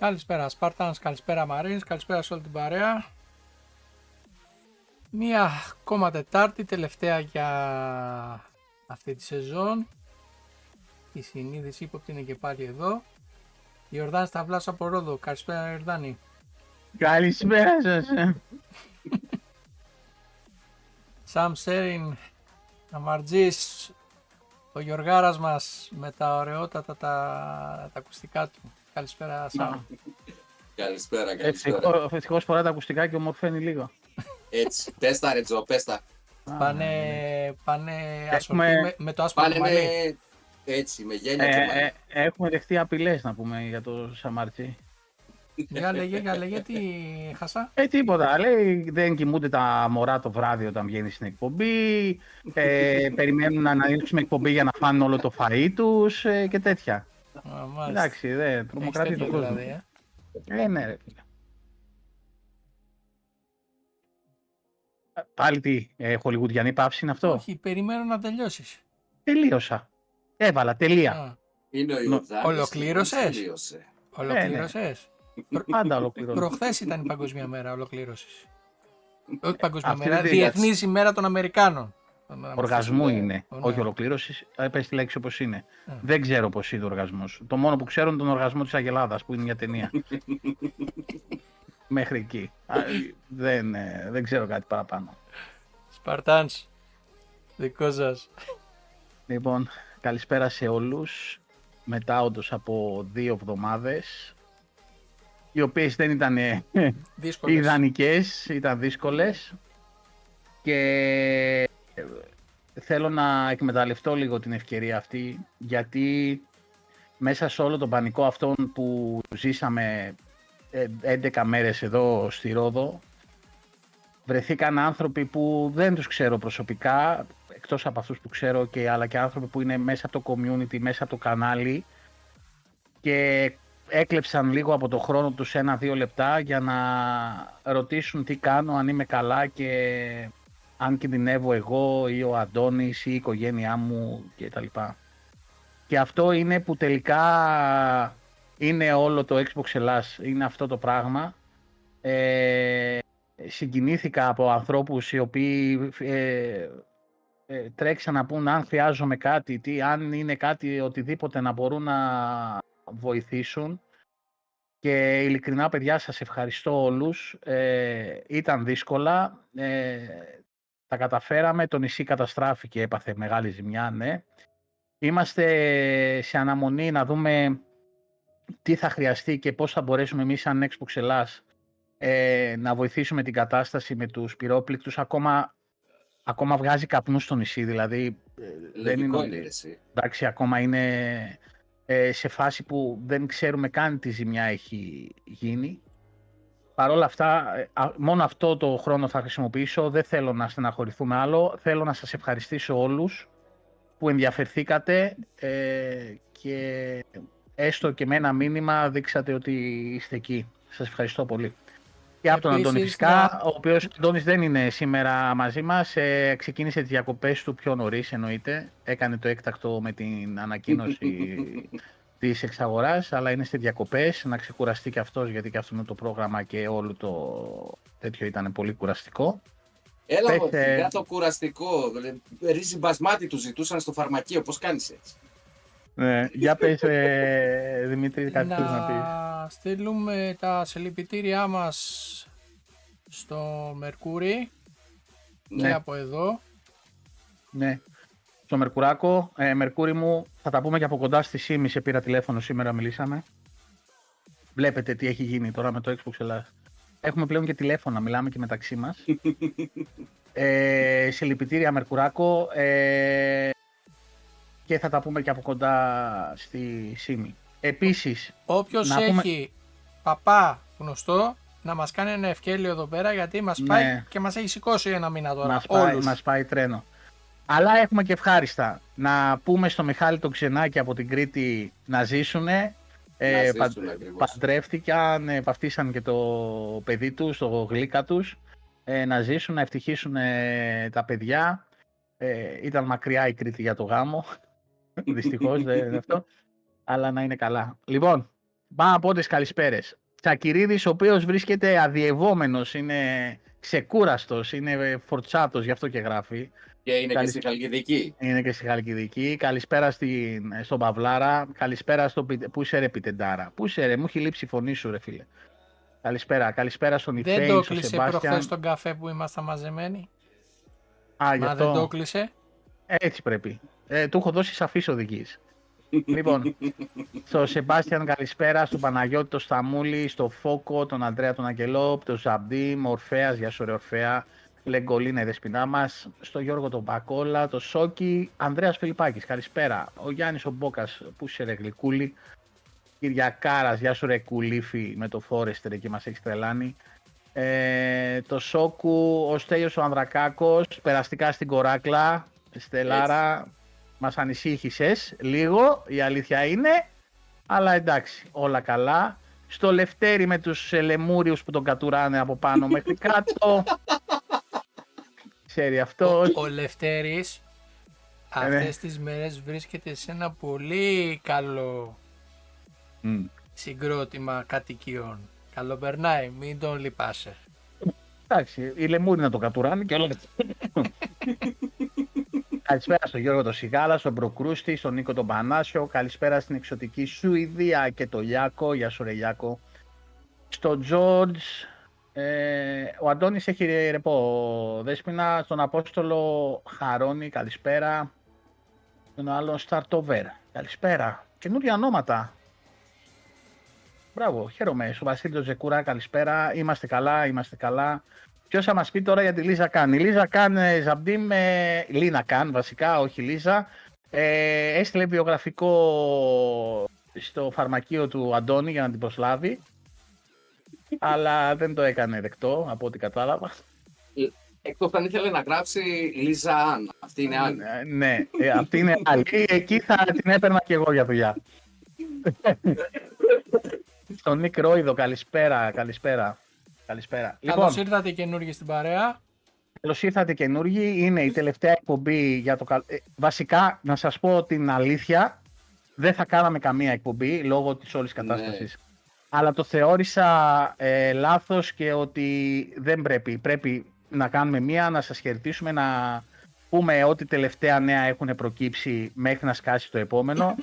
Καλησπέρα Spartans, καλησπέρα Marines, καλησπέρα σε όλη την παρέα. Μία ακόμα Τετάρτη, τελευταία για αυτή τη σεζόν. Η συνείδηση ύποπτη είναι και πάλι εδώ. Ιορδάνης Σταυλάς από Ρόδο. Καλησπέρα Ιορδάνη. Καλησπέρα σας. Σαμ Σέριν, Αμαρτζής, ο Γιωργάρας μας με τα ωραιότατα τα, τα ακουστικά του. Καλησπέρα Σαμ. Καλησπέρα, καλησπέρα. Ευτυχώς, ευτυχώς φορά τα ακουστικά και ομορφαίνει λίγο. Έτσι, πες τα ρε Τζο, πες τα. Πάνε, πάνε Έχουμε- ασορτή με, με το άσπρο Πάνε του με... μαλλί. Έτσι, με γένεια Ε, και μαλλί. ε, έχουμε δεχτεί απειλές να πούμε για το Σαμάρτσι. Για λέγε, για λέγε, τι χάσα; Ε, τίποτα. Λέει, δεν κοιμούνται τα μωρά το βράδυ όταν βγαίνει στην εκπομπή. Ε, περιμένουν να ανοίξουμε εκπομπή για να φάνε όλο το φαΐ τους ε, και τέτοια. Α, μάλιστα. Εντάξει, δεν Έχεις τρομοκρατεί τέτοιο το κόσμο. δηλαδή, ε. Ε, ναι, ρε. φίλε. Ε, Πάλι τι, ε, χολιγουδιανή παύση είναι αυτό; Όχι, περιμένω να τελειώσεις. Τελείωσα. Έβαλα, τελεία. Α, Είναι ο νο- Ιωδάνης. Ολοκλήρωσες; Τελείωσε. Ολοκλήρωσες; Πάντα ολοκληρώνω. Προχθές ήταν η παγκοσμία μέρα ολοκλήρωσης. Όχι παγκοσμία Αυτή μέρα, δεν είναι διεθνής ημέρα των Αμερικάνων. Οργασμού Ναι, είναι, ναι. όχι ολοκλήρωσης. Πες τη λέξη όπως είναι. Ναι. Δεν ξέρω πώς είναι ο οργασμός. Το μόνο που ξέρω είναι τον οργασμό της Αγελάδας που είναι μια ταινία. Μέχρι εκεί. Α, δεν, ε, δεν ξέρω κάτι παραπάνω. Σπαρτάνς, δικό σας. Λοιπόν, καλησπέρα σε όλους. Μετά όντως από δύο εβδομάδες, οι οποίες δεν ήταν ε, Δύσκολες. ιδανικές, ήταν δύσκολες και ε, θέλω να εκμεταλλευτώ λίγο την ευκαιρία αυτή γιατί μέσα σε όλο τον πανικό αυτόν που ζήσαμε ε, 11 μέρες εδώ στη Ρόδο βρεθήκαν άνθρωποι που δεν τους ξέρω προσωπικά εκτός από αυτούς που ξέρω και αλλά και άνθρωποι που είναι μέσα από το community, μέσα από το κανάλι και έκλεψαν λίγο από το χρόνο τους ένα-δύο λεπτά για να ρωτήσουν τι κάνω, αν είμαι καλά και αν κινδυνεύω εγώ ή ο Αντώνης ή η οικογένειά μου κτλ. Και αυτό είναι που τελικά είναι όλο το Xbox Ελλάς, είναι αυτό το πράγμα. Ε, συγκινήθηκα από ανθρώπους οι οποίοι ε, ε, τρέξαν να πούν αν χρειάζομαι κάτι, τι, αν είναι κάτι οτιδήποτε να μπορούν να βοηθήσουν και ειλικρινά παιδιά σας ευχαριστώ όλους. Ε, ήταν δύσκολα, ε, τα καταφέραμε, το νησί καταστράφηκε, έπαθε μεγάλη ζημιά, ναι. Είμαστε σε αναμονή να δούμε τι θα χρειαστεί και πώς θα μπορέσουμε εμείς σαν Xbox Ελλάς ε, να βοηθήσουμε την κατάσταση με τους πυρόπληκτους. Ακόμα, ακόμα βγάζει καπνούς στο νησί, δηλαδή ε, δεν Λογικό είναι, είναι ρε εσύ. εντάξει, ακόμα είναι ε, σε φάση που δεν ξέρουμε καν τι ζημιά έχει γίνει. Παρ' όλα αυτά, ε, α- μόνο αυτό το χρόνο θα χρησιμοποιήσω. Δεν θέλω να στεναχωρηθούμε άλλο. Θέλω να σας ευχαριστήσω όλους που ενδιαφερθήκατε ε, και έστω και με ένα μήνυμα δείξατε ότι είστε εκεί. Σας ευχαριστώ πολύ. Και από τον Επίσης, Αντώνη φυσικά, να- ο οποίος ο Αντώνης δεν είναι σήμερα μαζί μας. Ε, ξεκίνησε τις διακοπές του πιο νωρίς εννοείται. Έκανε το έκτακτο με την ανακοίνωση της εξαγοράς, αλλά είναι σε διακοπές. Να ξεκουραστεί και αυτός, γιατί και αυτό είναι το πρόγραμμα και όλο το τέτοιο ήταν πολύ κουραστικό. Έλα Πες, μου, ε, για το κουραστικό. Ρύζι μπασμάτι του ζητούσαν στο φαρμακείο. Πώς κάνεις έτσι; Ναι, για πες, ε, Δημήτρη, κάτι θέλεις να πεις. να στείλουμε τα συλληπιτήριά μας στο Μερκούρι και Ναι. από εδώ. Ναι. Στο Μερκουράκο, ε, Μερκούρι μου, θα τα πούμε και από κοντά στη ΣΥΜΗ, σε πήρα τηλέφωνο σήμερα, μιλήσαμε. Βλέπετε τι έχει γίνει τώρα με το Xbox Ελλάς. Έχουμε πλέον και τηλέφωνα, μιλάμε και μεταξύ μας. ε, συλληπιτήρια Μερκουράκο ε, και θα τα πούμε και από κοντά στη ΣΥΜΗ. Επίσης, Όποιος Να έχει πούμε- παπά γνωστό να μας κάνει ένα ευκέλιο εδώ πέρα γιατί μας πάει Ναι. και μας έχει σηκώσει ένα μήνα τώρα. Μας πάει, όλους. μας πάει τρένο. Αλλά έχουμε και ευχάριστα. Να πούμε στο Μιχάλη τον Ξενάκη από την Κρήτη να ζήσουνε. Ε, ζήσουν παν- ακριβώς. παντρεύτηκαν, ε, βαφτίσαν και το παιδί τους, το γλύκα τους. Ε, να ζήσουν, να ευτυχήσουν ε, τα παιδιά. Ε, ήταν μακριά η Κρήτη για το γάμο. Δυστυχώς δεν είναι αυτό. Αλλά να είναι καλά. Λοιπόν, Πάω να πω τις καλησπέρες. Τσακυρίδης, ο οποίος βρίσκεται αδιευόμενος, είναι ξεκούραστος, είναι φορτσάτος, γι' αυτό και γράφει. Και είναι Καλή- και στη Χαλκιδική. Είναι και στη Χαλκιδική. Καλησπέρα στην, στον Παυλάρα. Καλησπέρα στο Πι- Πού είσαι ρε Πιτεντάρα; Πού είσαι ρε, μου έχει λείψει η φωνή σου ρε φίλε. Καλησπέρα. Καλησπέρα στον Δεν Ιφέη, το στον κλείσε Σεμπάστιαν. προχθές τον καφέ που ήμασταν μαζεμένοι. Α, γι' Μα δεν το αυτό. κλείσε. Έτσι πρέπει. Ε, του έχω δώσει σαφείς οδηγίες. λοιπόν, στο Σεμπάστιαν καλησπέρα, στον Παναγιώτη, τον Σταμούλη, στον Φόκο, τον Αντρέα τον Αγγελόπ, τον Ζαμπτίμ, Ορφέας, γεια σου ρε Ορφέα, Λεγκολίνα η δεσποινά μας, στον Γιώργο τον Πακόλα, τον Σόκι, Ανδρέας Φιλιπάκης, καλησπέρα, ο Γιάννης ο Μπόκας, που είσαι ρε γλυκούλη, Κυριακάρας, γεια σου ρε κουλήφι με το Φόρεστερ εκεί μας έχεις τρελάνει. Ε, το Σόκου, ο Στέλιος ο Ανδρακάκος, περαστικά στην Κοράκλα, Στελάρα, μας ανησύχησες λίγο, η αλήθεια είναι, αλλά εντάξει, όλα καλά. Στο Λευτέρι με τους ε, λεμούριους που τον κατουράνε από πάνω μέχρι κάτω. Ξέρει αυτό. Ο, ο Λευτέρης Ε, ναι. αυτές τις μέρες βρίσκεται σε ένα πολύ καλό Μμ. συγκρότημα κατοικιών. Καλοπερνάει, μην τον λυπάσαι. Εντάξει, οι λεμούροι να το κατουράνε και όλα. Καλησπέρα στον Γιώργο τον Σιγάλα, στον Προκρούστη, στον Νίκο τον Πανάσιο. Καλησπέρα στην εξωτική Σουηδία και το Λιάκο. Γεια σου ρε Λιάκο. Στον Τζόρτζ. Ε, ο Αντώνης έχει ρε- ρεπό δέσποινα. Στον Απόστολο Χαρόνι, καλησπέρα. Τον άλλον Σταρτοβέρ. Καλησπέρα. Καινούργια ονόματα. Μπράβο, χαίρομαι. Στον Βασίλειο Ζεκούρα, καλησπέρα. Είμαστε καλά, είμαστε καλά. Ποιος θα μας πει τώρα για τη Λίζα Καν. Η Λίζα Καν, ε, Ζαμπτίμ, ε, Λίνα Καν βασικά, όχι Λίζα. Ε, έστειλε βιογραφικό στο φαρμακείο του Αντώνη για να την προσλάβει. Αλλά δεν το έκανε δεκτό από ό,τι κατάλαβα. Εκτός αν ήθελε να γράψει Λίζα Αν. Αυτή είναι άλλη. Ε, ναι, ε, αυτή είναι άλλη. Εκεί θα την έπαιρνα και εγώ για δουλειά. Στον Νίκ Ρόιδο, καλησπέρα, καλησπέρα. Καλησπέρα. Καλώς Λοιπόν, ήρθατε καινούργοι στην παρέα. καλώς ήρθατε καινούργοι. Είναι η τελευταία εκπομπή για το καλ... ε, Βασικά, να σας πω την αλήθεια, δεν θα κάναμε καμία εκπομπή λόγω της όλης Ναι. Κατάστασης. Αλλά το θεώρησα ε, λάθος και ότι δεν πρέπει. Πρέπει να κάνουμε μία, να σας χαιρετήσουμε, να πούμε ό,τι τελευταία νέα έχουν προκύψει μέχρι να σκάσει το επόμενο.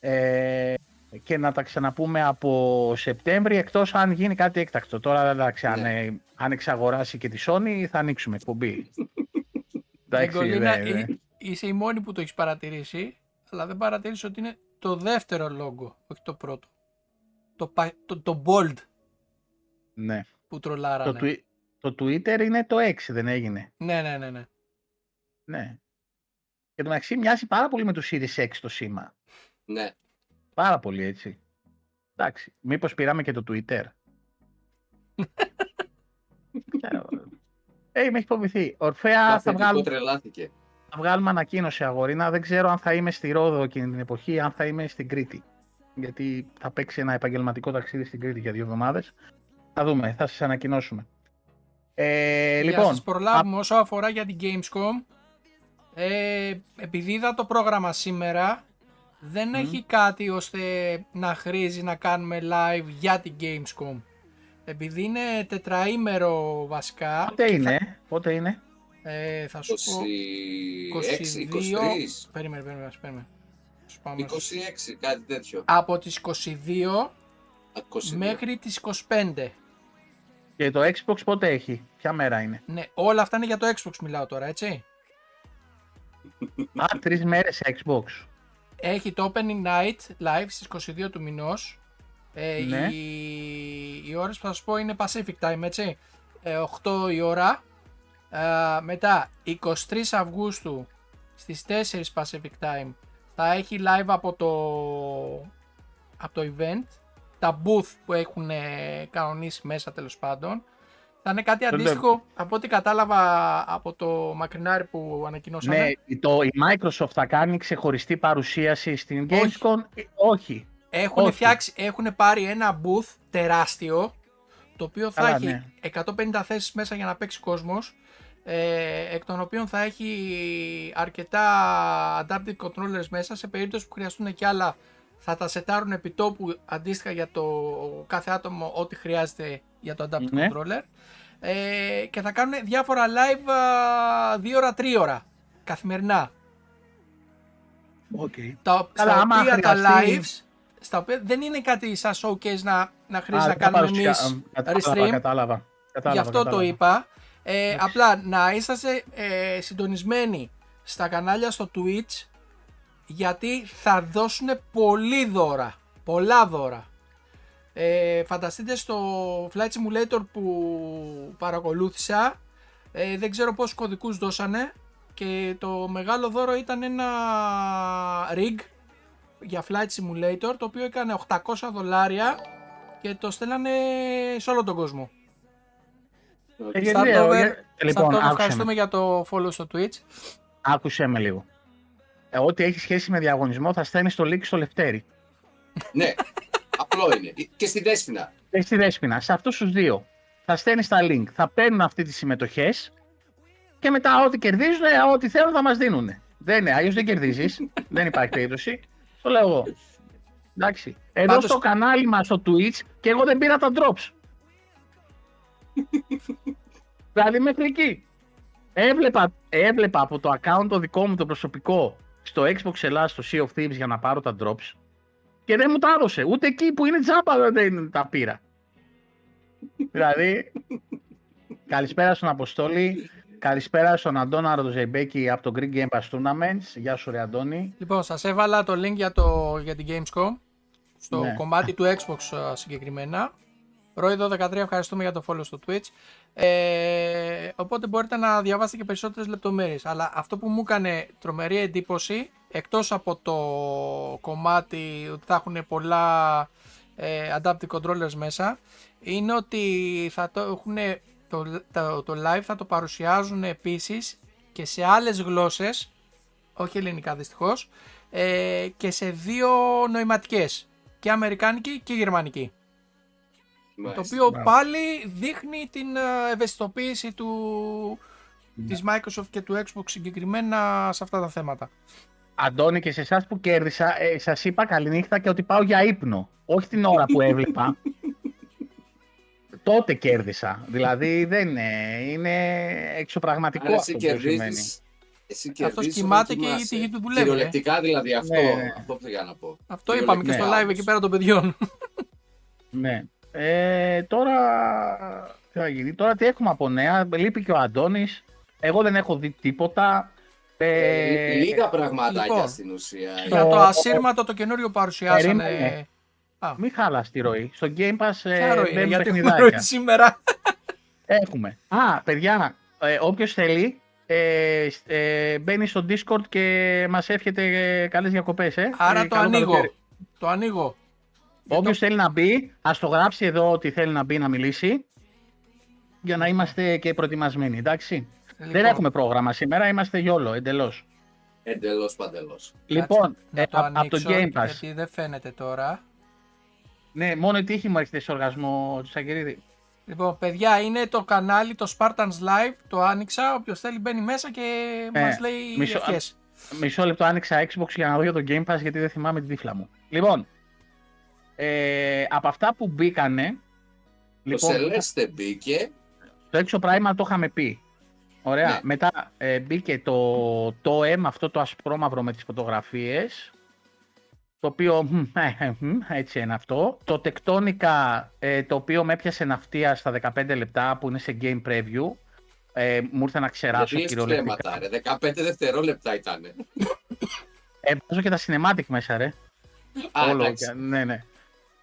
Ε, και να τα ξαναπούμε από Σεπτέμβρη, εκτός αν γίνει κάτι έκτακτο. Τώρα εντάξει, αν, Ναι. ε, αν εξαγοράσει και τη Sony θα ανοίξουμε εκπομπή. εντάξει, Γκολίνα, δε- δε. εί- είσαι η μόνη που το έχεις παρατηρήσει, αλλά δεν παρατήρησε ότι είναι το δεύτερο λόγο, όχι το πρώτο. Το, πα- το, το bold ναι. που Το, τρολάρανε. twi- το Twitter είναι το 6, δεν έγινε. Ναι, ναι, ναι, ναι. Ναι. Και το μεταξύ μοιάζει πάρα πολύ με το Series X το σήμα. Ναι. Πάρα πολύ έτσι. Εντάξει, μήπως πήραμε και το Twitter. Ξέρω. ε, με έχει φοβηθεί. Ορφέα, Το θα, αφεντικό βγάλουμε, τρελάθηκε. θα βγάλουμε ανακοίνωση αγορίνα. Δεν ξέρω αν θα είμαι στη Ρόδο εκείνη την εποχή, αν θα είμαι στην Κρήτη. Γιατί θα παίξει ένα επαγγελματικό ταξίδι στην Κρήτη για δύο εβδομάδες. Θα δούμε, θα σας ανακοινώσουμε. Ε, Για να λοιπόν, σας προλάβουμε όσο αφορά για την Gamescom, ε, επειδή είδα το πρόγραμμα σήμερα, δεν Μμ. έχει κάτι ώστε να χρήζει να κάνουμε live για την Gamescom. Επειδή είναι τετραήμερο βασικά, πότε είναι, πότε είναι; ε, θα σου πω... 26, 22. 23, Περίμενε, περίμενε, ας περίμενε. Σου πάω αμέσως. 26, κάτι τέτοιο. Από τις 22 Α, 22. μέχρι τις 25. Και το Xbox πότε έχει, ποια μέρα είναι; Ναι, όλα αυτά είναι για το Xbox μιλάω τώρα, έτσι. Α, τρεις μέρες σε Xbox. Έχει το Opening Night live στις 22 του μηνός. Ε, Ναι. οι, οι ώρες που θα σου πω είναι Pacific Time, έτσι. Ε, 8 η ώρα. Ε, μετά, 23 Αυγούστου στις 4 Pacific Time θα έχει live από το, από το event. Τα booth που έχουν ε, κανονίσει μέσα τέλος πάντων. Θα είναι κάτι Τότε- αντίστοιχο από ό,τι κατάλαβα από το μακρινάρι που ανακοινώσαμε. Ναι, το, η Microsoft θα κάνει ξεχωριστή παρουσίαση στην Όχι. Gamescom. Ε, Όχι. Έχουν Όχι. φτιάξει, έχουν πάρει ένα booth τεράστιο, το οποίο θα Καλά, έχει ναι. 150 θέσεις μέσα για να παίξει κόσμος, ε, εκ των οποίων θα έχει αρκετά adaptive controllers μέσα, σε περίπτωση που χρειαστούν και άλλα θα τα σετάρουν επί τόπου αντίστοιχα για το κάθε άτομο ό,τι χρειάζεται για το Adaptive Ναι. Controller. Ε, και θα κάνουν διάφορα live 2 ώρα, 3 ώρα καθημερινά. Okay. Τα, Καλά, στα άμα οποία τα χρειαστεί- lives στα οποία δεν είναι κάτι σαν showcase να, να χρειάζεται Α, να κάνουμε παρουσια- εμείς α, κατάλαβα, restream. Κατάλαβα. κατάλαβα, Γι' αυτό το κατάλαβα. είπα. Ε, Εντάξει. απλά να είσαστε ε, συντονισμένοι στα κανάλια στο Twitch γιατί θα δώσουν πολύ δώρα. Πολλά δώρα. Ε, φανταστείτε στο Flight Simulator που παρακολούθησα ε, δεν ξέρω πόσους κωδικούς δώσανε και το μεγάλο δώρο ήταν ένα rig για Flight Simulator το οποίο έκανε 800 δολάρια και το στέλνανε σε όλο τον κόσμο. Ε, γιατί, Startover, ε, για- Λοιπόν, Startover, άκουσε ευχαριστούμε με. για το follow στο Twitch. Άκουσέ με λίγο. Ε, ό,τι έχει σχέση με διαγωνισμό θα στέλνεις στο link στο Λευτέρι. Ναι, απλό είναι. Και στη Δέσποινα. Και στη Δέσποινα. Σε αυτούς τους δύο. Θα στέλνεις τα link. Θα παίρνουν αυτή τις συμμετοχές και μετά ό,τι κερδίζουν, ε, ό,τι θέλουν θα μας δίνουν. Δεν είναι, αλλιώς δεν κερδίζεις. δεν υπάρχει περίπτωση. Το λέω εγώ. Εντάξει. Εδώ Πάντως- στο κανάλι μας στο Twitch και εγώ δεν πήρα τα drops. Δηλαδή μέχρι εκεί. Έβλεπα, έβλεπα από το account το δικό μου το προσωπικό στο Xbox Ελλάς, στο Sea of Thieves για να πάρω τα drops και δεν μου τα έδωσε. Ούτε εκεί που είναι τζάμπα δεν τα πήρα. δηλαδή, καλησπέρα στον Αποστόλη, καλησπέρα στον Αντώνα Ροδοζεϊμπέκη από το Greek Game Pass Tournaments. Γεια σου ρε Αντώνη. Λοιπόν, σας έβαλα το link για, το, για την Gamescom στο Ναι. κομμάτι του Xbox α, συγκεκριμένα. Ρόιδο 13, ευχαριστούμε για το follow στο Twitch. Ε, οπότε μπορείτε να διαβάσετε και περισσότερες λεπτομέρειες. Αλλά αυτό που μου έκανε τρομερή εντύπωση, εκτός από το κομμάτι ότι θα έχουν πολλά ε, adaptive controllers μέσα, είναι ότι θα το έχουν το, το, το live θα το παρουσιάζουν επίσης και σε άλλες γλώσσες, όχι ελληνικά δυστυχώς, ε, και σε δύο νοηματικές, και αμερικάνικη και γερμανική. Το Μάλιστα. οποίο Μπράβο. πάλι δείχνει την ε, ευαισθητοποίηση του, Ναι. της Microsoft και του Xbox συγκεκριμένα σε αυτά τα θέματα. Αντώνη και σε εσάς που κέρδισα, ε, σας είπα καληνύχτα και ότι πάω για ύπνο. Όχι την ώρα που έβλεπα. Τότε κέρδισα. Δηλαδή δεν είναι, είναι εξωπραγματικό Άρα αυτό εσύ που σημαίνει. κερδίζεις. Εσύ Αυτός κερδίζεις κοιμάται όταν και η κοιμάσαι. τύχη του δουλεύει, ε. Κυριολεκτικά δηλαδή αυτό, Ναι, ναι. αυτό πήγα να πω. Αυτό Κυριολεκτικά είπαμε και στο live όμως. εκεί πέρα των παιδιών. Ναι. Ε, τώρα τι θα γίνει. Τώρα τι έχουμε από νέα. Λείπει και ο Αντώνης. Εγώ δεν έχω δει τίποτα. Ε, Ε, Λίγα πραγματάκια λοιπόν, στην ουσία. Για το ασύρματο το καινούριο παρουσιάσανε. Περίμενε. Α, Μην χάλας τη ροή. Στο Game Pass ε, ποια ροή είναι, μπαίνουν γιατί έχουμε παιχνιδάκια. ροή σήμερα; Έχουμε. Α, παιδιά, ε, όποιος θέλει, ε, σ- ε, μπαίνει στο Discord και μας εύχεται ε, καλές διακοπές. Ε. Άρα Ε, το καλό ανοίγω. καλοκαίρι. Το ανοίγω. Όποιος θέλει να μπει, ας το γράψει εδώ ότι θέλει να μπει να μιλήσει για να είμαστε και προετοιμασμένοι, εντάξει. Δεν Λοιπόν, έχουμε πρόγραμμα σήμερα, είμαστε γιόλο, εντελώς. Εντελώς παντελώς. Λοιπόν, να ε, το απ' από το ανοίξω, Game Pass. Γιατί δεν φαίνεται τώρα. Ναι, μόνο η τύχη μου έρχεται σε οργασμό, Τσακυρίδη. Λοιπόν, παιδιά, είναι το κανάλι, το Spartans Live. Το άνοιξα. Όποιος θέλει μπαίνει μέσα και Ε, μας λέει μισό- ευχές. Μισό λεπτό άνοιξα Xbox για να δω για το Game Pass γιατί δεν θυμάμαι την τύφλα μου. Λοιπόν, ε, από αυτά που μπήκανε, Το λοιπόν, Celeste μπήκε. το έξω πράγμα το είχαμε πει. Ωραία. Ναι. Μετά ε, μπήκε το, το M, αυτό το ασπρόμαυρο με τις φωτογραφίες, το οποίο μμ, ε, ε, μμ, έτσι είναι αυτό. Το Tectonica, ε, το οποίο με έπιασε ναυτία στα 15 λεπτά που είναι σε game preview. Ε, μου ήρθε να ξεράσω Γιατί λες κυριολεκτικά. ψέματα, ρε. 15 δευτερόλεπτα ήταν. Ε, βάζω και τα cinematic μέσα, ρε. Α, Όλο. εντάξει. και- Ναι, ναι.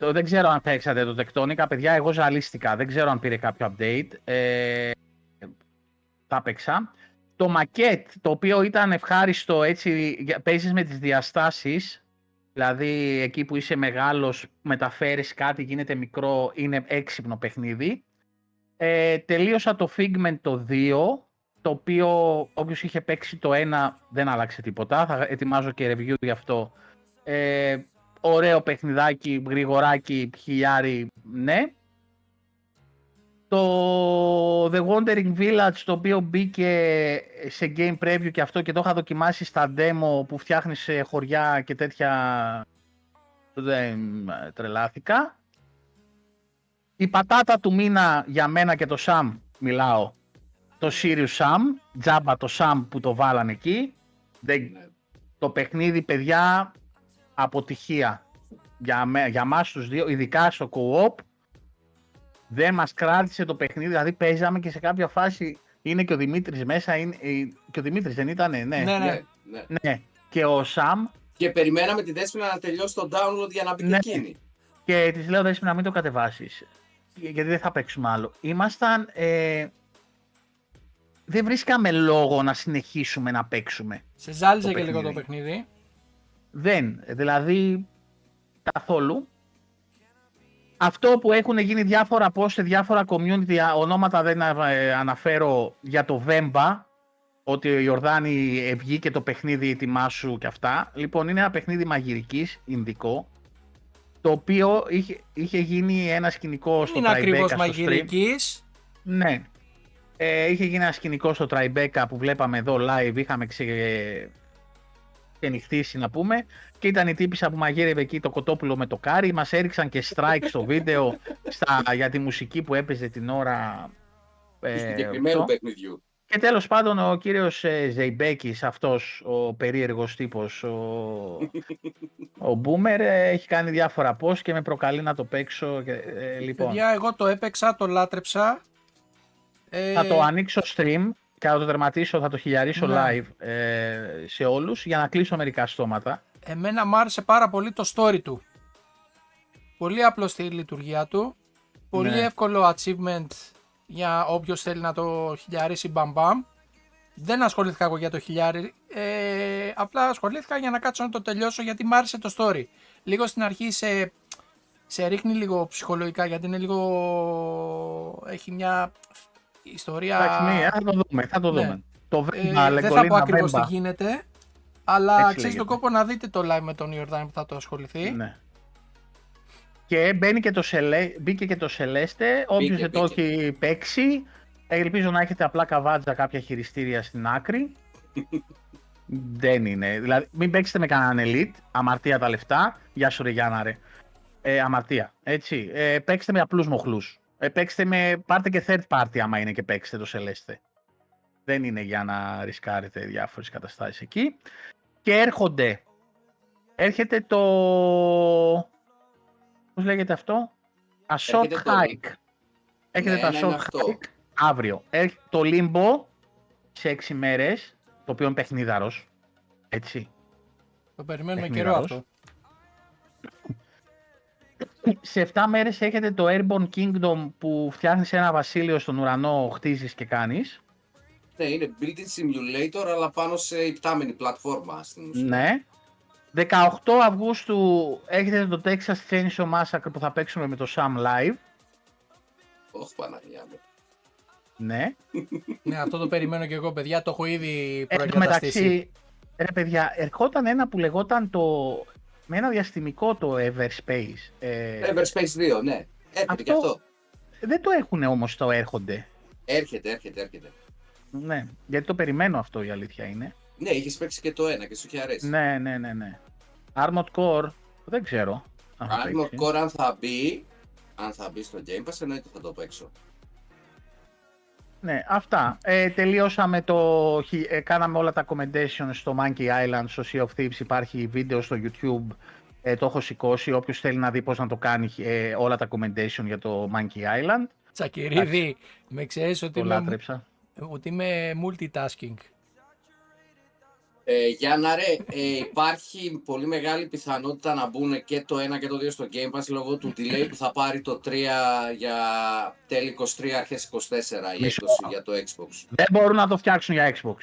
Το, δεν ξέρω αν παίξατε το Tectonica. Παιδιά, εγώ ζαλίστηκα. Δεν ξέρω αν πήρε κάποιο update. Ε, τα παίξα. Το maquette, το οποίο ήταν ευχάριστο, έτσι, για- παίζεις με τις διαστάσεις. Δηλαδή, εκεί που είσαι μεγάλος, μεταφέρεις κάτι, γίνεται μικρό, είναι έξυπνο παιχνίδι. Ε, τελείωσα το Figment το 2, το οποίο όποιος είχε παίξει το 1 δεν άλλαξε τίποτα. Θα ετοιμάζω και review γι' αυτό. Ε, ωραίο παιχνιδάκι, γρηγοράκι, χιλιάρι, ναι. Το The Wandering Village, το οποίο μπήκε σε game preview και αυτό και το είχα δοκιμάσει στα demo που φτιάχνεις σε χωριά και τέτοια δεν ε, τρελάθηκα. Η πατάτα του μήνα για μένα και το Sam μιλάω. Το Sirius Sam, τζάμπα το Sam που το βάλαν εκεί. Δεν, Ναι. το παιχνίδι, παιδιά, αποτυχία. Για, με, για μας τους δύο, ειδικά στο co-op, δεν μας κράτησε το παιχνίδι. Δηλαδή παίζαμε και σε κάποια φάση είναι και ο Δημήτρης μέσα. Είναι, ε, και ο Δημήτρης δεν ήτανε, ναι. Ναι, ναι. Ναι, ναι. ναι. Και ο Σαμ Και περιμέναμε τη Δέσποινα να τελειώσει το download για να μπει Ναι. και εκείνη. και της λέω δέσποινα να μην το κατεβάσεις. Γιατί δεν θα παίξουμε άλλο. Ήμασταν... Ε, δεν βρίσκαμε λόγο να συνεχίσουμε να παίξουμε. Σε ζάλιζε Το και λίγο το παιχνίδι. Παιχνίδι. Δεν, δηλαδή καθόλου. Αυτό που έχουν γίνει διάφορα post σε διάφορα community, α, ονόματα δεν ε, αναφέρω για το Βέμπα, ότι ο Ιορδάνη ε, βγήκε το παιχνίδι ετοιμάσου και αυτά. Λοιπόν, είναι ένα παιχνίδι μαγειρικής, ινδικό, το οποίο είχε, είχε γίνει ένα σκηνικό στο Είναι ακριβώς Tribeca στο stream. μαγειρικής. Ναι. Ε, είχε γίνει ένα σκηνικό στο Tribeca που βλέπαμε εδώ live, είχαμε ξε... ξενυχτήσει να πούμε και ήταν η τύπησα που μαγείρευε εκεί το κοτόπουλο με το κάρι, μας έριξαν και strike στο βίντεο στα... για τη μουσική που έπαιζε την ώρα Του ε, συγκεκριμένου αυτό. παιχνιδιού. Και τέλος πάντων ο κύριος ε, Ζεϊμπέκης, αυτός ο περίεργος τύπος, ο, ο Boomer, ε, έχει κάνει διάφορα post και με προκαλεί να το παίξω. Και, ε, λοιπόν. Παιδιά, εγώ το έπαιξα, το λάτρεψα. Ε, Θα το ανοίξω stream και θα το τερματίσω, θα το χιλιαρίσω Ναι. live ε, σε όλους για να κλείσω μερικά στόματα. Εμένα μου άρεσε πάρα πολύ το story του. Πολύ απλό στη λειτουργία του. Πολύ Ναι. εύκολο achievement για όποιος θέλει να το χιλιαρίσει μπαμ μπαμ. Δεν ασχολήθηκα εγώ για το χιλιάρι. Ε, απλά ασχολήθηκα για να κάτσω να το τελειώσω γιατί μου άρεσε το story. Λίγο στην αρχή σε, σε ρίχνει λίγο ψυχολογικά γιατί είναι λίγο... Έχει μια ιστορία... Εντάξει, ναι, θα το δούμε, θα το Ναι. δούμε. Το Ε, Βέμπα, δεν θα πω Λεγκολίνα ακριβώς τι Βέμπα. γίνεται, αλλά Έτσι αξίζει λέγεται. τον κόπο να δείτε το live με τον Ιορδάνη που θα το ασχοληθεί. Ναι. Και μπαίνει και το Σελέ... μπήκε και το Σελέστε, όποιος Μπήκε, δεν το μπήκε. έχει παίξει, ελπίζω να έχετε απλά καβάτζα κάποια χειριστήρια στην άκρη. δεν είναι. Δηλαδή, μην παίξετε με κανέναν elite, αμαρτία τα λεφτά. Γεια σου ρε Γιάννα ρε. Ε, αμαρτία, έτσι. Ε, παίξτε με απλούς μοχλούς. Ε, παίξτε με, πάρτε και third party άμα είναι και παίξτε το Celeste. Δεν είναι για να ρισκάρετε διάφορες καταστάσεις εκεί. Και έρχονται, έρχεται το, πώς λέγεται αυτό, Assault Έρχεται το- Hike. Έρχεται Ναι, το ναι, είναι Assault αυτό. Hike αύριο. Έρχεται το Limbo σε 6 μέρες, το οποίο είναι παιχνίδαρος. Έτσι. Το περιμένουμε καιρό Παιχνίδαρος. αυτό. σε 7 μέρες έχετε το Airborne Kingdom που φτιάχνεις ένα βασίλειο στον ουρανό, χτίζεις και κάνεις. Ναι, είναι building simulator, αλλά πάνω σε υπτάμενη πλατφόρμα στην ουσία. Ναι. 18 Αυγούστου έχετε το Texas Chainsaw Massacre που θα παίξουμε με το Sam Live. Όχι, Παναγία μου. Ναι. ναι, αυτό το περιμένω και εγώ, παιδιά. Το έχω ήδη Εν τω προεγκαταστήσει. μεταξύ, ρε παιδιά, ερχόταν ένα που λεγόταν το... με ένα διαστημικό το Everspace. Ε, Everspace 2, ναι. Έρχεται Αυτό- και αυτό. δεν το έχουν όμως το έρχονται. Έρχεται, έρχεται, έρχεται. Ναι, γιατί το περιμένω αυτό η αλήθεια είναι. Ναι, είχες παίξει και το ένα και σου είχε αρέσει. Ναι, ναι, ναι, ναι. Armored Core, δεν ξέρω. αν θα Armored παίξει. Core αν θα μπει, αν θα μπει στο Game Pass, εννοείται θα το παίξω. Ναι, αυτά. Ε, τελειώσαμε το... χι- Ε, κάναμε όλα τα commendations στο Monkey Island, στο Sea of Thieves. Υπάρχει βίντεο στο YouTube. Ε, το έχω σηκώσει. Όποιος θέλει να δει πώς να το κάνει ε, όλα τα commendation για το Monkey Island. Τσακυρίδη, με ξέρεις ότι, Το είμαι- λάτρεψα. ότι είμαι multitasking. Ε, για να ρε, ε, υπάρχει πολύ μεγάλη πιθανότητα να μπουν και το 1 και το 2 στο Game Pass λόγω του delay που θα πάρει το 3 για τέλη 23 αρχές 24 η Μισό. έκδοση για το Xbox. Δεν μπορούν να το φτιάξουν για Xbox.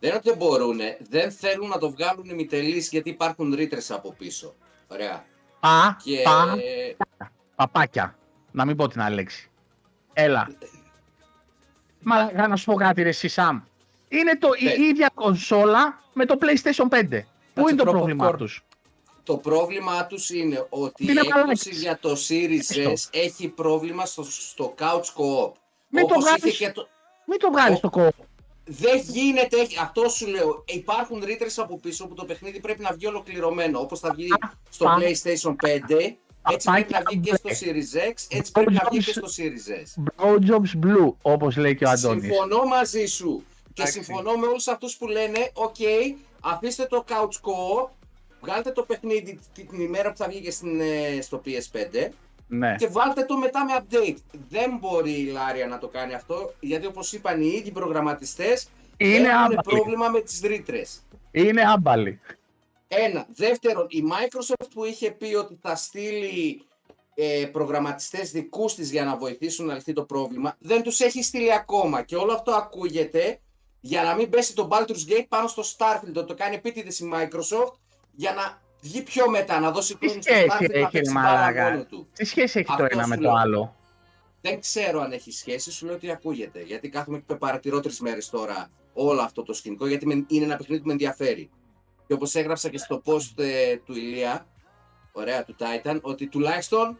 Δεν είναι ότι δεν μπορούν, δεν θέλουν να το βγάλουν ημιτελείς γιατί υπάρχουν ρήτρες από πίσω. Ωραία. Πα, Και πα, παπάκια. Να μην πω την άλλη λέξη. Έλα. Μα να σου πω κάτι ρε εσύ, Σαμ. Είναι το, η Ναι. ίδια κονσόλα με το PlayStation 5. Πού είναι το τρώω πρόβλημά popcorn. τους; το πρόβλημά τους είναι ότι η Είναι έκδοση μαλάκες. για το Series S έχει πρόβλημα στο, στο couch co-op. Μην το Όπως είχε βγάλεις. και το... Μην το βγάλεις Ο- το κόμμα. δεν γίνεται, αυτό σου λέω. Υπάρχουν ρήτρες από πίσω που το παιχνίδι πρέπει να βγει ολοκληρωμένο. Όπως θα βγει στο πα- PlayStation 5, έτσι πρέπει να βγει και στο Series X, έτσι πρέπει να βγει και στο Series S. Blowjobs Blue, όπως λέει και ο Αντώνης. Συμφωνώ μαζί σου. Και Εντάξει. συμφωνώ με όλους αυτούς που λένε, ΟΚ, αφήστε το couch co-op, βγάλτε το παιχνίδι την ημέρα που θα βγει και στην, ε, στο PS5 Ναι. και βάλτε το μετά με update. Δεν μπορεί η Larian να το κάνει αυτό, γιατί όπως είπαν οι ίδιοι προγραμματιστές, Είναι έχουν άμπαλοι. πρόβλημα με τις ρήτρες. Είναι άμπαλοι. Ένα. Δεύτερον, η Microsoft που είχε πει ότι θα στείλει ε, προγραμματιστές δικούς της για να βοηθήσουν να λυθεί το πρόβλημα, δεν τους έχει στείλει ακόμα. Και όλο αυτό ακούγεται για να μην πέσει το Baldur's Gate πάνω στο Starfield. Το, το κάνει επίτηδες η Microsoft για να βγει πιο μετά, να δώσει Τι χρόνο στο σχέση Starfield να έχει, παίξει ρε μπάλα μαλάκα; μόνο του. Τι σχέση έχει το Αυτό ένα σου με το λέω. άλλο; Δεν ξέρω αν έχει σχέση, σου λέω ότι ακούγεται. Γιατί κάθομαι και παρατηρώ τρει μέρες τώρα όλο αυτό το σκηνικό, γιατί με- είναι ένα παιχνίδι που με ενδιαφέρει. Και όπως έγραψα και στο post ε, του Ηλία, ωραία, του Titan, ότι τουλάχιστον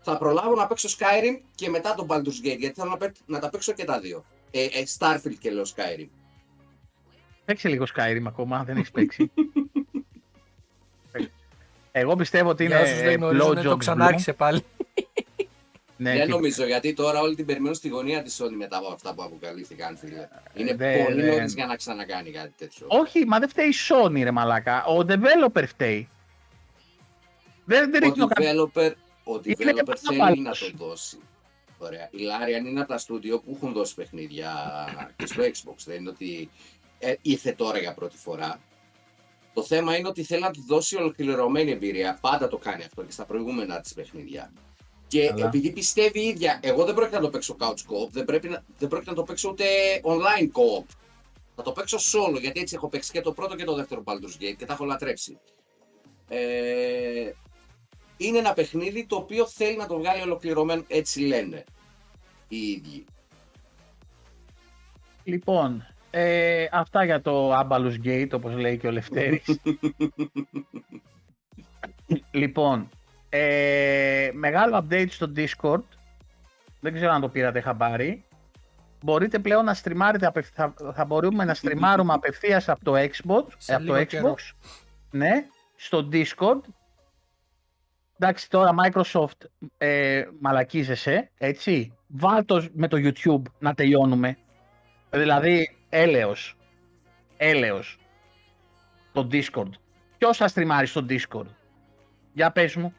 θα προλάβω να παίξω Skyrim και μετά τον Baldur's Gate, γιατί θέλω να, παί- να τα παίξω και τα δύο. Ε, ε, Starfield και λέω Skyrim. Παίξε λίγο Skyrim ακόμα, δεν έχεις παίξει. Εγώ πιστεύω ότι είναι Για όσους δεν γνωρίζουν, το blowjobs blue. ξανάρχισε πάλι. Ναι, δεν και- νομίζω, γιατί τώρα όλη την περιμένω στη γωνία της Sony μετά από αυτά που αποκαλύφθηκαν, φίλε. Είναι δεν- πολύ δεν- νωρίς για να ξανακάνει κάτι τέτοιο. Όχι, μα δεν φταίει η Sony ρε μαλάκα. Ο developer φταίει. Δεν, δεν ο ρίχνω κανένα. developer, ο Είναι developer πάρα θέλει πολύ. να το δώσει. Ωραία. Η Larian είναι από τα στούντιο που έχουν δώσει παιχνίδια και στο Xbox. Δεν είναι ότι ε, ήρθε τώρα για πρώτη φορά. Το θέμα είναι ότι θέλει να του δώσει ολοκληρωμένη εμπειρία. Πάντα το κάνει αυτό και στα προηγούμενα της παιχνίδια. Και Καλά. επειδή πιστεύει η ίδια, εγώ δεν πρόκειται να το παίξω couch co-op, δεν, πρέπει να, δεν πρόκειται να το παίξω ούτε online co-op. Θα το παίξω solo, γιατί έτσι έχω παίξει και το πρώτο και το δεύτερο Baldur's Gate και τα έχω λατρέψει. Ε, είναι ένα παιχνίδι το οποίο θέλει να το βγάλει ολοκληρωμένο, έτσι λένε οι ίδιοι. Λοιπόν, ε, αυτά για το Ambalus Gate, όπως λέει και ο Λευτέρης. λοιπόν, ε, μεγάλο update στο Discord. Δεν ξέρω αν το πήρατε χαμπάρι. Μπορείτε πλέον να στριμάρετε, απευ- θα, θα μπορούμε να στριμάρουμε απευθείας από το Xbox, Σε από το λίγο καιρό. Xbox, ναι, στο Discord. Εντάξει, τώρα Microsoft ε, μαλακίζεσαι, έτσι. Βάλ το με το YouTube να τελειώνουμε. Δηλαδή, έλεος. Έλεος. Το Discord. Ποιος θα στριμάρει στο Discord; Για πες μου.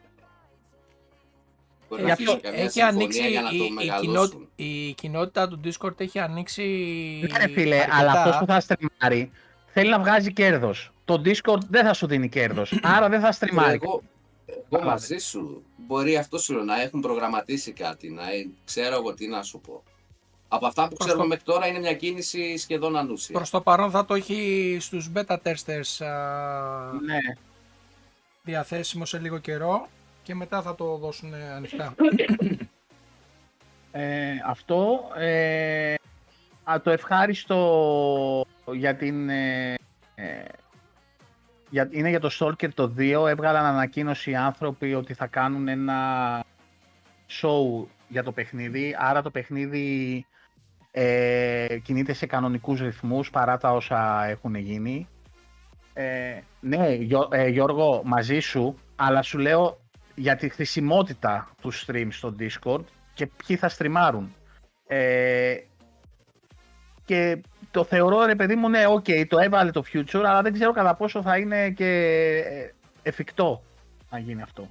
Μπορεί Ε, να γι' αυτό αφήσει καμιά Έχει συμφωνία ανοίξει για να η, το η, μεγαλώσουν. κοινότητα, η κοινότητα του Discord έχει ανοίξει Ναι ρε φίλε, αρκετά. αλλά αυτός που θα στριμάρει θέλει να βγάζει κέρδος. Το Discord δεν θα σου δίνει κέρδος. άρα δεν θα στριμάρει. Εγώ, εγώ μαζί σου. Μπορεί αυτό σου λέω να έχουν προγραμματίσει κάτι, να ε, ξέρω εγώ τι να σου πω. Από αυτά που Προς ξέρουμε το- μέχρι τώρα είναι μια κίνηση σχεδόν ανούσια. Προς το παρόν θα το έχει στους beta testers α, Ναι. διαθέσιμο σε λίγο καιρό και μετά θα το δώσουν ανοιχτά. Ε, αυτό. Ε, α, το ευχάριστο για την... Ε, ε, για, είναι για το Stalker το 2. Έβγαλαν ανακοίνωση οι άνθρωποι ότι θα κάνουν ένα show για το παιχνίδι. Άρα το παιχνίδι ε, κινείται σε κανονικούς ρυθμούς παρά τα όσα έχουν γίνει. Ε, ναι, Γιώ- ε, Γιώργο, μαζί σου, αλλά σου λέω για τη χρησιμότητα του stream στο Discord και ποιοι θα stream-άρουν. Ε, και το θεωρώ ρε παιδί μου, ναι, ΟΚ, το έβαλε το feature, αλλά δεν ξέρω κατά πόσο θα είναι και ε, εφικτό να γίνει αυτό.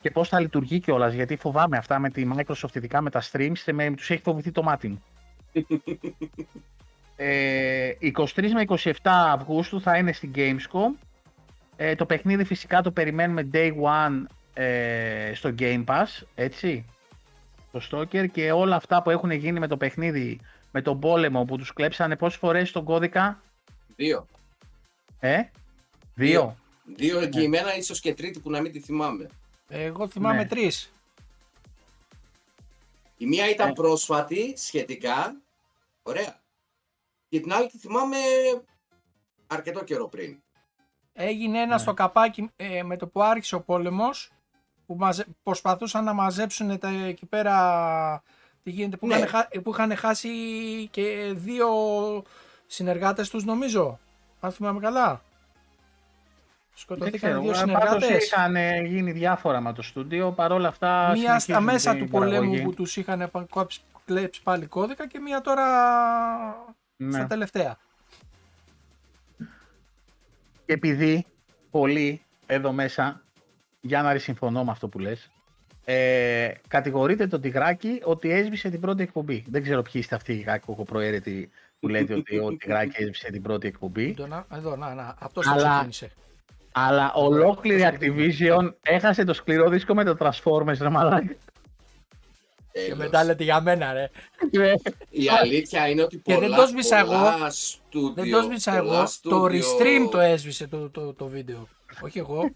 Και πώς θα λειτουργεί κιόλας, γιατί φοβάμαι αυτά με τη Microsoft, ειδικά με τα streams, και με, τους έχει φοβηθεί το μάτι μου. ε, 23 με 27 Αυγούστου θα είναι στην Gamescom. Ε, το παιχνίδι φυσικά το περιμένουμε day one ε, στο Game Pass, έτσι, το Stalker και όλα αυτά που έχουν γίνει με το παιχνίδι, με τον πόλεμο που τους κλέψανε πόσες φορές τον κώδικα, Δύο. ε, δύο. Δύο Ναι. εγγυημένα, ίσως και τρίτη που να μην τη θυμάμαι. Εγώ θυμάμαι Ναι. τρεις. Η μία ήταν Ε. πρόσφατη σχετικά. Ωραία. Και την άλλη τη θυμάμαι αρκετό καιρό πριν. Έγινε ένα Ναι. στο καπάκι ε, με το που άρχισε ο πόλεμος που μαζε... προσπαθούσαν να μαζέψουν τα, εκεί πέρα Τι γίνεται, που, Ναι. είχαν, χα- που είχαν χάσει και δύο συνεργάτες τους νομίζω. Αν θυμάμαι καλά. Δεν Σκοτωθήκαν ξέρω, δύο ε, πάντως συνεργάτες. είχαν ε, γίνει διάφορα με το στούντιο, παρόλα αυτά Μία στα συνεχίζουν μέσα την του πολέμου παραγωγή. που τους είχαν πα- κόψει- κλέψει πάλι κώδικα και μία τώρα Ναι. στα τελευταία. Και επειδή πολλοί εδώ μέσα, για να συμφωνώ με αυτό που λες, ε, κατηγορείτε τον Τιγράκη ότι έσβησε την πρώτη εκπομπή. Δεν ξέρω ποιοι είστε αυτοί οι κακοκοπροαίρετοι που λέτε ότι ο Τιγράκη έσβησε την πρώτη εκπομπή. Το να- Εδώ, να, να, αυτός το Αλλά- ξεκίνησε. Αλλά ολόκληρη Activision έχασε το σκληρό δίσκο με το Transformers, ρε μαλάκα. Και Τέλος. μετά λέτε για μένα ρε. Η αλήθεια είναι ότι Και πολλά, δεν το σβήσα πολλά εγώ. στούντιο, Δεν το έσβησα πολλά εγώ, το στούντιο- restream το έσβησε το, το, το βίντεο. Όχι εγώ.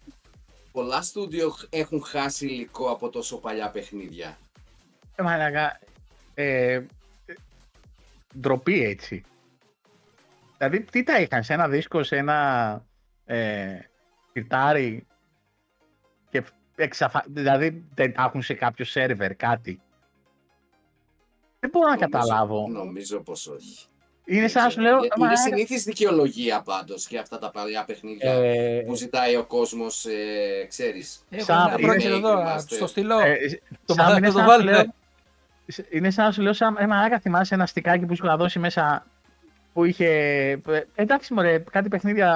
Πολλά στούντιο έχουν χάσει υλικό από τόσο παλιά παιχνίδια. Ε, μαλάκα, ε, ε, ντροπή έτσι. Δηλαδή, τι τα είχαν, σε ένα δίσκο, σε ένα ε, πιτάρι και εξαφα... δηλαδή δεν τα έχουν σε κάποιο σερβερ κάτι. Δεν μπορώ να Νομίζω- καταλάβω. Νομίζω πως όχι. Είναι σαν να Δεν σου ξέρω. λέω, Ε, «Μα, Είναι ε, συνήθις δικαιολογία πάντως για αυτά τα παλιά παιχνίδια ε, που ζητάει ο κόσμος, ε, ξέρεις. Έχω Σαν- ένα πρόκειται remake, εδώ, remaster. στο στυλό. ε, το σαν- μαλάκα είναι το σαν να σου βάλτε. λέω- Είναι σαν να σου λέω, σαν, ε, μαλάκα, θυμάσαι ένα στικάκι που σου είχα δώσει μέσα που είχε. ε, Εντάξει, μωρέ, κάτι παιχνίδια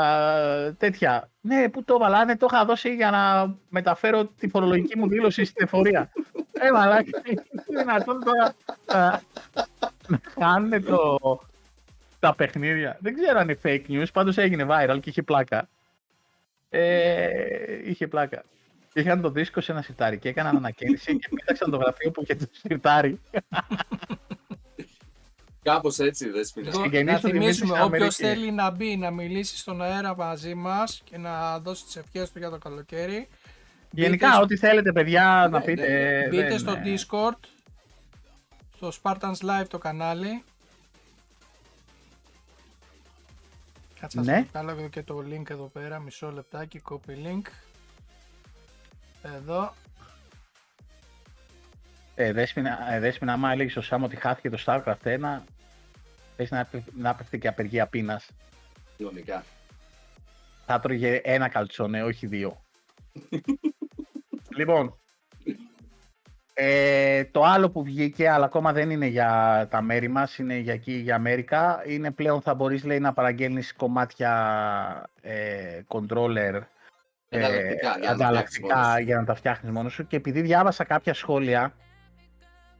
ε, τέτοια. Ναι, πού το έβαλα, ναι, το είχα δώσει για να μεταφέρω τη φορολογική μου δήλωση στην εφορία. ε, μαλάκα, είναι δυνατόν τώρα ε, να χάνουν το, τα παιχνίδια. Δεν ξέρω αν είναι fake news, πάντως έγινε viral και είχε πλάκα. Ε, είχε πλάκα. Είχαν το δίσκο σε ένα σιρτάρι και έκαναν ανακαίνιση και πέταξαν το γραφείο που είχε το σιρτάρι. Κάπως έτσι, Δέσποινα. Λοιπόν, συγγενείς να του Δημήτρη θυμίσουμε, στην όποιος Αμερική. θέλει να μπει να μιλήσει στον αέρα μαζί μας και να δώσει τις ευχές του για το καλοκαίρι. Γενικά, μπείτε ό,τι θέλετε, παιδιά, να Ναι, πείτε. ναι, ε, Μπείτε δεν- στο ε, Discord, στο Spartans Live το κανάλι. Κάτσε να Ναι. σας βγάλω εδώ και το link εδώ πέρα, μισό λεπτάκι, copy link. Εδώ. Ε, Δέσποινα, ε, Δέσποινα, άμα έλεγες στο Σάμ ότι χάθηκε το StarCraft 1, θες να, πε- να πέφτει και απεργία πείνας. Κοινωνικά. Θα τρώγε ένα καλτσόνε, όχι δύο. λοιπόν, ε, το άλλο που βγήκε, αλλά ακόμα δεν είναι για τα μέρη μας, είναι για εκεί, για Αμέρικα, είναι πλέον θα μπορείς, λέει, να παραγγέλνεις κομμάτια ε, controller ε, Ανταλλακτικά, για να τα ανταλλακτικά φτιάξεις μόνος σου. για να τα φτιάχνεις μόνος σου και επειδή διάβασα κάποια σχόλια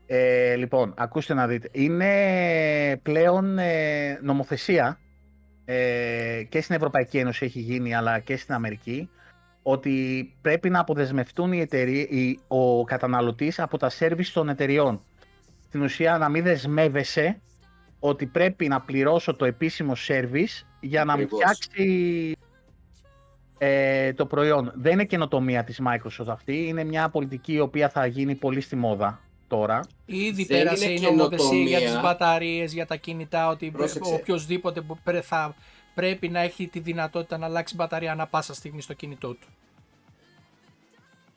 ε, λοιπόν, ακούστε να δείτε. Είναι πλέον ε, νομοθεσία ε, και στην Ευρωπαϊκή Ένωση έχει γίνει, αλλά και στην Αμερική, ότι πρέπει να αποδεσμευτούν οι εταιρείε, οι, ο καταναλωτής από τα σέρβις των εταιριών. Στην ουσία να μην δεσμεύεσαι ότι πρέπει να πληρώσω το επίσημο σέρβις για να μου Ακριβώς. φτιάξει ε, το προϊόν. Δεν είναι καινοτομία της Microsoft αυτή, είναι μια πολιτική η οποία θα γίνει πολύ στη μόδα τώρα. Ήδη Δεν πέρασε είναι η νομοθεσία για καινοτομία. τις μπαταρίες, για τα κινητά, ότι Πρόσεξε. οποιοδήποτε που πρέ- θα πρέπει να έχει τη δυνατότητα να αλλάξει μπαταρία ανά πάσα στιγμή στο κινητό του.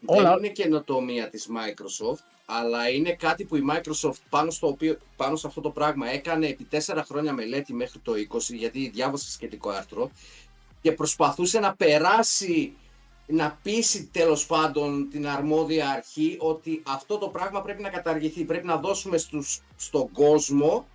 Όλα- Δεν είναι καινοτομία της Microsoft, αλλά είναι κάτι που η Microsoft πάνω, στο οποίο, πάνω σε αυτό το πράγμα έκανε επί τέσσερα χρόνια μελέτη μέχρι το 20, γιατί διάβασα σχετικό άρθρο, και προσπαθούσε να περάσει, να πείσει τέλος πάντων την αρμόδια αρχή ότι αυτό το πράγμα πρέπει να καταργηθεί. Πρέπει να δώσουμε στους, στον κόσμο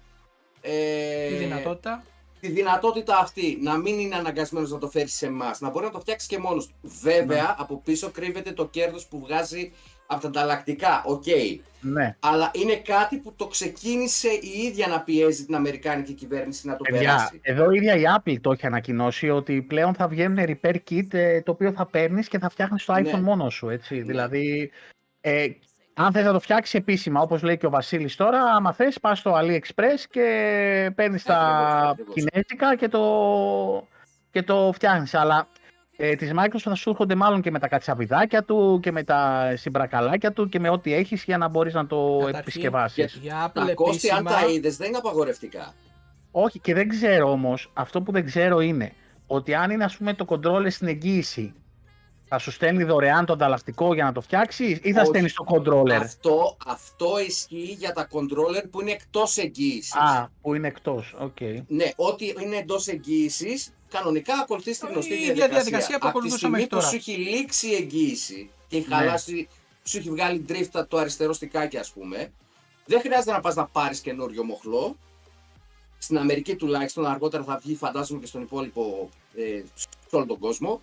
ε, Τη δυνατότητα. Τη δυνατότητα αυτή να μην είναι αναγκασμένος να το φέρει σε εμάς, να μπορεί να το φτιάξει και μόνος του. Βέβαια, Ναι. από πίσω κρύβεται το κέρδος που βγάζει από τα ανταλλακτικά. ΟΚ. Ναι. Αλλά είναι κάτι που το ξεκίνησε η ίδια να πιέζει την Αμερικάνικη κυβέρνηση να το Παιδιά, περάσει. εδώ η ίδια η Apple το έχει ανακοινώσει ότι πλέον θα βγαίνουν repair kit ε, το οποίο θα παίρνεις και θα φτιάχνεις το iPhone Ναι. μόνος σου, έτσι. Δηλαδή, ε, αν θες να το φτιάξεις επίσημα, όπως λέει και ο Βασίλης τώρα, άμα θες πας στο AliExpress και παίρνεις τα Ακριβώς, ακριβώς. κινέζικα και το, και το φτιάχνεις. Αλλά ε, της Microsoft θα σου έρχονται μάλλον και με τα κατσαβιδάκια του και με τα συμπρακαλάκια του και με ό,τι έχεις για να μπορείς να το Καταρχήν, επισκευάσεις. Για Apple Τα κόστη, αν επίσημα, τα είδες, δεν είναι απαγορευτικά. Όχι, και δεν ξέρω όμως, αυτό που δεν ξέρω είναι ότι αν είναι ας πούμε το controller στην εγγύηση, Θα σου στέλνει δωρεάν το ανταλλακτικό για να το φτιάξει ή θα Όχι. στέλνει το controller; Αυτό, αυτό ισχύει για τα controller που είναι εκτός εγγύησης. Α, που είναι εκτός. Οκ. Ναι, ό,τι είναι εντός εγγύησης, κανονικά ακολουθεί την Η γνωστή ίδια διαδικασία. διαδικασία που Από τη ακολουθούσαμε στιγμή μέχρι που τώρα. σου έχει λήξει η εγγύηση και έχει Ναι. χαλάσει, σου έχει βγάλει drift το αριστερό στικάκι, ας πούμε, δεν χρειάζεται να πας να πάρεις καινούριο μοχλό. Στην Αμερική τουλάχιστον, αργότερα θα βγει φαντάζομαι και στον υπόλοιπο, ε, σε όλο τον κόσμο.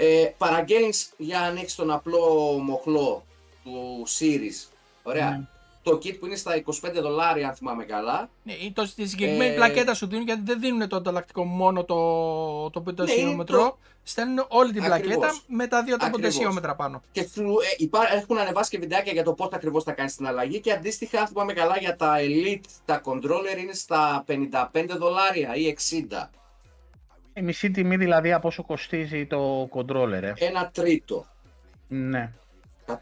Ε, παραγγέλνεις για αν έχει τον απλό μοχλό του Series. Ωραία. Ναι. Το kit που είναι στα 25 δολάρια, αν θυμάμαι καλά, Ναι, ή το, τη συγκεκριμένη Ε, πλακέτα σου δίνουν γιατί δεν δίνουν το ανταλλακτικό μόνο το, το Ναι, πεντασιόμετρο. είναι Στέλνουν όλη την Ακριβώς. πλακέτα με τα δύο τα Ακριβώς. πεντασιόμετρα πάνω. και σου, ε, υπά- έχουν ανεβάσει και βιντεάκια για το πώς ακριβώς θα κάνεις την αλλαγή. Και αντίστοιχα, αν θυμάμαι καλά, για τα Elite τα controller είναι στα 55 δολάρια ή 60. Η μισή τιμή δηλαδή από όσο κοστίζει το controller. Ε. Ένα τρίτο. Ναι, 180-60.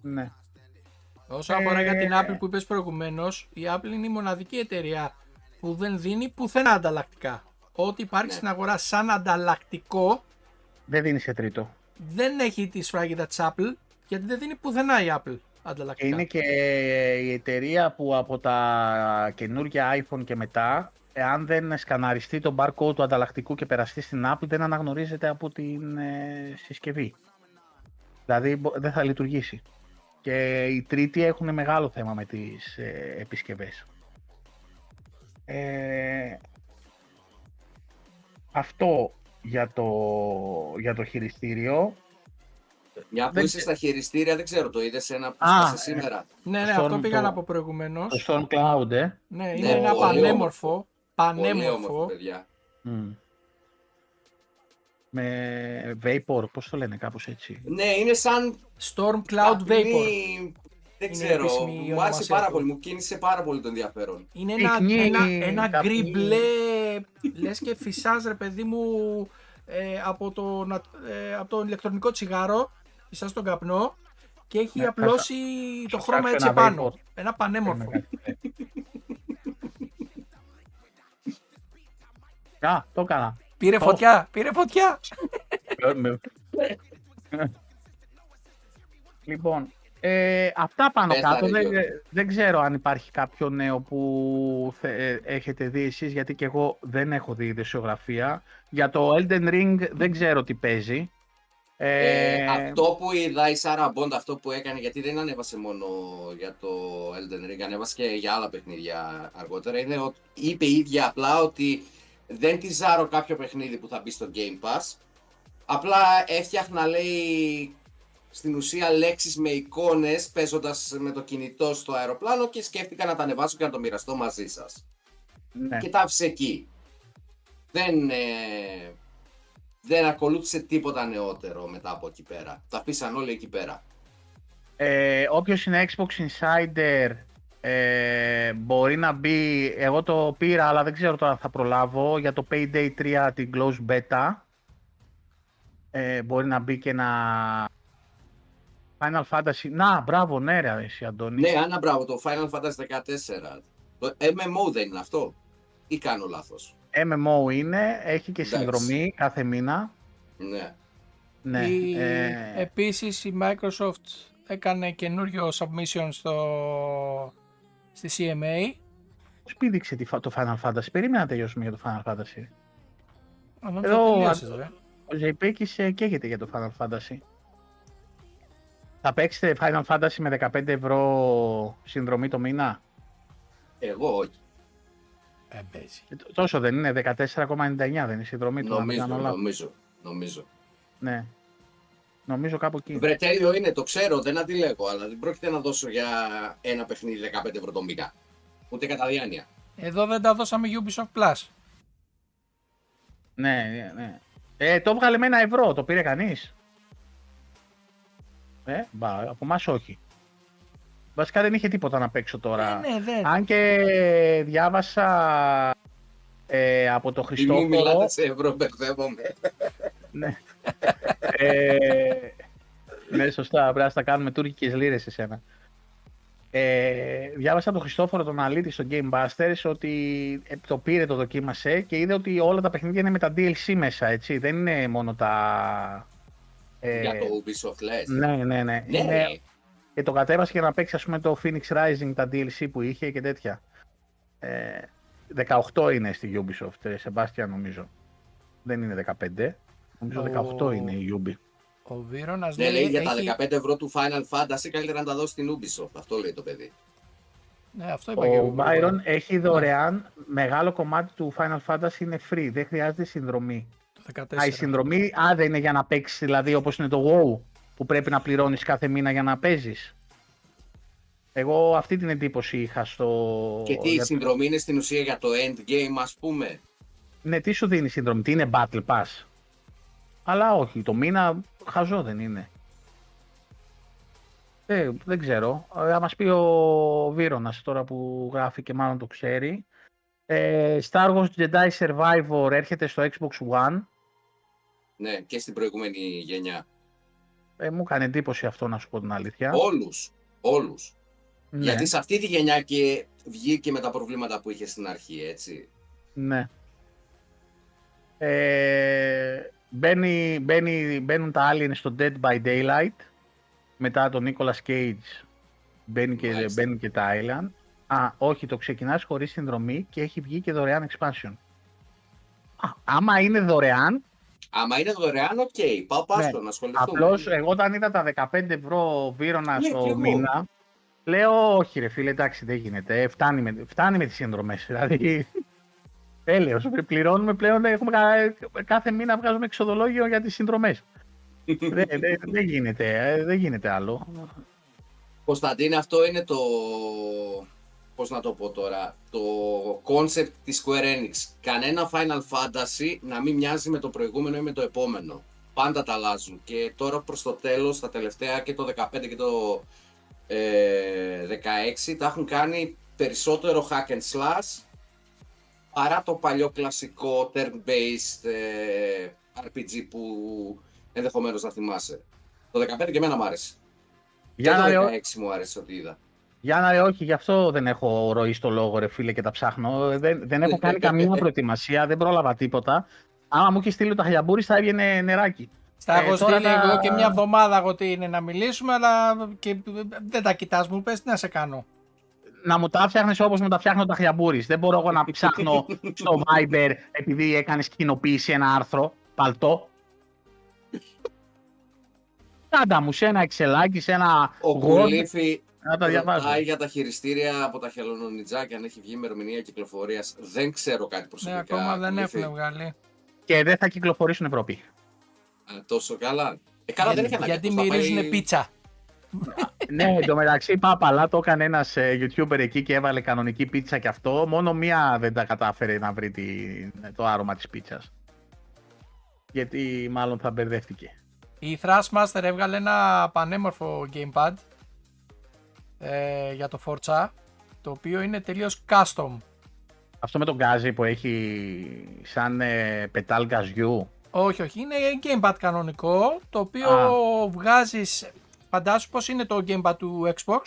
ναι. Όσο αφορά για την Ε, Apple που είπες προηγουμένως, η Apple είναι η μοναδική εταιρεία που δεν δίνει πουθενά ανταλλακτικά. Ό,τι υπάρχει Ναι. στην αγορά σαν ανταλλακτικό Δεν δίνει σε τρίτο. δεν έχει τη σφραγίδα της Apple γιατί δεν δίνει πουθενά η Apple Και ανταλλακτικά. είναι και η εταιρεία που από τα καινούργια iPhone και μετά, εάν δεν σκαναριστεί το barcode του ανταλλακτικού και περαστεί στην Apple, δεν αναγνωρίζεται από την ε, συσκευή. Δηλαδή μπο- δεν θα λειτουργήσει. Και οι τρίτοι έχουν μεγάλο θέμα με τις ε, επισκευές. Ε, αυτό για το, για το χειριστήριο. Μια που Δεν είσαι στα χειριστήρια, δεν ξέρω, το είδες ένα που Α, σκάσε ε. σήμερα; Ναι, ναι, Storm αυτό πήγα το- να πω προηγουμένως. Το Storm Cloud, ε. Ναι, Ναι, είναι ένα πολύ πανέμορφο. Πολύ όμορφο, Πανέμορφο. παιδιά. Μμ. Με Vapor, πώς το λένε κάπως έτσι; Ναι, είναι σαν Storm Cloud Vapor. Πυκνή- Δεν Είναι ξέρω, επίσημη η μου άρεσε ονομασία πάρα του. πολύ, μου κίνησε πάρα πολύ το ενδιαφέρον. Είναι ένα, Πυκνή, ένα, ένα καπνή. γκρι μπλε, λες και φυσάς ρε παιδί μου ε, από, το, να- ε, από το ηλεκτρονικό τσιγάρο, φυσάς τον καπνό και έχει Ναι, απλώσει το θα χρώμα φτιάξω έτσι ένα πάνω. vapor. Ένα πανέμορφο. Α, το έκανα. Πήρε Ω. φωτιά, πήρε φωτιά. λοιπόν, ε, αυτά πάνω Πες τα, κάτω. ρε, Δεν, Γιώργο. δεν ξέρω αν υπάρχει κάποιο νέο που θε- ε, έχετε δει εσείς, γιατί και εγώ δεν έχω δει ειδησιογραφία. Για το Elden Ring δεν ξέρω τι παίζει. Ε, Ε, αυτό που είδα η Σάρα Μποντ, αυτό που έκανε, γιατί δεν ανέβασε μόνο για το Elden Ring, ανέβασε και για άλλα παιχνίδια αργότερα, είναι ότι είπε η ίδια απλά ότι δεν τη ζάρω κάποιο παιχνίδι που θα μπει στο Game Pass. Απλά έφτιαχνα, λέει, στην ουσία λέξεις με εικόνες παίζοντας με το κινητό στο αεροπλάνο και σκέφτηκα να τα ανεβάσω και να το μοιραστώ μαζί σας. ναι. Και τα άφησε εκεί. Δεν, ε, δεν ακολούθησε τίποτα νεότερο μετά από εκεί πέρα. Τα αφήσαν όλοι εκεί πέρα. Ε, όποιος είναι Xbox Insider ε, μπορεί να μπει, εγώ το πήρα αλλά δεν ξέρω τώρα αν θα προλάβω, για το Payday 3 την Close Beta. Ε, μπορεί να μπει και ένα Final Fantasy. Να, μπράβο, ναι ρε εσύ Αντώνη. Ναι, Άννα, μπράβο, το Final Fantasy 14. Το MMO δεν είναι αυτό; Ή κάνω λάθος; MMO είναι, έχει και Εντάξει. συνδρομή κάθε μήνα. Ναι. Ναι, Η- ε, Επίσης η Microsoft έκανε καινούριο submission στο, στη CMA. πώς πήδηξε τη φα- το Final Fantasy; Περίμενα να τελειώσουμε για το Final Fantasy. Α, νόμιζα Εδώ, τελείωσες, ρε. Ο Ζεϊπέκης ε, καίγεται για το Final Fantasy. Θα παίξετε Final Fantasy με 15 ευρώ συνδρομή το μήνα; Εγώ όχι. Ε, παίζει. Ε, τ- Τόσο δεν είναι, 14,99 δεν είναι η συνδρομή του. να μην Νομίζω, κάνω λάθος. νομίζω, νομίζω. Ναι. Νομίζω κάπου εκεί. Βρε τέλειο είναι, το ξέρω, δεν αντιλέγω, αλλά δεν πρόκειται να δώσω για ένα παιχνίδι 15 ευρώ το μήνα. Ούτε κατά διάνοια. Εδώ δεν τα δώσαμε Ubisoft Plus. Ναι, ναι, ναι. Ε, το έβγαλε με ένα ευρώ, το πήρε κανείς; Ε, μπα, από εμάς όχι. Βασικά δεν είχε τίποτα να παίξω τώρα. Ε, ναι, δεν. Αν και διάβασα ε, από το Τι μου Χριστόφορο. μιλάτε σε ευρώ, μπερδεύομαι. ναι. Ε, ναι, σωστά. Πρέπει να στα κάνουμε τουρκικές λίρες εσένα. Ε, διάβασα τον Χριστόφορο τον Αλήτη στο Game Busters ότι ε, το πήρε, το δοκίμασε και είδε ότι όλα τα παιχνίδια είναι με τα DLC μέσα, έτσι. Δεν είναι μόνο τα... Ε, Για το Ubisoft λες. Ναι, ναι, ναι. Ναι, Είναι, και το κατέβασε για να παίξει ας πούμε το Phoenix Rising, τα DLC που είχε και τέτοια. Ε, 18 είναι στη Ubisoft, ε, Sebastian νομίζω. Δεν είναι 15. Νομίζω Ο- 18 είναι η Ubi. Ο Βίρονας Ναι, λέει για έχει- τα 15 ευρώ του Final Fantasy καλύτερα να τα δώσει στην Ubisoft. Αυτό λέει το παιδί. Ναι, αυτό είπα και εγώ. Ο Byron έχει δωρεάν, μεγάλο κομμάτι του Final Fantasy είναι free, δεν χρειάζεται συνδρομή. Το 14. Α, η συνδρομή, α, δεν είναι για να παίξεις, δηλαδή όπως είναι το WoW, που πρέπει να πληρώνεις κάθε μήνα για να παίζεις. Εγώ αυτή την εντύπωση είχα στο... Και τι, η για- συνδρομή είναι στην ουσία για το endgame, ας πούμε; Ναι, τι σου δίνει η συνδρομή, τι είναι Battle Pass; Αλλά όχι, το μήνα χαζό δεν είναι. Ε, δεν ξέρω. Ε, Θα μας πει ο Βίρονας τώρα που γράφει και μάλλον το ξέρει. Ε, Star Wars Jedi Survivor έρχεται στο Xbox One. Ναι, και στην προηγούμενη γενιά. Ε, μου έκανε εντύπωση αυτό να σου πω την αλήθεια. Όλους. Όλους. Ναι, Γιατί σε αυτή τη γενιά και βγήκε με τα προβλήματα που είχε στην αρχή, έτσι. ναι. Ε, μπαίνει, μπαίνει, μπαίνουν τα aliens στο Dead by Daylight. Μετά τον Nicolas Cage μπαίνει και, Μάλιστα. μπαίνουν και τα Island. Α, όχι, το ξεκινάς χωρίς συνδρομή και έχει βγει και δωρεάν expansion. Α, άμα είναι δωρεάν, Άμα είναι δωρεάν, οκ. Πάω Ναι. πάστο να ασχοληθούμε. απλώς εγώ όταν είδα τα 15 ευρώ βύρονα Ναι, κι στο εγώ. μήνα, λέω όχι ρε φίλε, εντάξει δεν γίνεται, ε, φτάνει με, φτάνει με τις συνδρομές, δηλαδή έλεος, πληρώνουμε πλέον, έχουμε, κα- κάθε μήνα βγάζουμε εξοδολόγιο για τις συνδρομές. δεν, δεν, δεν γίνεται, ε, δεν γίνεται άλλο. Κωνσταντίνε, αυτό είναι το... Πώς να το πω τώρα, το concept της Square Enix. Κανένα Final Fantasy να μην μοιάζει με το προηγούμενο ή με το επόμενο. Πάντα τα αλλάζουν. Και τώρα προς το τέλος, τα τελευταία και το 15 και το ε, 16, τα έχουν κάνει περισσότερο hack and slash παρά το παλιό κλασικό turn-based ε, RPG που ενδεχομένως να θυμάσαι. Το 15 και εμένα μου άρεσε. Για να, και το λέω, 16 μου άρεσε ότι είδα. για να λέω, όχι, γι' αυτό δεν έχω ροή στο λόγο ρε φίλε και τα ψάχνω. Δεν, δεν έχω κάνει καμία προετοιμασία, δεν πρόλαβα τίποτα. Άμα μου είχε στείλει το χαλιαμπούρι θα έβγαινε νεράκι. Στα Ε, έχω τώρα στείλει τα- εγώ και μια εβδομάδα εγώ τι είναι να μιλήσουμε, αλλά και δεν τα κοιτάς μου, πες τι να σε κάνω. Να μου τα φτιάχνεις όπως μου τα φτιάχνω τα χλιαμπούρι. Δεν μπορώ εγώ να ψάχνω στο Viber επειδή έκανες κοινοποίηση ένα άρθρο. Παλτό. Κάντα μου σε ένα εξελάκι, σε ένα Ο Word, Κουλήφη να τα διαβάζω. ρωτάει για τα χειριστήρια από τα χελονονιτζάκια αν έχει βγει ημερομηνία κυκλοφορίας. Δεν ξέρω κάτι Ναι, προσωπικά. ακόμα δεν Κουλήφη. έχουν βγάλει. Και δεν θα κυκλοφορήσουν Ευρώπη. Α, τόσο καλά. Ε, καλά, δεν έχει ανάγκη. γιατί πώς θα μυρίζουν πάει- πίτσα. Ναι, εντωμεταξύ πάπαλα το έκανε ένας YouTuber εκεί και έβαλε κανονική πίτσα και αυτό. Μόνο μία δεν τα κατάφερε να βρει τη, το άρωμα της πίτσας. Γιατί μάλλον θα μπερδεύτηκε. Η Thrashmaster έβγαλε ένα πανέμορφο gamepad ε, για το Forza, το οποίο είναι τελείως custom. Αυτό με τον γκάζι που έχει σαν ε, πετάλ γκαζιού. Όχι, όχι, είναι gamepad κανονικό, το οποίο Α. βγάζεις, φαντάσου πως είναι το gamepad του Xbox,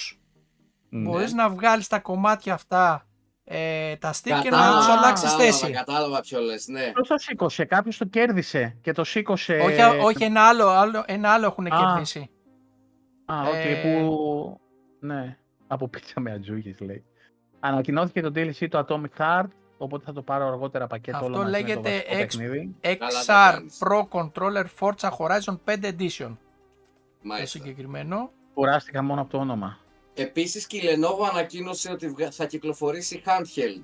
Ναι. μπορείς να βγάλεις τα κομμάτια αυτά, ε, τα stick και να Κατάλαβα, τους αλλάξεις κατάλαβα, θέση. Κατάλαβα ποιο λες, ναι. Ποιος το σήκωσε, κάποιος το κέρδισε και το σήκωσε. Όχι, όχι ένα, άλλο, άλλο, ένα άλλο έχουν Α. κερδίσει. Α, οκ, ε, που... Ναι, από πίτσα με αντζούγιες λέει. Ανακοινώθηκε το DLC του Atomic Heart, οπότε θα το πάρω αργότερα πακέτο Αυτό όλο μαζί με το λέγεται βασικό X- παιχνίδι. Καλά το XR κάνεις. Pro Controller Forza Horizon 5 Edition. Το Μάλιστα. συγκεκριμένο. Κουράστηκα μόνο από το όνομα. Επίσης και η Lenovo ανακοίνωσε ότι βγα- θα κυκλοφορήσει handheld.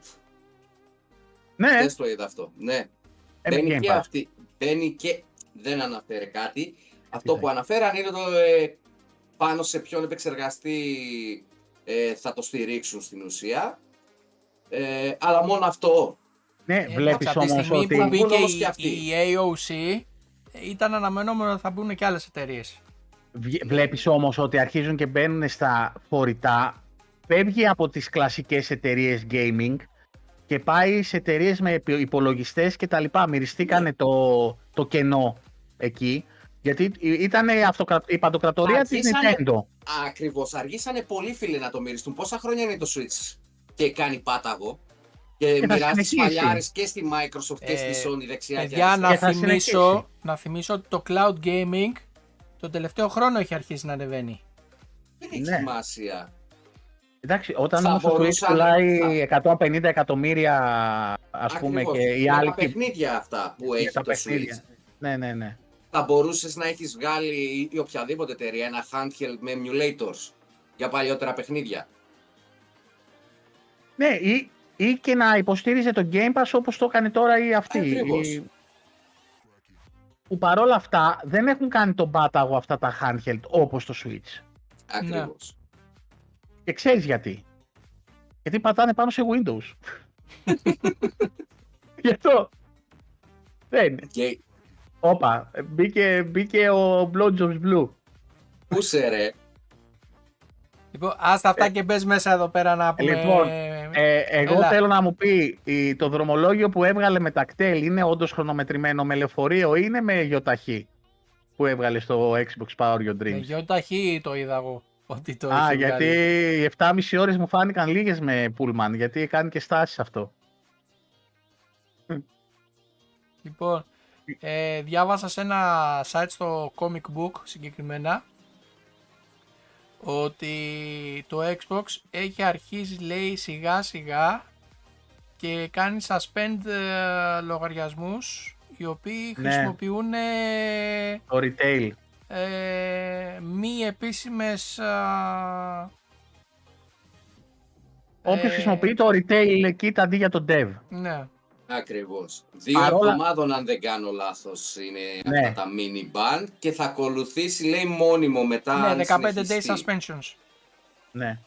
Ναι, Δεν το είδα αυτό. Ναι. ε, με Μπαίνει Game και Pass. αυτή. Μπαίνει και δεν αναφέρει κάτι. Αυτό θα που έχει; αναφέραν είναι το ε, πάνω σε ποιον επεξεργαστή ε, θα το στηρίξουν στην ουσία. Ε, αλλά μόνο αυτό. Ναι, Ε, βλέπεις εντάξει, από τη όμως στιγμή ότι... που Βγουν μπήκε όμως και η, αυτοί. η AOC ήταν αναμενόμενο ότι θα μπουν και άλλες εταιρείες. Βγε- Βλέπεις όμως ότι αρχίζουν και μπαίνουν στα φορητά, φεύγει από τις κλασικές εταιρείες gaming και πάει σε εταιρείες με υπολογιστές και τα λοιπά. Μυριστήκανε το, το κενό εκεί Γιατί ήταν η παντοκρατορία της Αρχίσανε- Nintendo. Ακριβώς. Αργήσανε πολύ φίλοι να το μοιριστούν. Πόσα χρόνια είναι το Switch και κάνει πάταγο. Και Και θα μοιράζει τις συνεχίσει. φαλιάρε και στη Microsoft και Ε, στη Sony δεξιά και Παιδιά, αριστερά. να Και θα θυμίσω, συνεχίσει. να θυμίσω ότι το cloud gaming το τελευταίο χρόνο έχει αρχίσει να ανεβαίνει. Δεν έχει Ναι. σημασία. Εντάξει, όταν Θα όμως το Switch μπορούσαν- πουλάει 150 εκατομμύρια ας πούμε Ακριβώς. και οι Για άλλοι τα παιχνίδια αυτά που για έχει τα το παιχνίδια. Switch. Ναι, ναι, ναι. Θα μπορούσες να έχεις βγάλει ή οποιαδήποτε εταιρεία ένα handheld με emulators για παλιότερα παιχνίδια. Ναι, ή, ή και να υποστήριζε το Game Pass όπως το έκανε τώρα ή αυτή. Ακριβώς. Η- Που παρόλα αυτά δεν έχουν κάνει τον πάταγο αυτά τα handheld όπως το Switch. Ακριβώς. Και ξέρεις γιατί. Γιατί πατάνε πάνω σε Windows. Γι' αυτό. Δεν. Και Όπα, μπήκε, μπήκε ο Blowjobs Blue. πού σε ρε, Λοιπόν, άστα αυτά και μπες μέσα εδώ πέρα να πούμε. Λοιπόν, Ε, εγώ Έλα. θέλω να μου πει, η- το δρομολόγιο που έβγαλε με τακτέλ είναι όντως χρονομετρημένο με λεωφορείο ή είναι με γιοταχή που έβγαλε στο Xbox Power Your με Dreams; γιο ταχύ το είδα εγώ. Ότι το Α, έχει γιατί βγάλει. οι 7,5 ώρες μου φάνηκαν λίγες με Pullman, γιατί κάνει και στάσεις αυτό. Λοιπόν, ε, διάβασα σε ένα site στο Comic Book συγκεκριμένα ότι το Xbox έχει αρχίσει λέει σιγά σιγά και κάνει suspend ε, λογαριασμούς οι οποίοι Ναι. χρησιμοποιούν ε, Το retail. ε, μη επίσημες α, Όποιος ε, χρησιμοποιεί το retail kit αντί για το dev. ναι. Ακριβώς. Δύο Παρόλα- εβδομάδων, αν δεν κάνω λάθος, είναι Ναι. αυτά τα mini ban και θα ακολουθήσει, λέει, μόνιμο μετά. ναι, αν 15 days συνεχιστεί. suspensions. Ναι.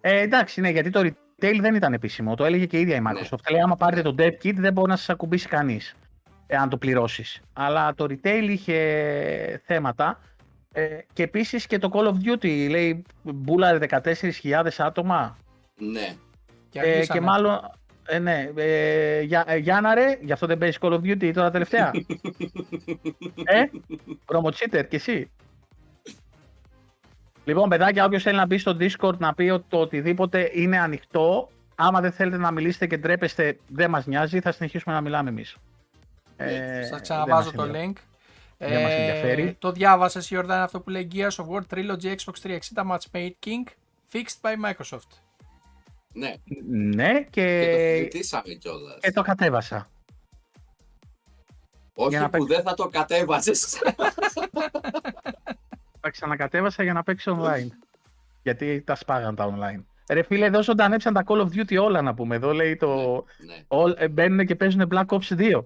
Ε, εντάξει, ναι, γιατί το retail δεν ήταν επίσημο. Το έλεγε και η ίδια η Ναι. Microsoft. Λέει, άμα πάρετε το dev kit δεν μπορεί να σας ακουμπήσει κανείς, εάν το πληρώσεις. Αλλά το retail είχε θέματα. Ε, και επίσης και το Call of Duty, λέει, μπούλαρε 14.000 άτομα. Ναι. Και, Ε, και αρχίσανε. μάλλον, ε, ναι, ε, για, ε, Γιάννα ρε, γι' αυτό δεν παίζεις Call of Duty τώρα τελευταία. ε, προμοτσίτερ κι εσύ. Λοιπόν, παιδάκια, όποιος θέλει να μπει στο Discord να πει ότι το οτιδήποτε είναι ανοιχτό. Άμα δεν θέλετε να μιλήσετε και ντρέπεστε, δεν μας νοιάζει, θα συνεχίσουμε να μιλάμε εμείς. Ναι, Σας ξαναβάζω δεν το μας link. Δεν μας ενδιαφέρει. το διάβασες Ιορδάν αυτό που λέει Gears of War Trilogy Xbox 360 Matchmaking Fixed by Microsoft. Ναι. Ναι, Και το και, συζητήσαμε κιόλας. και το κατέβασα. Όχι για να που παίξω. δεν θα το κατέβαζες. Τα ξανακατέβασα για να παίξω online. Γιατί τα σπάγαν τα online. Ρε φίλε, εδώ ζωντανέψαν τα Call of Duty όλα να πούμε. Εδώ λέει το. ναι. All, ε, μπαίνουν και παίζουν Black Ops 2.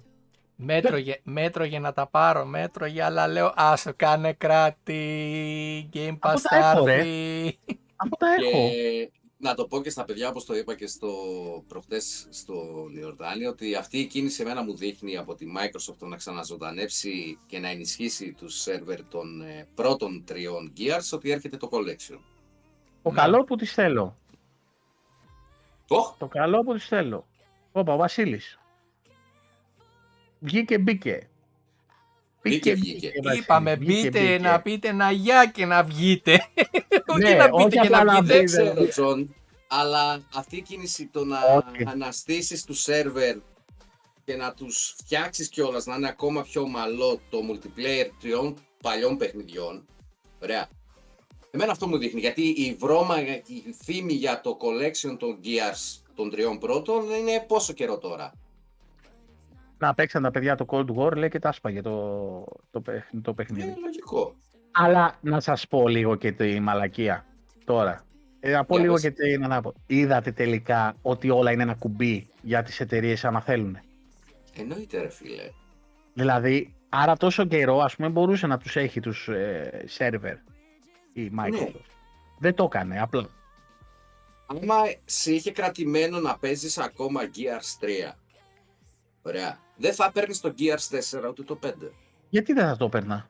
Μέτρο, για, μέτρο για να τα πάρω, μέτρο για αλλά λέω άσο κάνε κράτη, Game Pass Αυτό θα τα έχω, ρε. έρθει. Αυτό τα έχω. Και να το πω και στα παιδιά, όπως το είπα και στο προχτές στο Ιορδάνη, ότι αυτή η κίνηση εμένα μου δείχνει από τη Microsoft το να ξαναζωντανέψει και να ενισχύσει τους σερβερ των ε, πρώτων τριών Gears, ότι έρχεται το Collection. Το Ναι. καλό που τις θέλω. Οχ, Το καλό που τις θέλω. Όπα, ο Βασίλης. Βγήκε, μπήκε. Μπήκε, βγήκε. Βασίλη, Είπαμε βγήκε, μπείτε μπήκε. να πείτε να γεια και να βγείτε. όχι Ναι, να μπείτε όχι και απλά να να βγείτε. δεν μπείτε. ξέρω Τζον, αλλά αυτή η κίνηση το να Όχι. αναστήσεις του σερβερ και να τους φτιάξεις κιόλας να είναι ακόμα πιο ομαλό το multiplayer τριών παλιών παιχνιδιών. Ωραία. Εμένα αυτό μου δείχνει, γιατί η βρώμα, η θύμη για το collection των Gears των τριών πρώτων είναι πόσο καιρό τώρα. Να παίξαν τα παιδιά το Cold War, λέει και τα άσπαγε το, το, παιχ- το παιχνίδι. Είναι λογικό. Αλλά να σας πω λίγο και τη μαλακία τώρα. Ε, να πω Για λίγο πες. και την ανάποδα. Είδατε τελικά ότι όλα είναι ένα κουμπί για τις εταιρείες άμα θέλουν. Εννοείται ρε φίλε. Δηλαδή, άρα τόσο καιρό ας πούμε μπορούσε να τους έχει τους ε, σερβερ η Microsoft. Ναι. Δεν το έκανε, απλά. Άμα σε είχε κρατημένο να παίζεις ακόμα Gears 3, ωραία, δεν θα παίρνεις το Gears 4 ούτε το 5. Γιατί δεν θα το έπαιρνα.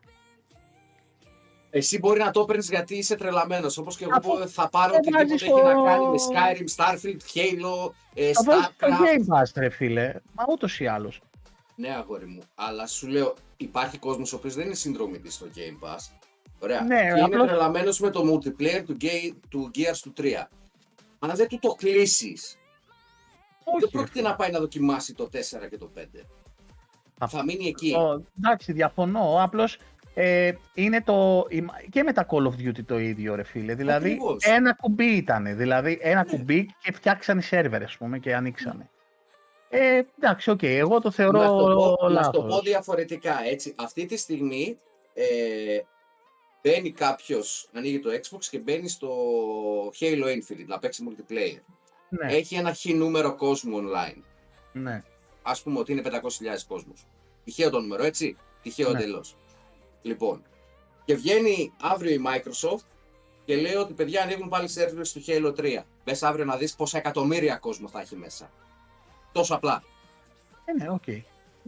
Εσύ μπορεί να το παίρνεις γιατί είσαι τρελαμένος. Όπως και εγώ Αφού που θα πάρω το οτιδήποτε βάζεις έχει να στο- κάνει με Skyrim, Starfield, Halo, ε, Θα βάλεις το Starcraft. Game Pass, ρε φίλε. Μα ούτως ή άλλως. Ναι, αγόρι μου. Αλλά σου λέω, υπάρχει κόσμος ο οποίος δεν είναι συνδρομητής στο Game Pass. Ωραία. Ναι, και είναι απλώς- τρελαμένος με το multiplayer του, Ga- του Gears του 3. Αν δεν του το κλείσεις, δεν Όχι. πρόκειται να πάει να δοκιμάσει το 4 και το 5. Θα- Θα μείνει εκεί. Το- εντάξει, διαφωνώ. Απλώ ε, είναι το. η- Και με τα Call of Duty το ίδιο, ρε φίλε. Δηλαδή, Ακριβώς. ένα κουμπί ήταν. Δηλαδή, ένα Ναι. κουμπί και φτιάξανε σερβερ, ας πούμε, και ανοίξανε. Ε, εντάξει, οκ, εγώ το θεωρώ να, στο πω, να στο λάθος. πω διαφορετικά έτσι. Αυτή τη στιγμή ε, μπαίνει κάποιος, ανοίγει το Xbox και μπαίνει στο Halo Infinite να παίξει multiplayer. Ναι, Έχει ένα χι νούμερο κόσμου online. ναι. Ας πούμε ότι είναι 500.000 κόσμος. Τυχαίο το νούμερο, έτσι; Τυχαίο Ναι. εντελώς. Λοιπόν, και βγαίνει αύριο η Microsoft και λέει ότι παιδιά ανοίγουν πάλι servers του Halo 3. Μπες αύριο να δεις πόσα εκατομμύρια κόσμο θα έχει μέσα. Τόσο απλά. Ε, ναι, οκ.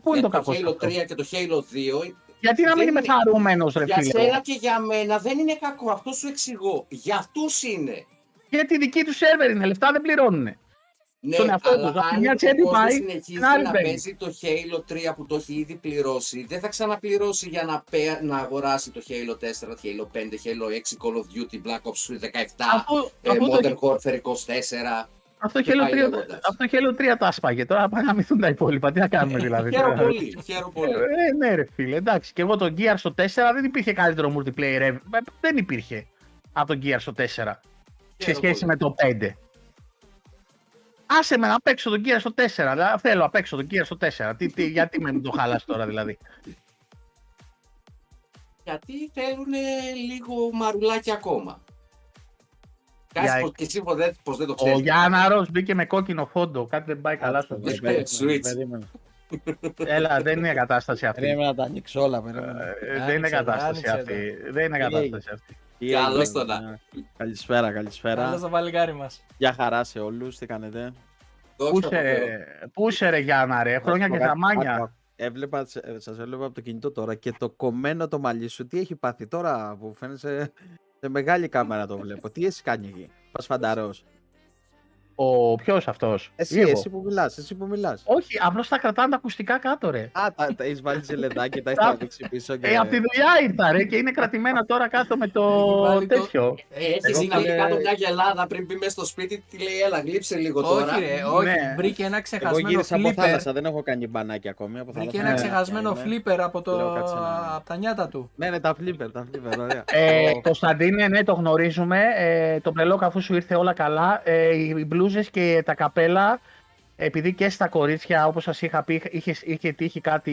Πού είναι το Γιατί κακό σε Halo αυτό; 3 και το Halo 2 Γιατί να μην δεν είμαι είναι- χαρούμενος, ρε για φίλε. σένα και για μένα δεν είναι κακό. Αυτό σου εξηγώ. Για αυτούς είναι. Γιατί δική τους σερβερ είναι, λεφτά δεν πληρώνουν. Ναι, Στον εαυτό αλλά τους. Από τη αν μια ο τσέπη κόσμος πάει, συνεχίζει στην άλλη να μπαίνει. παίζει το Halo 3 που το έχει ήδη πληρώσει, δεν θα ξαναπληρώσει για να, πε- να αγοράσει το Halo 4, Halo 5, Halo 6, Call of Duty, Black Ops 17, Αυτό, ε, αυτό, Modern το, Warfare 24. αυτό, και Halo πάει 3, λέγοντας. αυτό Halo 3 τα άσπαγε. Τώρα πάνε να μυθούν τα υπόλοιπα. Τι να κάνουμε δηλαδή. Χαίρομαι τώρα; πολύ, χαίρομαι πολύ. Ε, ναι, ρε φίλε, εντάξει. Και εγώ το Gear στο 4 δεν υπήρχε καλύτερο multiplayer. ever. Ε, Δεν υπήρχε από το Gear στο 4 σε Χαίρομαι σχέση πολύ. με το 5. Άσε με να παίξω το Gear στο 4. Δηλαδή, θέλω να παίξω το Gear στο 4. Τι, τι, γιατί με το χαλάς τώρα δηλαδή. Γιατί θέλουν λίγο μαρουλάκι ακόμα. Κάτσε Για- πως και εσύ πως δεν, πως δεν το Ο ξέρεις. Γιάνναρος μπήκε με κόκκινο φόντο. Κάτι δεν πάει καλά στο Ε, βίντεο. Switch. Περίμενα. Έλα, δεν είναι κατάσταση αυτή. Περίμενα να τα ανοίξω όλα. περίμενα. Ε, Δεν είναι Άνοιξε το, κατάσταση άνοιξε το. αυτή. Δεν είναι Τι κατάσταση αυτή. Τι Καλώς έγινε, το να. ε, Καλησπέρα, Καλό καλησπέρα. το παλικάρι μας. Γεια χαρά σε όλους, τι κάνετε; Δόξα Πού τω Θεώ. σε- Πού σε ρε Γιάννα ρε, χρόνια και ζαμάνια. Έβλεπα, ε, σας έβλεπα από το κινητό τώρα και το κομμένο το μαλλί σου, τι έχει πάθει τώρα που φαίνεσαι σε μεγάλη κάμερα το βλέπω. Τι έχει κάνει εκεί, πας φανταρός. Ο ποιος αυτός; Εσύ, Ή εγώ; εσύ που μιλάς, εσύ που μιλάς. Όχι, απλώς τα κρατάνε τα ακουστικά κάτω ρε. Α, τα, τα έχεις βάλει σε λεδάκι, τα έχεις Τα- τραβήξει πίσω και... Ε, από τη δουλειά ήρθα ρε και είναι κρατημένα τώρα κάτω με το βάλει το- τέτοιο. Ε, Έχεις Εγώ δυναμεί και- κάτω μια γελάδα πριν πει μέσα στο σπίτι, τι λέει, έλα, γλύψε λίγο τώρα. Όχι, ρε, όχι. Ναι. Βρήκε ένα Εγώ ξεχασμένο γύρισα από flipper. θάλασσα, δεν έχω κάνει μπανάκι ακόμη. Από Βρήκε θάλασσα. ένα Ναι, ξεχασμένο ναι, ναι. flipper από, το... Λέω, κάτσε να- από τα νιάτα του. Ναι, ναι, τα flipper, τα flipper, ωραία. Ε, Κωνσταντίνε, ναι, το γνωρίζουμε. Ε, το μπρελόκ αφού σου ήρθε όλα καλά. Ε, οι μπλούζες και τα καπέλα, επειδή και στα κορίτσια, όπως σας είχα πει, είχε, είχε τύχει κάτι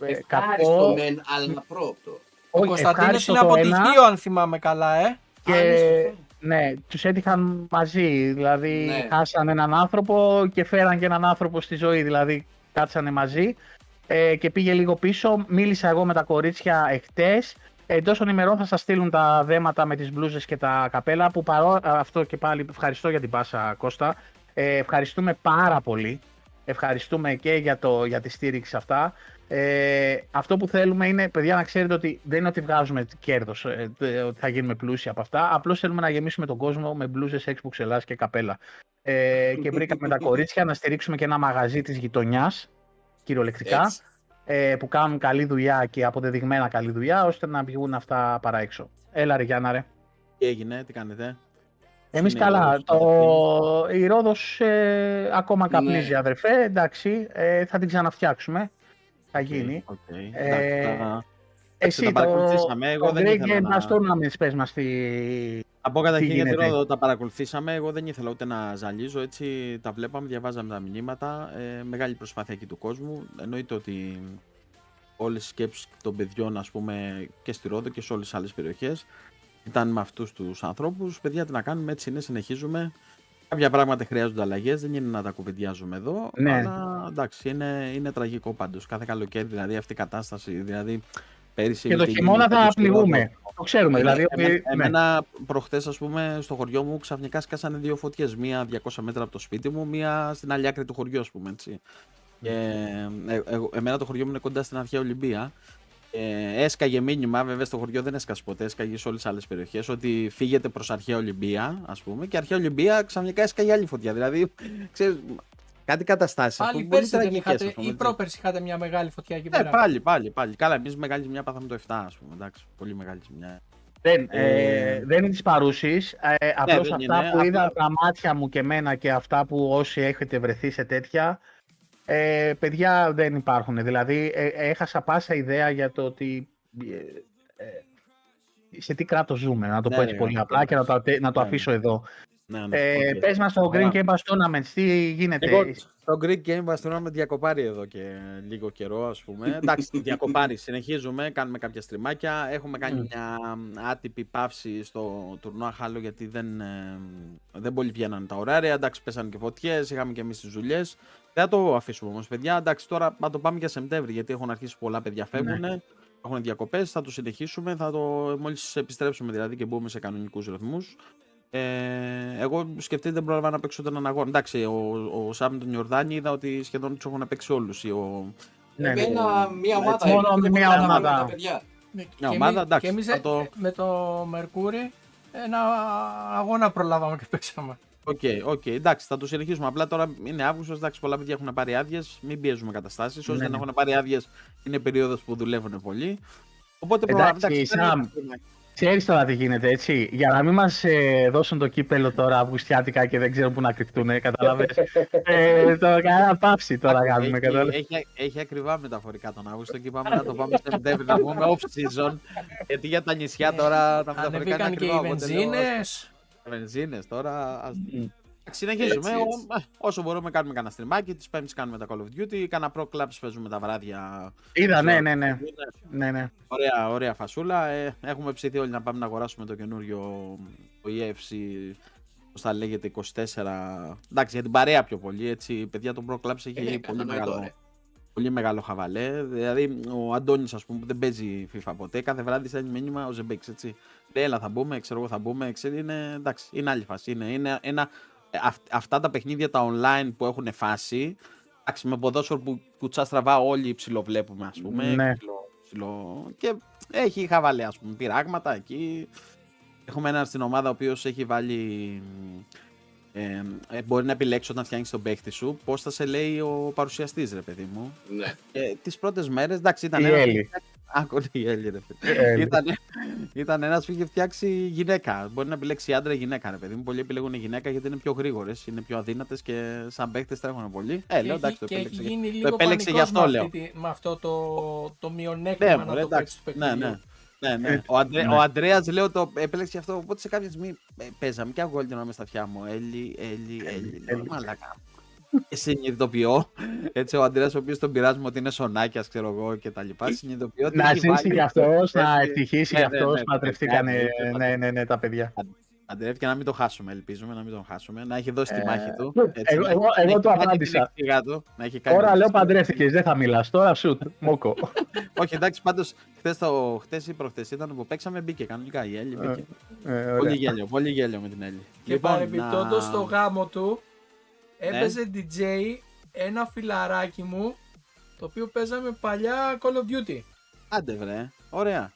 ε, ε, Ευχάριστο κακό. μεν, αλλά πρόοπτο. Ο Όχι, Κωνσταντίνος ευχάριστο είναι το από ένα. τυχείο, αν θυμάμαι καλά, ε. Και Α, ναι, ναι, τους έτυχαν μαζί. Δηλαδή, Ναι. χάσαν έναν άνθρωπο και φέραν και έναν άνθρωπο στη ζωή. Δηλαδή, κάτσανε μαζί ε, και πήγε λίγο πίσω. Μίλησα εγώ με τα κορίτσια εχθές. Εντός των ημερών θα σας στείλουν τα δέματα με τις μπλούζες και τα καπέλα που παρό... αυτό και πάλι ευχαριστώ για την πάσα Κώστα. Ε, ευχαριστούμε πάρα πολύ. Ευχαριστούμε και για, το, για τη στήριξη σε αυτά. Ε, αυτό που θέλουμε είναι, παιδιά, να ξέρετε ότι δεν είναι ότι βγάζουμε κέρδος, ε, ότι θα γίνουμε πλούσιοι από αυτά. Απλώς θέλουμε να γεμίσουμε τον κόσμο με μπλούζες Xbox Ελλάς και καπέλα. Ε, και βρήκαμε τα κορίτσια να στηρίξουμε και ένα μαγαζί της γειτονιάς, κυριολεκτικά, Έτσι. Ε, που κάνουν καλή δουλειά και αποδεδειγμένα καλή δουλειά, ώστε να βγουν αυτά παραέξω. Έλα, ρε Γιάννα, ρε. Τι έγινε, τι κάνετε; Εμείς Είναι η καλά. Ρόδος, Το... Η Ρόδος ε, ακόμα καπνίζει, Ναι. αδερφέ. Εντάξει, ε, θα την ξαναφτιάξουμε. Θα γίνει. Οκ, Ε, εντάξει, θα- Εσύ τα το, παρακολουθήσαμε, εγώ το δεν Greek ήθελα Game να- Pass Tournaments, πες μας τι... Θα πω καταρχήν τι για τη γίνεται. Ρόδο, τα παρακολουθήσαμε. Εγώ δεν ήθελα ούτε να ζαλίζω, έτσι τα βλέπαμε, διαβάζαμε τα μηνύματα. Ε, μεγάλη προσπάθεια εκεί του κόσμου. Εννοείται ότι όλες οι σκέψεις των παιδιών, ας πούμε, και στη Ρόδο και σε όλες τις άλλες περιοχές ήταν με αυτούς τους ανθρώπους. Παιδιά, τι να κάνουμε, έτσι είναι, συνεχίζουμε. Κάποια πράγματα χρειάζονται αλλαγές, δεν είναι να τα κουβεντιάζουμε εδώ. Ναι. Αλλά εντάξει, είναι, είναι τραγικό πάντως. Κάθε καλοκαίρι, δηλαδή αυτή η κατάσταση. Δηλαδή, πέρυσι Και το είχε χειμώνα γίνει θα κάτι στη Ρόδο. πληγούμε. Το ξέρουμε, δηλαδή. Εμένα, ότι- ναι. εμένα προχτές, ας πούμε, στο χωριό μου ξαφνικά σκάσανε δύο φωτιές. Μία 200 μέτρα από το σπίτι μου, μία στην άλλη άκρη του χωριού, ας πούμε, έτσι. Και, ε, εγώ- εμένα το χωριό μου είναι κοντά στην αρχαία Ολυμπία. Ε, έσκαγε μήνυμα, βέβαια στο χωριό δεν έσκασε ποτέ, έσκαγε σε όλες τις άλλες περιοχές, ότι φύγετε προς αρχαία Ολυμπία, ας πούμε, και αρχαία Ολυμπία ξαφνικά έσκαγε άλλη φωτιά. Δηλαδή, ξέρεις, κάτι καταστάσεις. Πάλι πέρσι δεν είχατε, ή πρόπερσι είχατε μια μεγάλη φωτιά εκεί Ναι, πέρα; πάλι, πάλι, πάλι. Καλά, εμείς μεγάλης ζημιάς πάθαμε το 7, ας πούμε. Εντάξει, πολύ μεγάλη ζημιά. Δεν, Ε, ε, δεν είναι της παρούσης, ε, απλώς δεν αυτά είναι, που είδα απλά- από τα μάτια μου και εμένα και αυτά που όσοι έχετε βρεθεί σε τέτοια, ε, παιδιά δεν υπάρχουν. Δηλαδή ε, έχασα πάσα ιδέα για το ότι ε, ε, σε τι κράτος ζούμε, να το Ναι, πω ρε, έτσι πολύ ναι, απλά και να το, ατε- να το Ναι, αφήσω εδώ. Ναι, ναι, Ε, οκ. Πες μας το Greek Ωραία. Game Pass Tournament, τι γίνεται; Εγώ το Greek Game Pass Tournament διακοπάρει εδώ και λίγο καιρό, ας πούμε. Εντάξει, διακοπάρει. Συνεχίζουμε, κάνουμε κάποια στριμάκια. Έχουμε κάνει Μμ. μια άτυπη παύση στο τουρνουά Χάλο γιατί δεν, ε, δεν πολύ βγαίναν τα ωράρια. Εντάξει, πέσανε και φωτιές, είχαμε και εμείς τις δουλειές. Δεν θα το αφήσουμε όμως, παιδιά. Εντάξει, τώρα να το πάμε για Σεπτέμβρη γιατί έχουν αρχίσει πολλά παιδιά φεύγουν. Έχουν διακοπές, θα το συνεχίσουμε, θα το, μόλις επιστρέψουμε δηλαδή και μπούμε σε κανονικούς ρυθμούς. Ε, εγώ σκεφτείτε δεν πρόλαβα να παίξω τον αγώνα. Εντάξει, ο, ο Σάμ τον Ιορδάνη είδα ότι σχεδόν τους έχουν παίξει όλους. Ο... Ναι, ναι. Εμένα μία ομάδα. Έτσι, μόνο είναι, μία δεν μπορώ να ομάδα. κάνω τα παιδιά. Ναι, Μια και ομάδα, εμείς- εντάξει, Και εμείς θα ε, το- με το Μερκούρι ένα αγώνα προλάβαμε και παίξαμε. Οκ, οκ, εντάξει, θα το συνεχίσουμε. Απλά τώρα είναι Αύγουστος, εντάξει, πολλά παιδιά έχουν πάρει άδειες. Μην πιέζουμε καταστάσεις. Όσοι Ναι, δεν ναι. έχουν πάρει άδειες, είναι περίοδος που δουλεύουν πολύ. Οπότε Εντάξει, προλάβαμε. Σαμ, Ξέρεις τώρα τι γίνεται, έτσι. Για να μην μας ε, δώσουν το κύπελλο τώρα αυγουστιάτικα και δεν ξέρουν πού να κρυφτούν, κατάλαβες. ε, το κανένα πάυση τώρα κάνουμε, κατάλαβες. έχει, έχει, έχει ακριβά μεταφορικά τον Αύγουστο και είπαμε να το πάμε σε Σεπτέμβρη να πούμε off season. γιατί για τα νησιά τώρα τα μεταφορικά είναι Ανεβήκαν και οι ακριβά. οπότε λέω, βενζίνες. Βενζίνες τώρα. ας- Μμ. Συνεχίζουμε. Έτσι, έτσι. Ο- ε, όσο μπορούμε κάνουμε κανένα στριμάκι. Τις Πέμπτη κάνουμε τα Call of Duty. Κάνα pro clubs παίζουμε τα βράδια. Είδα, ναι, Ξέρω, ναι, ναι. είναι ναι, ναι. Ωραία, ωραία φασούλα. Ε, έχουμε ψηθεί όλοι να πάμε να αγοράσουμε το καινούριο το EFC. Πώς θα λέγεται, 24. Εντάξει, για την παρέα πιο πολύ. Έτσι, παιδιά, το Pro Clubs έχει Ε, πολύ κατανοητό, μεγάλο, ρε. πολύ μεγάλο χαβαλέ. Δηλαδή, ο Αντώνης, ας πούμε, που δεν παίζει FIFA ποτέ, κάθε βράδυ στέλνει μήνυμα ο Ζεμπέξ. Έτσι. Λέει, έλα, θα μπούμε, ξέρω εγώ, θα μπούμε. Ξέρει, είναι, εντάξει, είναι άλλη φάση. Είναι, είναι ένα, ε, αυ- αυτά τα παιχνίδια τα online που έχουν φάση. Εντάξει, με ποδόσφαιρο που κουτσά στραβά όλοι ψιλοβλέπουμε, ας πούμε. Ναι. ψιλο- ψιλο- Και έχει χαβαλέ, ας πούμε, πειράγματα εκεί. Έχουμε έναν στην ομάδα ο οποίος έχει βάλει. Ε, ε, μπορεί να επιλέξει όταν φτιάχνεις τον παίχτη σου πώς θα σε λέει ο παρουσιαστής, ρε παιδί μου. Ναι. Ε, Τις πρώτες μέρες, εντάξει, ήταν Η ένας- Έλλη. Άκου η Έλλη, ρε παιδί. Ε, ήταν, ήταν ένας που είχε φτιάξει γυναίκα. Μπορεί να επιλέξει άντρα ή γυναίκα, ρε παιδί μου. Πολλοί επιλέγουν γυναίκα γιατί είναι πιο γρήγορες, είναι πιο αδύνατες και σαν παίχτε τρέχουν πολύ. Ε, λέω Και εντάξει, το έχει- και έχει επέλεξε. γίνει το λίγο επέλεξε γι' πανικός αυτό, με, λέω. αυτή τη- με αυτό το, το Ναι, μειονέκτημα να μωρέ, το παίξει εντάξει. του Ναι, παιχνιδιού. ναι. Ναι, ναι. Ε, Ο, Αντρέ, ναι. ο Αντρέας λέω το επέλεξε γι' αυτό. Οπότε σε κάποια στιγμή ε, παίζαμε και αγγόλτινα μες στα αυτιά μου. Έλλη, Έλλη, Έλλη. Λέω, Έλλη. Μαλάκα. Και συνειδητοποιώ. Έτσι, ο Αντρέας ο οποίος τον πειράζουμε ότι είναι σονάκιας, ξέρω εγώ και τα λοιπά. Συνειδητοποιώ ότι Να έχει ζήσει βάλει- κι αυτός, να Έτσι. ευτυχήσει Ναι, κι ναι, αυτός, ναι, που ναι, παντρευτήκανε, ναι, ναι, ναι, ναι, ναι, τα παιδιά. Αντρέευ και να μην το χάσουμε, ελπίζουμε να μην τον χάσουμε. Να έχει δώσει τη Ε, μάχη του. εγώ- να- εγώ- να εγώ έχει το κάνει την απάντησα. εξήγα του, να έχει κάνει Τώρα την λέω εξήγα. παντρεύτηκες, δεν θα μιλάς, τώρα σουτ, μόκο. Όχι, εντάξει, πάντως χθες, το, χθες ή προχθές ήταν που παίξαμε, μπήκε κανονικά η Έλλη. Μπήκε. Ε, ωραία. πολύ γέλιο, πολύ γέλιο με την Έλλη. Και παρεμπιπτόντως να- Ναι. στο γάμο του έπαιζε DJ ένα φιλαράκι μου το οποίο παίζαμε παλιά Call of Duty. Άντε βρε, ωραία.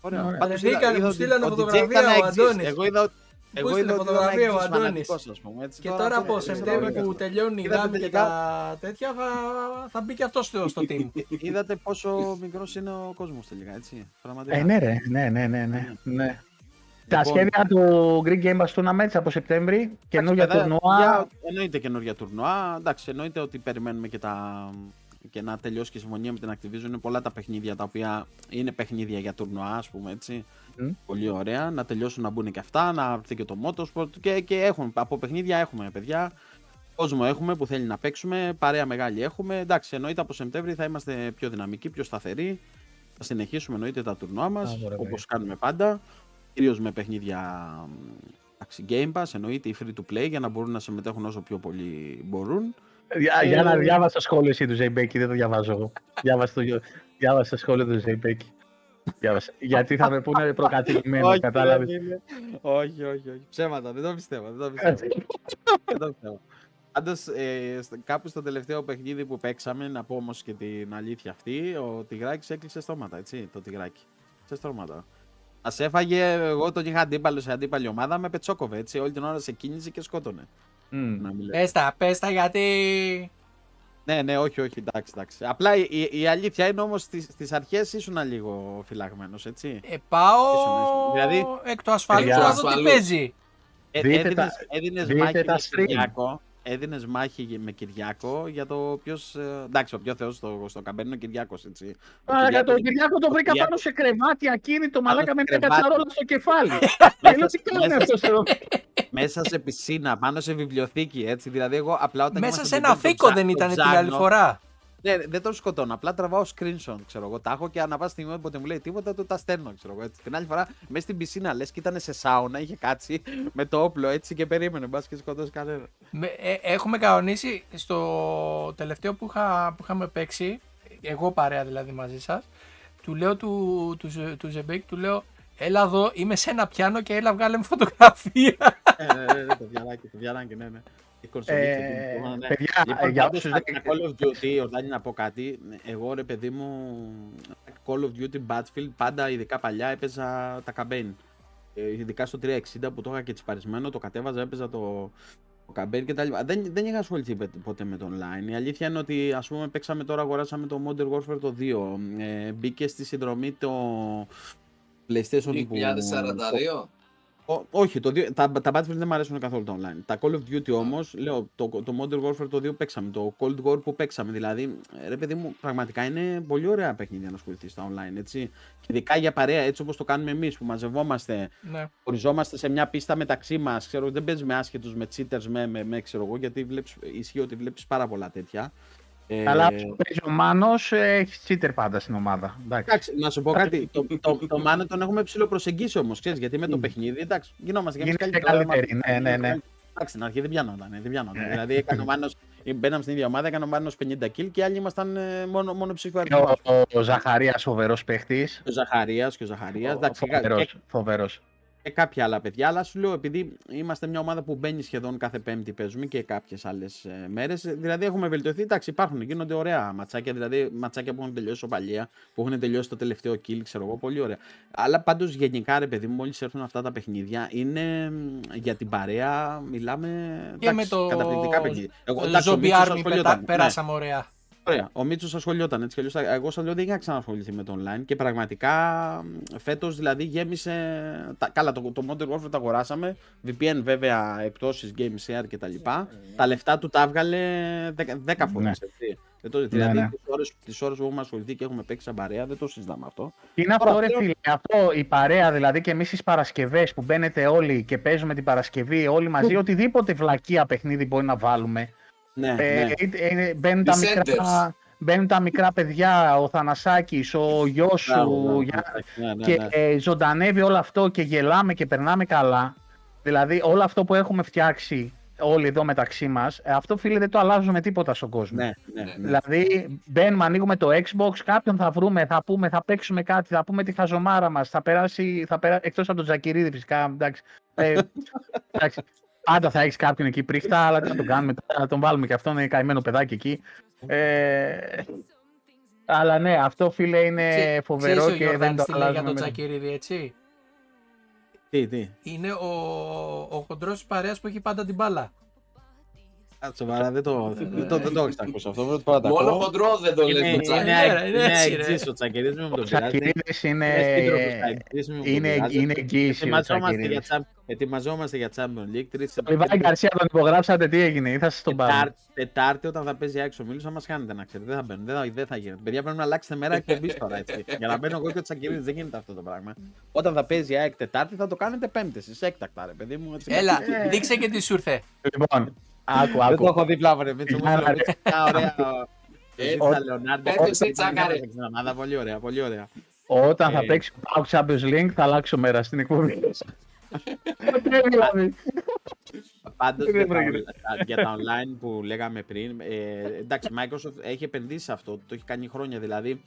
Ωραία. Ωραία. Πάντως Βρεθήκανε, είδα- μου είδα ότι στείλανε ο DJ φωτογραφία ήταν ο εξής. Αντώνης. Εγώ είδα ότι εγώ στείλε είδα ότι ήταν φωτογραφία ο εξής Αντώνης; φανατικός, ας πούμε, έτσι. Και Τώρα τώρα αυτό από δεν Σεπτέμβρη ξέρω, που τελειώνει η Είδατε γάμη και τελικά- τα τέτοια θα, θα μπει και αυτός στο, στο team. Είδατε πόσο μικρός είναι ο κόσμος τελικά, έτσι; Πραγματικά. Ε, ναι, ρε, ναι, ναι, ναι, ναι. Ναι. Τα Λοιπόν, σχέδια του Greek Game Pass Tournament από Σεπτέμβρη, καινούργια Εντάξει, παιδιά, τουρνουά. για- Εννοείται καινούργια τουρνουά. Εντάξει, εννοείται ότι περιμένουμε και, τα... και να τελειώσει και η συμφωνία με την Activision. Είναι πολλά τα παιχνίδια τα οποία είναι παιχνίδια για τουρνουά, ας πούμε έτσι. Μμ. Πολύ ωραία. Να τελειώσουν να μπουν και αυτά, να έρθει και το Motorsport. Και, και έχουμε, από παιχνίδια έχουμε, παιδιά. Κόσμο έχουμε που θέλει να παίξουμε. Παρέα μεγάλη έχουμε. Εντάξει, εννοείται από Σεπτέμβρη θα είμαστε πιο δυναμικοί, πιο σταθεροί. Θα συνεχίσουμε εννοείται τα τουρνουά μας Α, ωραία, όπως κάνουμε πάντα. Κυρίως με παιχνίδια εντάξει, Game Pass, εννοείται η free to play για να μπορούν να συμμετέχουν όσο πιο πολλοί μπορούν. Για, Ε, για να διάβασα το σχόλιο εσύ του Ζεϊμπέκη, δεν το διαβάζω εγώ. διάβασα, το, διάβασα το σχόλιο του Ζεϊμπέκη. Διάβασα. Γιατί θα με πούνε προκατηλημένο, κατάλαβες; δεν είναι. όχι, όχι, όχι. Ψέματα, δεν το πιστεύω. Δεν το πιστεύω. δεν το πιστεύω. Πάντως, ε, στο- κάπου στο τελευταίο παιχνίδι που παίξαμε, να πω όμως και την αλήθεια αυτή, ο Τιγράκης έκλεισε στόματα, έτσι. Το Τιγράκη. Σε στόματα. Μα έφαγε, εγώ τον είχα αντίπαλο σε αντίπαλη ομάδα, με πετσόκοβε, έτσι. Όλη την ώρα σε κίνηση και σκότωνε. Μμ. Να μην λέω. Πες τα, πες τα γιατί... Ναι, ναι, όχι, όχι, εντάξει, εντάξει. Απλά η, η- η αλήθεια είναι όμως στις, στις αρχές ήσουν λίγο φυλαγμένος, έτσι. Ε, πάω Ήσουν, ήσουν. Δηλαδή- εκ του ασφαλούς Παιδιά. να δω τι Ασφαλούς. παίζει. Ε, Δείτε έδινες, τα- έδινες δείτε μάχη τα με stream. Κυριάκο, έδινες μάχη με Κυριάκο για το ποιος, ε, εντάξει, ο πιο θεός στο, στο καμπέν είναι ο Κυριάκος, έτσι. Ο Άρα για τον Κυριάκος- Κυριάκο το βρήκα Κυριάκος- πάνω σε κρεβάτι ακίνητο μαλάκα με μια κρεβάτι. κατσαρόλα στο κεφάλι. Και λέω τι κάνει μέσα- αυτός εδώ; μέσα σε πισίνα, πάνω σε βιβλιοθήκη, έτσι. Δηλαδή, εγώ απλά όταν Μέσα ήμασταν σε στο ένα Game, τον φίκο ψά- δεν τον ήταν την ψάχνω. άλλη φορά. Ναι, δεν τον σκοτώνω. Απλά τραβάω screenshot, ξέρω εγώ. Τα έχω και ανά πάσα στιγμή όποτε μου λέει τίποτα, του τα στέλνω, ξέρω εγώ. Έτσι. Την άλλη φορά μέσα στην πισίνα λες και ήταν σε σάουνα, είχε κάτσει με το όπλο έτσι και περίμενε. Μπας και σκοτώσει κανένα. Με- ε, έχουμε κανονίσει στο τελευταίο που, είχα, που είχαμε παίξει, εγώ παρέα δηλαδή μαζί σας, του λέω του, του, Ζε- του Ζεμπέκ, του λέω έλα εδώ, είμαι σε ένα πιάνο και έλα βγάλε μου φωτογραφία. ε, ναι, ναι, ναι, το βιαράκι, το βιαράκι, ναι, ναι. Η κονσολίτσα Ε, την που- ναι. παιδιά, Λοιπόν, για πάντως, όσους τα δεν- τα Call of Duty, Ορδάνη να πω κάτι. Εγώ ρε παιδί μου, Call of Duty Battlefield πάντα, ειδικά παλιά, έπαιζα τα campaign. Ε, ειδικά στο 360 που το είχα και τσιπαρισμένο, το κατέβαζα, έπαιζα το, το campaign κτλ. Δεν, δεν είχα ασχοληθεί πε- ποτέ με το online. Η αλήθεια είναι ότι ας πούμε παίξαμε τώρα, αγοράσαμε το Modern Warfare το 2. Ε, μπήκε στη συνδρομή το PlayStation που... 2042. Ω- όχι, το δύο, τα, τα Battlefield δεν μου αρέσουν καθόλου τα online. Τα Call of Duty όμως, λέω, το, το Modern Warfare το 2 παίξαμε, το Cold War που παίξαμε. Δηλαδή, ε, ρε παιδί μου, πραγματικά είναι πολύ ωραία παιχνίδια να ασχοληθείς στα online, έτσι. Και ειδικά για παρέα, έτσι όπως το κάνουμε εμείς, που μαζευόμαστε, ναι. χωριζόμαστε σε μια πίστα μεταξύ μας. Ξέρω, δεν παίζει με άσχετους, με cheaters, με, με, με ξέρω εγώ, γιατί βλέπεις, ισχύει ότι βλέπεις πάρα πολλά τέτοια. Ε, Αλλά όσο παίζει ο Μάνος, ε, έχεις cheater πάντα στην ομάδα. Εντάξει. Εντάξει, να σου πω κάτι. το, το, το Μάνε τον έχουμε ψηλοπροσεγγίσει όμως, ξέρεις, γιατί με το Mm. παιχνίδι, εντάξει, γινόμαστε και εμείς Γίνετε καλύτερα, καλύτεροι, μα- ναι, ναι, ναι. Εντάξει, στην αρχή δεν πιάνονταν. Δεν πιάνονταν. Ναι. δηλαδή, έκανε ο Μάνος, μπαίναμε στην ίδια ομάδα, έκανε ο Μάνος 50 kill και άλλοι ήμασταν ε, μόνο, μόνο ψήφιο Και αριθμός. ο, ο Ζαχαρίας φοβερός παίχτης. Ο Ζαχαρίας και ο Ζαχαρίας. Εντάξει, και, Φοβερός, φοβερός. και κάποια άλλα παιδιά. Αλλά σου λέω, επειδή είμαστε μια ομάδα που μπαίνει σχεδόν κάθε Πέμπτη παίζουμε και κάποιες άλλες μέρες. Δηλαδή, έχουμε βελτιωθεί. Εντάξει, υπάρχουν, γίνονται ωραία ματσάκια. Δηλαδή, ματσάκια που έχουν τελειώσει σοπαλία, που έχουν τελειώσει το τελευταίο kill, ξέρω εγώ, πολύ ωραία. Αλλά πάντως γενικά, ρε παιδί μου, μόλις έρθουν αυτά τα παιχνίδια, είναι μ, για την παρέα, μιλάμε. Και με το καταπληκτικά παιχνίδια. Εγώ, το εντάξει, ο Zombie Μίτσος Army ασχολιόταν, πετά, ναι. περάσαμε ωραία. Ωραία. Ο Μίτσος ασχολιόταν έτσι κι αλλιώς. Εγώ σα λέω δεν είχα ξανασχοληθεί με το online και πραγματικά φέτος δηλαδή γέμισε. Τα, καλά, το, το Modern Warfare το αγοράσαμε. VPN βέβαια, εκπτώσεις, game share κτλ. Τα λεφτά του τα έβγαλε 10 φορές. Ναι. Δεν το, Ναι, δηλαδή ναι. τις ώρες, τις ώρες που έχουμε ασχοληθεί και έχουμε παίξει σαν παρέα δεν το συζητάμε αυτό. Τι είναι Τώρα, αυτό ρε θέλω- φίλε, αυτό η παρέα δηλαδή και εμείς τις Παρασκευές που μπαίνετε όλοι και παίζουμε την Παρασκευή όλοι μαζί, οτιδήποτε βλακεία παιχνίδι μπορεί να βάλουμε. Ναι, Ε, ναι. είτε- ε, μπαίνουν, τα Descenders. μικρά, μπαίνουν τα μικρά παιδιά, ο Θανασάκης, ο γιος σου Μπράβο, μπράβο, για- ναι, ναι, και ναι. ε, ζωντανεύει όλο αυτό και γελάμε και περνάμε καλά. Δηλαδή όλο αυτό που έχουμε φτιάξει όλοι εδώ μεταξύ μας, ε, αυτό φίλε δεν το αλλάζουμε τίποτα στον κόσμο. Ναι, ναι, ναι. Δηλαδή, μπαίνουμε, ανοίγουμε το Xbox, κάποιον θα βρούμε, θα πούμε, θα παίξουμε κάτι, θα πούμε τη χαζομάρα μας, θα περάσει, θα περα... εκτός από τον Τζακυρίδη φυσικά, εντάξει. Ε, εντάξει. Πάντα θα έχεις κάποιον εκεί πρίχτα, αλλά τι να τον κάνουμε, τώρα, να τον βάλουμε και αυτόν, είναι καημένο παιδάκι εκεί. Ε, αλλά ναι, αυτό φίλε είναι Ξέ- φοβερό ξέρεις ο και δεν Γιώργανης το τι λέει για αλλάζουμε. τον με- Τσακυρίδη, έτσι; Τι, τι. Είναι ο, ο χοντρός της παρέας που έχει πάντα την μπάλα. Α, Σοβαρά, δεν το, δεν το, δεν το έχεις ακούσει αυτό. Πρώτη φορά το Μόνο ακούω. χοντρό δεν το Είναι, λες το είναι, τσάκι. Ναι, είναι έτσι, ρε. εξής ο Τσακυρής, μην μου Ο τον πειράζει. Τσακυρίδης είναι, Είναι σύντροφος Τσακυρής, μην μου τον είναι, πειράζει. είναι εγγύηση ο Ετοιμαζόμαστε για, Τσακυρίδης. τσάμ- ετοιμαζόμαστε για Champions League. Τρεις, Ο Λιβάη Γκαρσία τον υπογράψατε, τι έγινε, ή θα σας τον πάρω. Τετάρτη, τετάρτη όταν θα παίζει έξω μίλου, θα μας χάνετε να ξέρετε. Δεν θα μπαίνουν, δεν θα, δεν θα γίνεται. Παιδιά πρέπει να αλλάξετε μέρα εκπομπή τώρα έτσι. για να μπαίνω εγώ και ο Τσακυρίδη δεν γίνεται αυτό το πράγμα. Όταν θα παίζει ΑΕΚ Τετάρτη θα το κάνετε Πέμπτες. Εσεί έκτακτα, ρε παιδί μου. Έτσι. Έλα, δείξε και τι σου ήρθε. Λοιπόν, άκου, Δεν το άκου. έχω δει πλάβο, ρε Μίτσο. Μου Για να έδωσε μια ωραία. Ε, Ζήτησα Λεωνάρντο. πες εσύ, τσάκαρε. Στην ομάδα, Πολύ ωραία, πολύ ωραία. Όταν θα Ε. παίξει ο Πάουκ Champions League θα αλλάξω μέρα στην εκπομπή. Ποτέ δηλαδή. Πάντως Δεν για, τα, πρόκειται. on- για τα online που λέγαμε πριν, ε, εντάξει, η Microsoft έχει επενδύσει σε αυτό, το έχει κάνει χρόνια. Δηλαδή,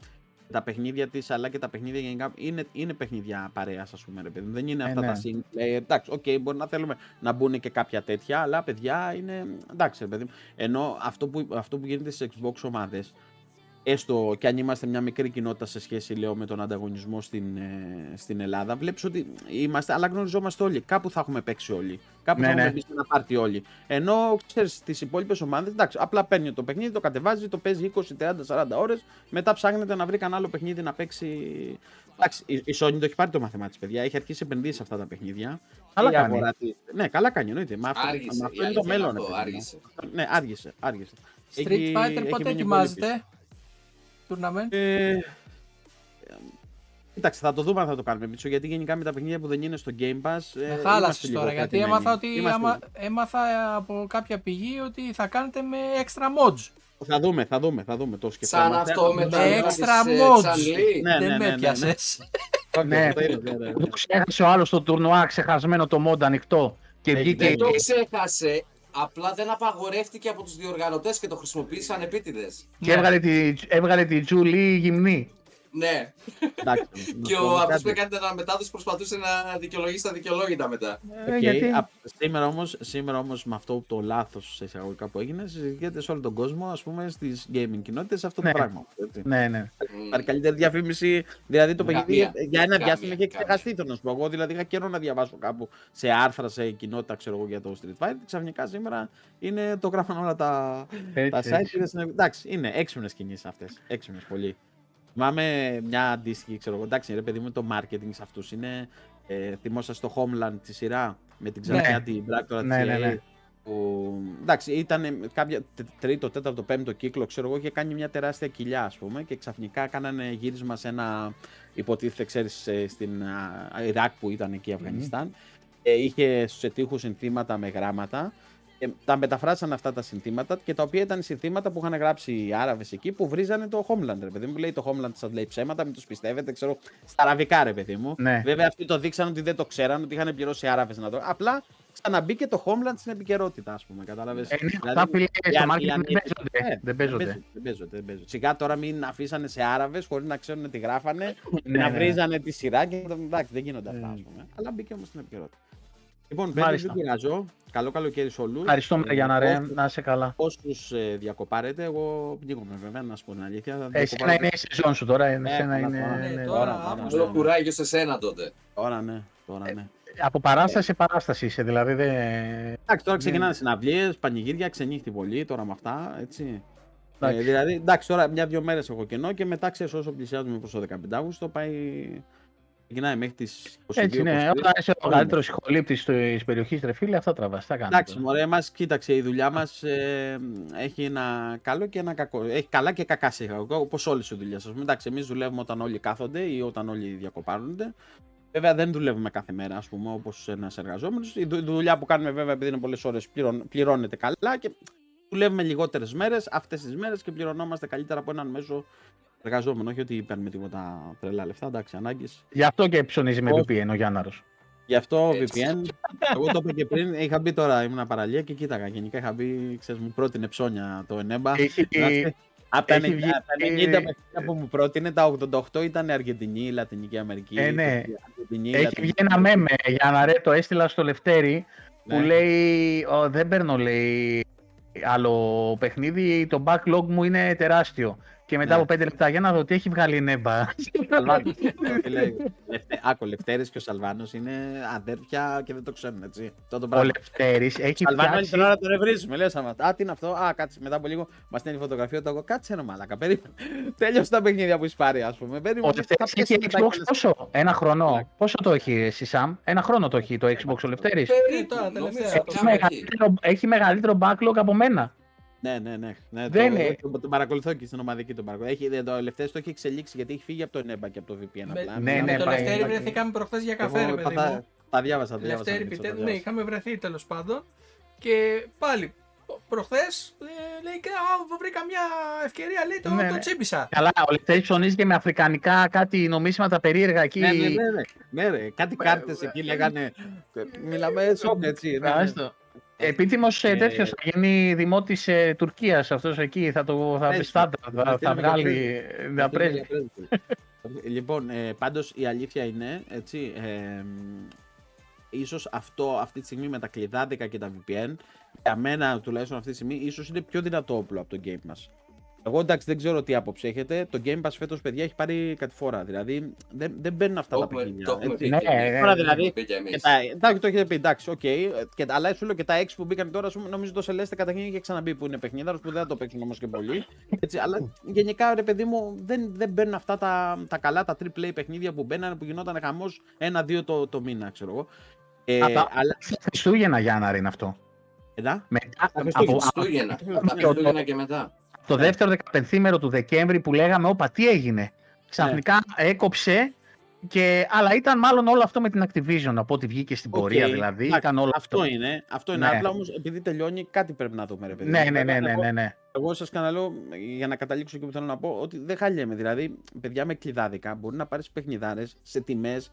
τα παιχνίδια της αλλά και τα παιχνίδια γενικά είναι, είναι παιχνίδια παρέας, ας πούμε. Ρε, παιδί. μου. Δεν είναι Ε, αυτά ναι. τα single player. Εντάξει, οκ, μπορεί να θέλουμε να μπουν και κάποια τέτοια, αλλά παιδιά είναι. Εντάξει, ρε, παιδί. μου. Ενώ αυτό που, αυτό που γίνεται στις Xbox ομάδες έστω και αν είμαστε μια μικρή κοινότητα σε σχέση λέω, με τον ανταγωνισμό στην, ε, στην Ελλάδα, βλέπεις ότι είμαστε, αλλά γνωριζόμαστε όλοι. Κάπου θα έχουμε παίξει όλοι. Κάπου Ναι, θα ναι. έχουμε μπει σε ένα πάρτι όλοι. Ενώ ξέρεις, στις υπόλοιπες ομάδες, εντάξει, απλά παίρνει το παιχνίδι, το κατεβάζει, το παίζει 20, 30, 40 ώρες. Μετά ψάχνεται να βρει κανένα άλλο παιχνίδι να παίξει. Εντάξει, η η Sony το έχει πάρει το μαθημά της, παιδιά. Έχει αρχίσει επενδύσει σε αυτά τα παιχνίδια. Καλά Η κάνει. αγορά της- Ναι, καλά κάνει, εννοείται. Μα αυτό, Άργησε. μα η αυτό είναι το αλήθεια είναι μέλλον. αυτό, ρε παιδί μου. Άργησε. Ναι, άργησε. άργησε. Street Έχει- Fighter έχει πότε μείνει ετοιμάζεται; Tournament. Ε, Κοίταξε, θα το δούμε αν θα το κάνουμε πίσω. Γιατί γενικά με τα παιχνίδια που δεν είναι στο Game Pass. ε, Με είμαστε χάλασε λίγο τώρα γιατί κρατημένοι. έμαθα, ότι, Είμαστε άμα, έμαθα από κάποια πηγή ότι θα κάνετε με extra mods. Θα δούμε, θα δούμε, θα δούμε. Το Σαν σκεφτόμαστε. αυτό με τα Με νέα extra της, ε, mods. Chun-Li. Ναι, ναι, Δεν ναι, με ναι, ναι. έπιασες. Όχι, Ναι. αυτό είναι, ναι, ναι, ναι. Το ξέχασε ο άλλος στο τουρνουά ξεχασμένο το mod ανοιχτό. Και Έχει, βγήκε. Δεν το ξέχασε, απλά δεν απαγορεύτηκε από τους διοργανωτές και το χρησιμοποίησαν επίτηδες. Και έβγαλε τη, έβγαλε τη Τζούλη γυμνή. Ναι, Εντάξει, να και σου πω ο αυτός κάτι. που έκανε την αναμετάδοση προσπαθούσε να δικαιολογήσει τα δικαιολόγητα μετά. Ε, Οκ, γιατί- απ- σήμερα όμως, σήμερα όμως με αυτό το λάθος σε εισαγωγικά που έγινε, συζητιέται σε όλο τον κόσμο, ας πούμε, στις gaming κοινότητες αυτό Ναι. το πράγμα. Έτσι. Ναι, ναι. Μμ. Υπάρχει καλύτερη διαφήμιση. Δηλαδή το Καμία. παιχνίδι για ένα Καμία, διάστημα είχε καμία. ξεχαστεί. Θέλω να σου πω. Εγώ δηλαδή είχα καιρό να διαβάσω κάπου σε άρθρα, σε κοινότητα ξέρω εγώ, για το Street Fighter. Ξαφνικά σήμερα είναι, το γράφαν όλα τα, Έτσι, τα site. έτσι. και δεν συνέβη- Εντάξει, είναι έξυπνες κινήσεις αυτές. Έξυπνες πολύ. Θυμάμαι μια αντίστοιχη, ξέρω εγώ. Εντάξει, ρε παιδί μου, το marketing σε αυτούς είναι. Ε, θυμόσαστε στο Homeland τη σειρά με την Ναι. ξανθιά την πράκτορα Ναι, της ναι, EA, ναι. που, εντάξει, ήταν κάποια τε- τρίτο, τέταρτο, πέμπτο κύκλο, ξέρω εγώ, είχε κάνει μια τεράστια κοιλιά, ας πούμε, και ξαφνικά κάνανε γύρισμα σε ένα, υποτίθεται, ξέρεις, ε, στην α, Ιράκ που ήταν εκεί, Αφγανιστάν. Ε, είχε στους ετήχους συνθήματα με γράμματα. Ε, τα μεταφράσαν αυτά τα συνθήματα και τα οποία ήταν συνθήματα που είχαν γράψει οι Άραβες εκεί που βρίζανε το Homeland. Ρε παιδί μου, λέει το Homeland σας λέει ψέματα, μην τους πιστεύετε, ξέρω. Στα αραβικά, ρε παιδί μου. Ναι. Βέβαια, αυτοί το δείξαν ότι δεν το ξέραν, ότι είχαν πληρώσει Άραβες να το. Απλά ξαναμπήκε το Homeland στην επικαιρότητα, ας πούμε. Κατάλαβες. Ε, ναι, αυτά φίλε στο marketing δεν παίζονται. Δεν παίζονται. Δεν παίζονται, δεν παίζονται. Σιγά τώρα μην αφήσανε σε Άραβες χωρίς να ξέρουν τι γράφανε, Ναι, να ναι. βρίζανε τη σειρά και εντάξει, δεν γίνονται αυτά, Ε. ας πούμε. Αλλά μπήκε όμως στην επικαιρότητα. Λοιπόν, Πέτρο, Μάλιστα. δεν πειράζω. Καλό καλοκαίρι σε όλους. Ευχαριστούμε για να ρε, να είσαι καλά. Όσους ε, διακοπάρετε, εγώ πνίγομαι βέβαια, να σου πω την αλήθεια. Εσένα Διακοπάρω- είναι η σεζόν σου τώρα. Ναι, Εσένα καλά, είναι, τώρα. Ναι, ναι. τώρα, Τώρα, τώρα, Αύγουστο. ναι. Όλο κουράγιο σε σένα τότε. Τώρα ναι, τώρα ναι. Από παράσταση σε παράσταση είσαι, δηλαδή δεν. Εντάξει, τώρα ξεκινάνε συναυλίες, πανηγύρια, ξενύχτη πολύ τώρα με αυτά, έτσι. Ε, Εντάξει. δηλαδή, εντάξει, τώρα μια-δυο μέρες έχω κενό και μετά ξέρεις όσο πλησιάζουμε προς το 15 Αύγουστο πάει. Ξεκινάει μέχρι τις 22. Έτσι ναι, 23. όταν είσαι ο καλύτερος ηχολήπτης της περιοχής, ρε φίλε, αυτά τραβάς. Τα κάνεις Εντάξει, τώρα. μωρέ, μας, κοίταξε, η δουλειά μας ε, έχει ένα καλό και ένα κακό. Έχει καλά και κακά σιγά, όπως όλες οι δουλειές. Εντάξει, εμείς δουλεύουμε όταν όλοι κάθονται ή όταν όλοι διακοπάρονται. Βέβαια, δεν δουλεύουμε κάθε μέρα, ας πούμε, όπως ένας εργαζόμενος. Η δου- δουλειά που κάνουμε, βέβαια, επειδή είναι πολλές ώρες, πληρώνεται καλά και δουλεύουμε λιγότερες μέρες αυτές τις μέρες και πληρωνόμαστε καλύτερα από έναν μέσο εργαζόμενο. Όχι ότι παίρνουμε τίποτα τρελά λεφτά, εντάξει, ανάγκε. Γι' αυτό και ψωνίζει με Όχι. VPN ο Γιάνναρος. Γι' αυτό Έτσι. VPN. Εγώ το είπα και πριν, είχα μπει τώρα, ήμουν παραλία και κοίταγα. Γενικά είχα μπει, ξέρεις, μου πρότεινε ψώνια το Ενέμπα. Έχει, Από τα 90 έχει βγει- απ' τα 90 παιχνίδια που μου πρότεινε, τα 88 ήταν Αργεντινή, Λατινική Αμερική. Ε, ναι. Αργεντινή, έχει Λατινική βγει ένα μέμε για να ρε, το έστειλα στο Λευτέρη που Ναι. λέει «Ω, δεν παίρνω λέει άλλο παιχνίδι, το backlog μου είναι τεράστιο. Και μετά Ναι. από 5 λεπτά για να δω τι έχει βγάλει η Νέμπα. Σαλβάνος. Φίλε, Λευτε- Άκου, ο Λευτέρης και ο Σαλβάνος είναι αδέρφια και δεν το ξέρουν, έτσι. Αυτό το Ο πράγμα. Λευτέρης έχει Σαλβάνος όλη φτιάξει την ώρα τον ευρίζουμε. Λέω σταματά. Α, τι είναι αυτό; Α, κάτσε μετά από λίγο μας στέλνει φωτογραφία. Το εγώ κάτσε ένα μαλάκα. Περίμενε. Τέλειωσε τα παιχνίδια που έχει πάρει, ας πούμε. Ο Περίμενε. Λευτέρης θα έχει πέσει μετά Xbox και λες, πόσο, ένα χρόνο. Μαλάκα. Πόσο το έχει εσύ Σαμ, ένα χρόνο το έχει το Xbox ο Λευτέρης. Περίπου, τώρα, νομίζω, τελευταία. κάπου Έχει εκεί. μεγαλύτερο, έχει μεγαλύτερο backlog από μένα. Ναι, ναι, ναι. ναι Δεν το, είναι. το, τον παρακολουθώ και στην ομαδική τον παρακολουθώ. Έχει, το Λευτέρης το έχει εξελίξει γιατί έχει φύγει από το NEBA και από το VPN. Με, απλά. Ναι, με ναι, το πάει, Λευτέρη πάει. βρεθήκαμε προχθές για καφέ, Εγώ ρε τα- παιδί τα- μου. Τα διάβασα, τα διάβασα. Λευτέρη Μίτσο, τα επιτέλους, ναι, διάβασα. είχαμε βρεθεί τέλος πάντων. Και πάλι, προχθές ε, λέει και «Α, βρήκα μια ευκαιρία, λέει το, Ναι, το ναι. τσίπησα. Καλά, ο Λευτέρης ψωνίζει και με αφρικανικά κάτι νομίσματα περίεργα εκεί. Ναι, ναι, ναι, ναι, ναι, ρε. Κάτι κάρτες εκεί λέγανε. Μιλάμε σοκ, έτσι. ναι, ναι. Άστο. Επίτιμο Ε, τέτοιος θα γίνει δημότη ε, Τουρκίας αυτός εκεί. Θα το θα, Έτσι. θα, θα, Θα θα, στείλουμε βγάλει. για Θα Αυτό είναι πρέσβει. για πρέσβη. λοιπόν, ε, πάντως η αλήθεια είναι, έτσι, ε, ίσως αυτό αυτή τη στιγμή με τα κλειδάδικα και τα VPN, για μένα τουλάχιστον αυτή τη στιγμή, ίσως είναι πιο δυνατό όπλο από το Game Pass. Εγώ εντάξει δεν ξέρω τι άποψη έχετε. Το Game Pass φέτος παιδιά έχει πάρει κατηφόρα. Δηλαδή δεν, δεν μπαίνουν αυτά Το τα έχουμε, παιχνίδια. το έχουμε έτσι. πει. Ναι, και εμείς. ναι, Τώρα Το δηλαδή, έχουμε πει και εμείς. Και τα, εντάξει, το έχετε πει, εντάξει, οκ. Και, αλλά σου λέω και τα 6 που μπήκαν τώρα, ας πούμε, νομίζω το Celeste καταρχήν είχε ξαναμπεί που είναι παιχνίδαρος που δεν θα το παίξουν όμως και πολύ. Έτσι, αλλά γενικά ρε παιδί μου δεν, δεν μπαίνουν αυτά τα, τα καλά, τα AAA παιχνίδια που μπαίνανε που γινόταν χαμός ένα-δύο το, το μήνα, ξέρω εγώ. Ε, Α, τα- αλλά. Χριστούγεννα Γιάννα είναι αυτό. Εντά, Μετά, Τα από, Χριστούγεννα. από Χριστούγεννα. από- Από τα Χριστούγεννα και μετά. Το δεύτερο 15 του Δεκέμβρη που λέγαμε, όπα, τι έγινε. Ξαφνικά έκοψε και, αλλά ήταν μάλλον όλο αυτό με την Activision, από ό,τι βγήκε στην Οκ, πορεία δηλαδή. εντάξει, Ήταν όλο αυτό είναι. Αυτό είναι. Ναι. Απλά όμως επειδή τελειώνει, κάτι πρέπει να δούμε, ρε παιδί. Ναι, μου. ναι, ναι, Βέβαια, ναι, εγώ- ναι, ναι. Εγώ σας ξαναλέω, για να καταλήξω εκεί που θέλω να πω, ότι δεν χαλιέμαι. Δηλαδή, παιδιά με κλειδάδικα μπορεί να πάρεις παιχνιδάρες σε τιμές.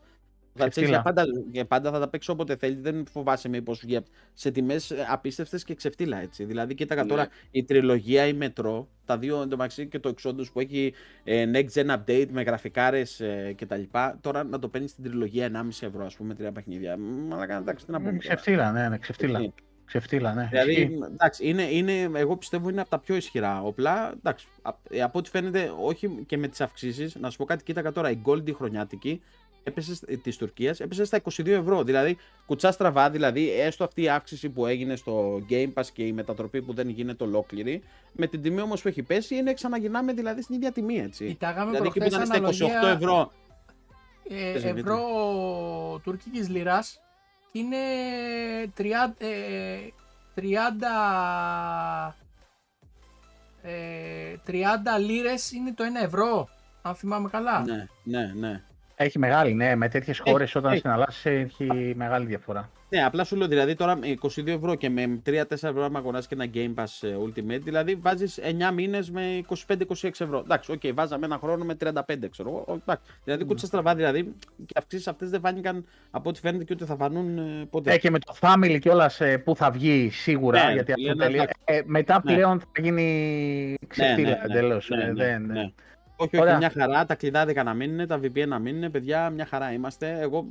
Θα τις έχεις για Ξεφτύλα. πάντα, για πάντα θα τα παίξει όποτε θέλει. Δεν φοβάσαι μήπω βγει απ- σε τιμές απίστευτες και ξεφτύλα έτσι. Δηλαδή, κοίταγα Ναι. τώρα η τριλογία, η Metro, τα δύο εντωμεταξύ και το Exodus που έχει ε, next gen update με γραφικάρες ε, κτλ. Τώρα να το παίρνεις στην τριλογία 1,5 ευρώ, ας πούμε, τρία παιχνίδια. Μαλάκα, εντάξει, τι να πούμε. τώρα. Ξεφτύλα, ναι, ναι, ξεφτύλα. Έτσι. Ξεφτύλα, ναι. Δηλαδή, Ισχύει. εντάξει, είναι, είναι, εγώ πιστεύω είναι από τα πιο ισχυρά όπλα. Εντάξει, α- ε, από ό,τι φαίνεται, όχι και με τις αυξήσεις. Να σου πω κάτι, κοίταγα τώρα, η Gold η χρονιάτικη έπεσε της Τουρκίας έπεσε στα 22 ευρώ. Δηλαδή, κουτσά στραβά, δηλαδή, έστω αυτή η αύξηση που έγινε στο Game Pass και η μετατροπή που δεν γίνεται ολόκληρη, με την τιμή όμως που έχει πέσει, είναι ξαναγυρνάμε δηλαδή στην ίδια τιμή, έτσι. Κοιτάγαμε δηλαδή, εκεί που προχθές ήταν στα 28 αναλογία ευρώ. ε, Πες, Δημήτρη. ευρώ τουρκικής λιράς και είναι 30, ε, 30, ε, 30 λίρες είναι το 1 ευρώ, αν θυμάμαι καλά. Ναι, ναι, ναι. Έχει μεγάλη, ναι. Με τέτοιες χώρες όταν έχει. συναλλάσσει έχει μεγάλη διαφορά. Ναι, απλά σου λέω δηλαδή τώρα με 22 ευρώ και με 3-4 ευρώ άμα αγοράσει και ένα Game Pass ε, Ultimate, δηλαδή βάζεις 9 μήνες με 25-26 ευρώ. Εντάξει, οκ, βάζαμε ένα χρόνο με 35, ξέρω εγώ. Ω, εντάξει. Δηλαδή κούτσα στραβά, δηλαδή και οι αυξήσεις αυτές δεν φάνηκαν από ό,τι φαίνεται και ούτε θα φανούν ε, ποτέ. Ε, και με το family κιόλας που θα βγει σίγουρα. Ναι, γιατί ναι, αυτό ναι, τελεία- εντάξει. ε, μετά Ναι. πλέον θα γίνει ξεφτύλα εντελώς. ναι, ναι, δεν, ναι. Όχι, όχι, Ωραία. μια χαρά. Τα κλειδάδικα να μείνουν, τα VPN να μείνουν. Παιδιά, μια χαρά είμαστε. Εγώ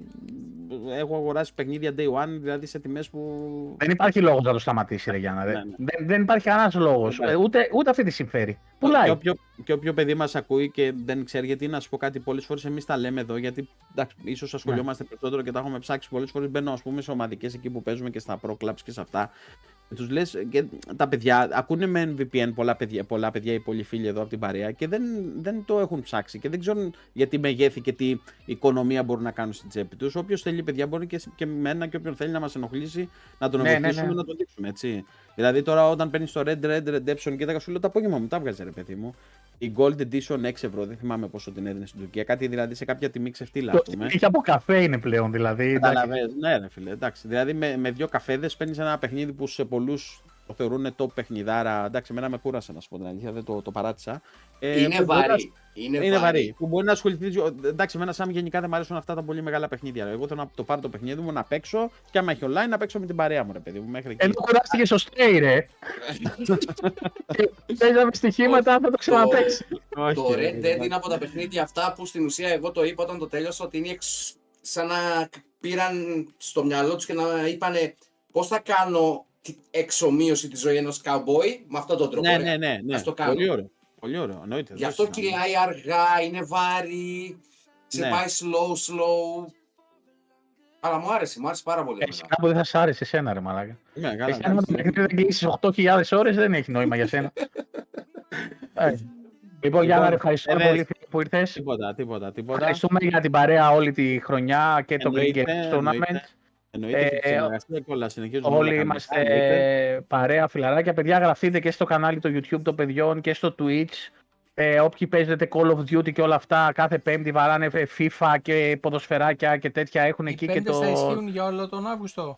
ε, έχω αγοράσει παιχνίδια day one, δηλαδή σε τιμές που. Δεν υπάρχει λόγος να το σταματήσει, Ρε Γιάννα. Ναι, Δεν, ναι. δεν, δεν υπάρχει κανένας λόγος. Ναι. ούτε, ούτε αυτή τη συμφέρει. Και Πουλάει. όποιο, και όποιο παιδί μας ακούει και δεν ξέρει, γιατί να σου πω κάτι, πολλές φορές εμείς τα λέμε εδώ, γιατί ίσως ασχολιόμαστε περισσότερο και τα έχουμε ψάξει. Πολλές φορές μπαίνω, ας πούμε, σε ομαδικές εκεί που παίζουμε και στα Pro Clubs και σε αυτά. Και τους λες, και τα παιδιά ακούνε με VPN πολλά παιδιά, πολλά παιδιά ή πολλοί φίλοι εδώ από την παρέα και δεν, δεν το έχουν ψάξει και δεν ξέρουν γιατί μεγέθη και τι οικονομία μπορούν να κάνουν στην τσέπη τους. Όποιος θέλει, παιδιά, μπορεί και, και με μένα και όποιον θέλει να μας ενοχλήσει να τον Ναι, ναι, βοηθήσουμε ναι. να τον δείξουμε, έτσι. Δηλαδή τώρα όταν παίρνεις το Red Red Redemption και τα σου λέω το απόγευμα μου τα βγάζε ρε παιδί μου. Η Gold Edition 6 ευρώ, δεν θυμάμαι πόσο την έδινε στην Τουρκία. Κάτι δηλαδή σε κάποια τιμή ξεφτύλα, ας Το πούμε. έχει από καφέ είναι πλέον δηλαδή. εντάξει. Καταλαβαίνεις. Ναι, ρε φίλε, εντάξει. Δηλαδή με, με δύο καφέδες παίρνεις ένα παιχνίδι που σε πολλούς το θεωρούν top παιχνιδάρα. Εντάξει, εμένα με κούρασε να σου πω την αλήθεια, δεν το, το παράτησα. Ε, Είναι που μπορεί να- βαρύ. Είναι, είναι βαρύ. Που μπορεί να ασχοληθεί. Εντάξει, εμένα σαν γενικά δεν μου αρέσουν αυτά τα πολύ μεγάλα παιχνίδια. Εγώ θέλω να το πάρω το παιχνίδι μου, να παίξω και άμα έχει online να παίξω με την παρέα μου, ρε παιδί μου. Μέχρι εκεί. Ενώ κουράστηκες στο stay, ρε. Παίζαμε στοιχήματα, θα το ξαναπέξεις. Όχι, Το ρε, Red Dead είναι από τα παιχνίδια αυτά που στην ουσία εγώ το είπα όταν το τέλειωσα ότι είναι εξ- σαν να πήραν στο μυαλό τους και να είπανε πώς θα κάνω τη- εξομοίωση της ζωής ενός cowboy με αυτόν τον τρόπο. Ναι, Ωραία. ναι, ναι, ναι. Ας το κάνω. Πολύ ωραίο. Πολύ ωραίο. Εννοείται. Γι' δεν αυτό συζητάμε. κυλάει αργά, είναι βάρη, σε Ναι. πάει slow slow. Αλλά μου άρεσε, μου άρεσε πάρα πολύ. Εσύ εμένα. κάπου δεν θα σ' άρεσε εσένα, ρε μαλάκα. Ναι, καλά, Εσύ άμα το εντάξει. παιχνίδι δεν κλείσει 8.000 ώρες, δεν έχει νόημα για σένα. Ε, Λοιπόν, Γιάννα, ρε, ευχαριστούμε ε, πολύ φίλε, που ήρθες. Τίποτα, τίποτα, τίποτα. Ευχαριστούμε για την παρέα όλη τη χρονιά και το Green Εννοείται, Games Tournament. Εννοείται. Εννοείται Ε, και τη συνεργασία και όλα συνεχίζουμε. όλα Όλοι καλά. είμαστε Εννοείται. παρέα, φιλαράκια. Παιδιά, γραφτείτε και στο κανάλι του YouTube των παιδιών και στο Twitch. Ε, όποιοι παίζετε Call of Duty και όλα αυτά, κάθε Πέμπτη βαράνε ε, FIFA και ποδοσφαιράκια και τέτοια έχουν Οι εκεί και πέντες το. θα ισχύουν για όλο τον Αύγουστο.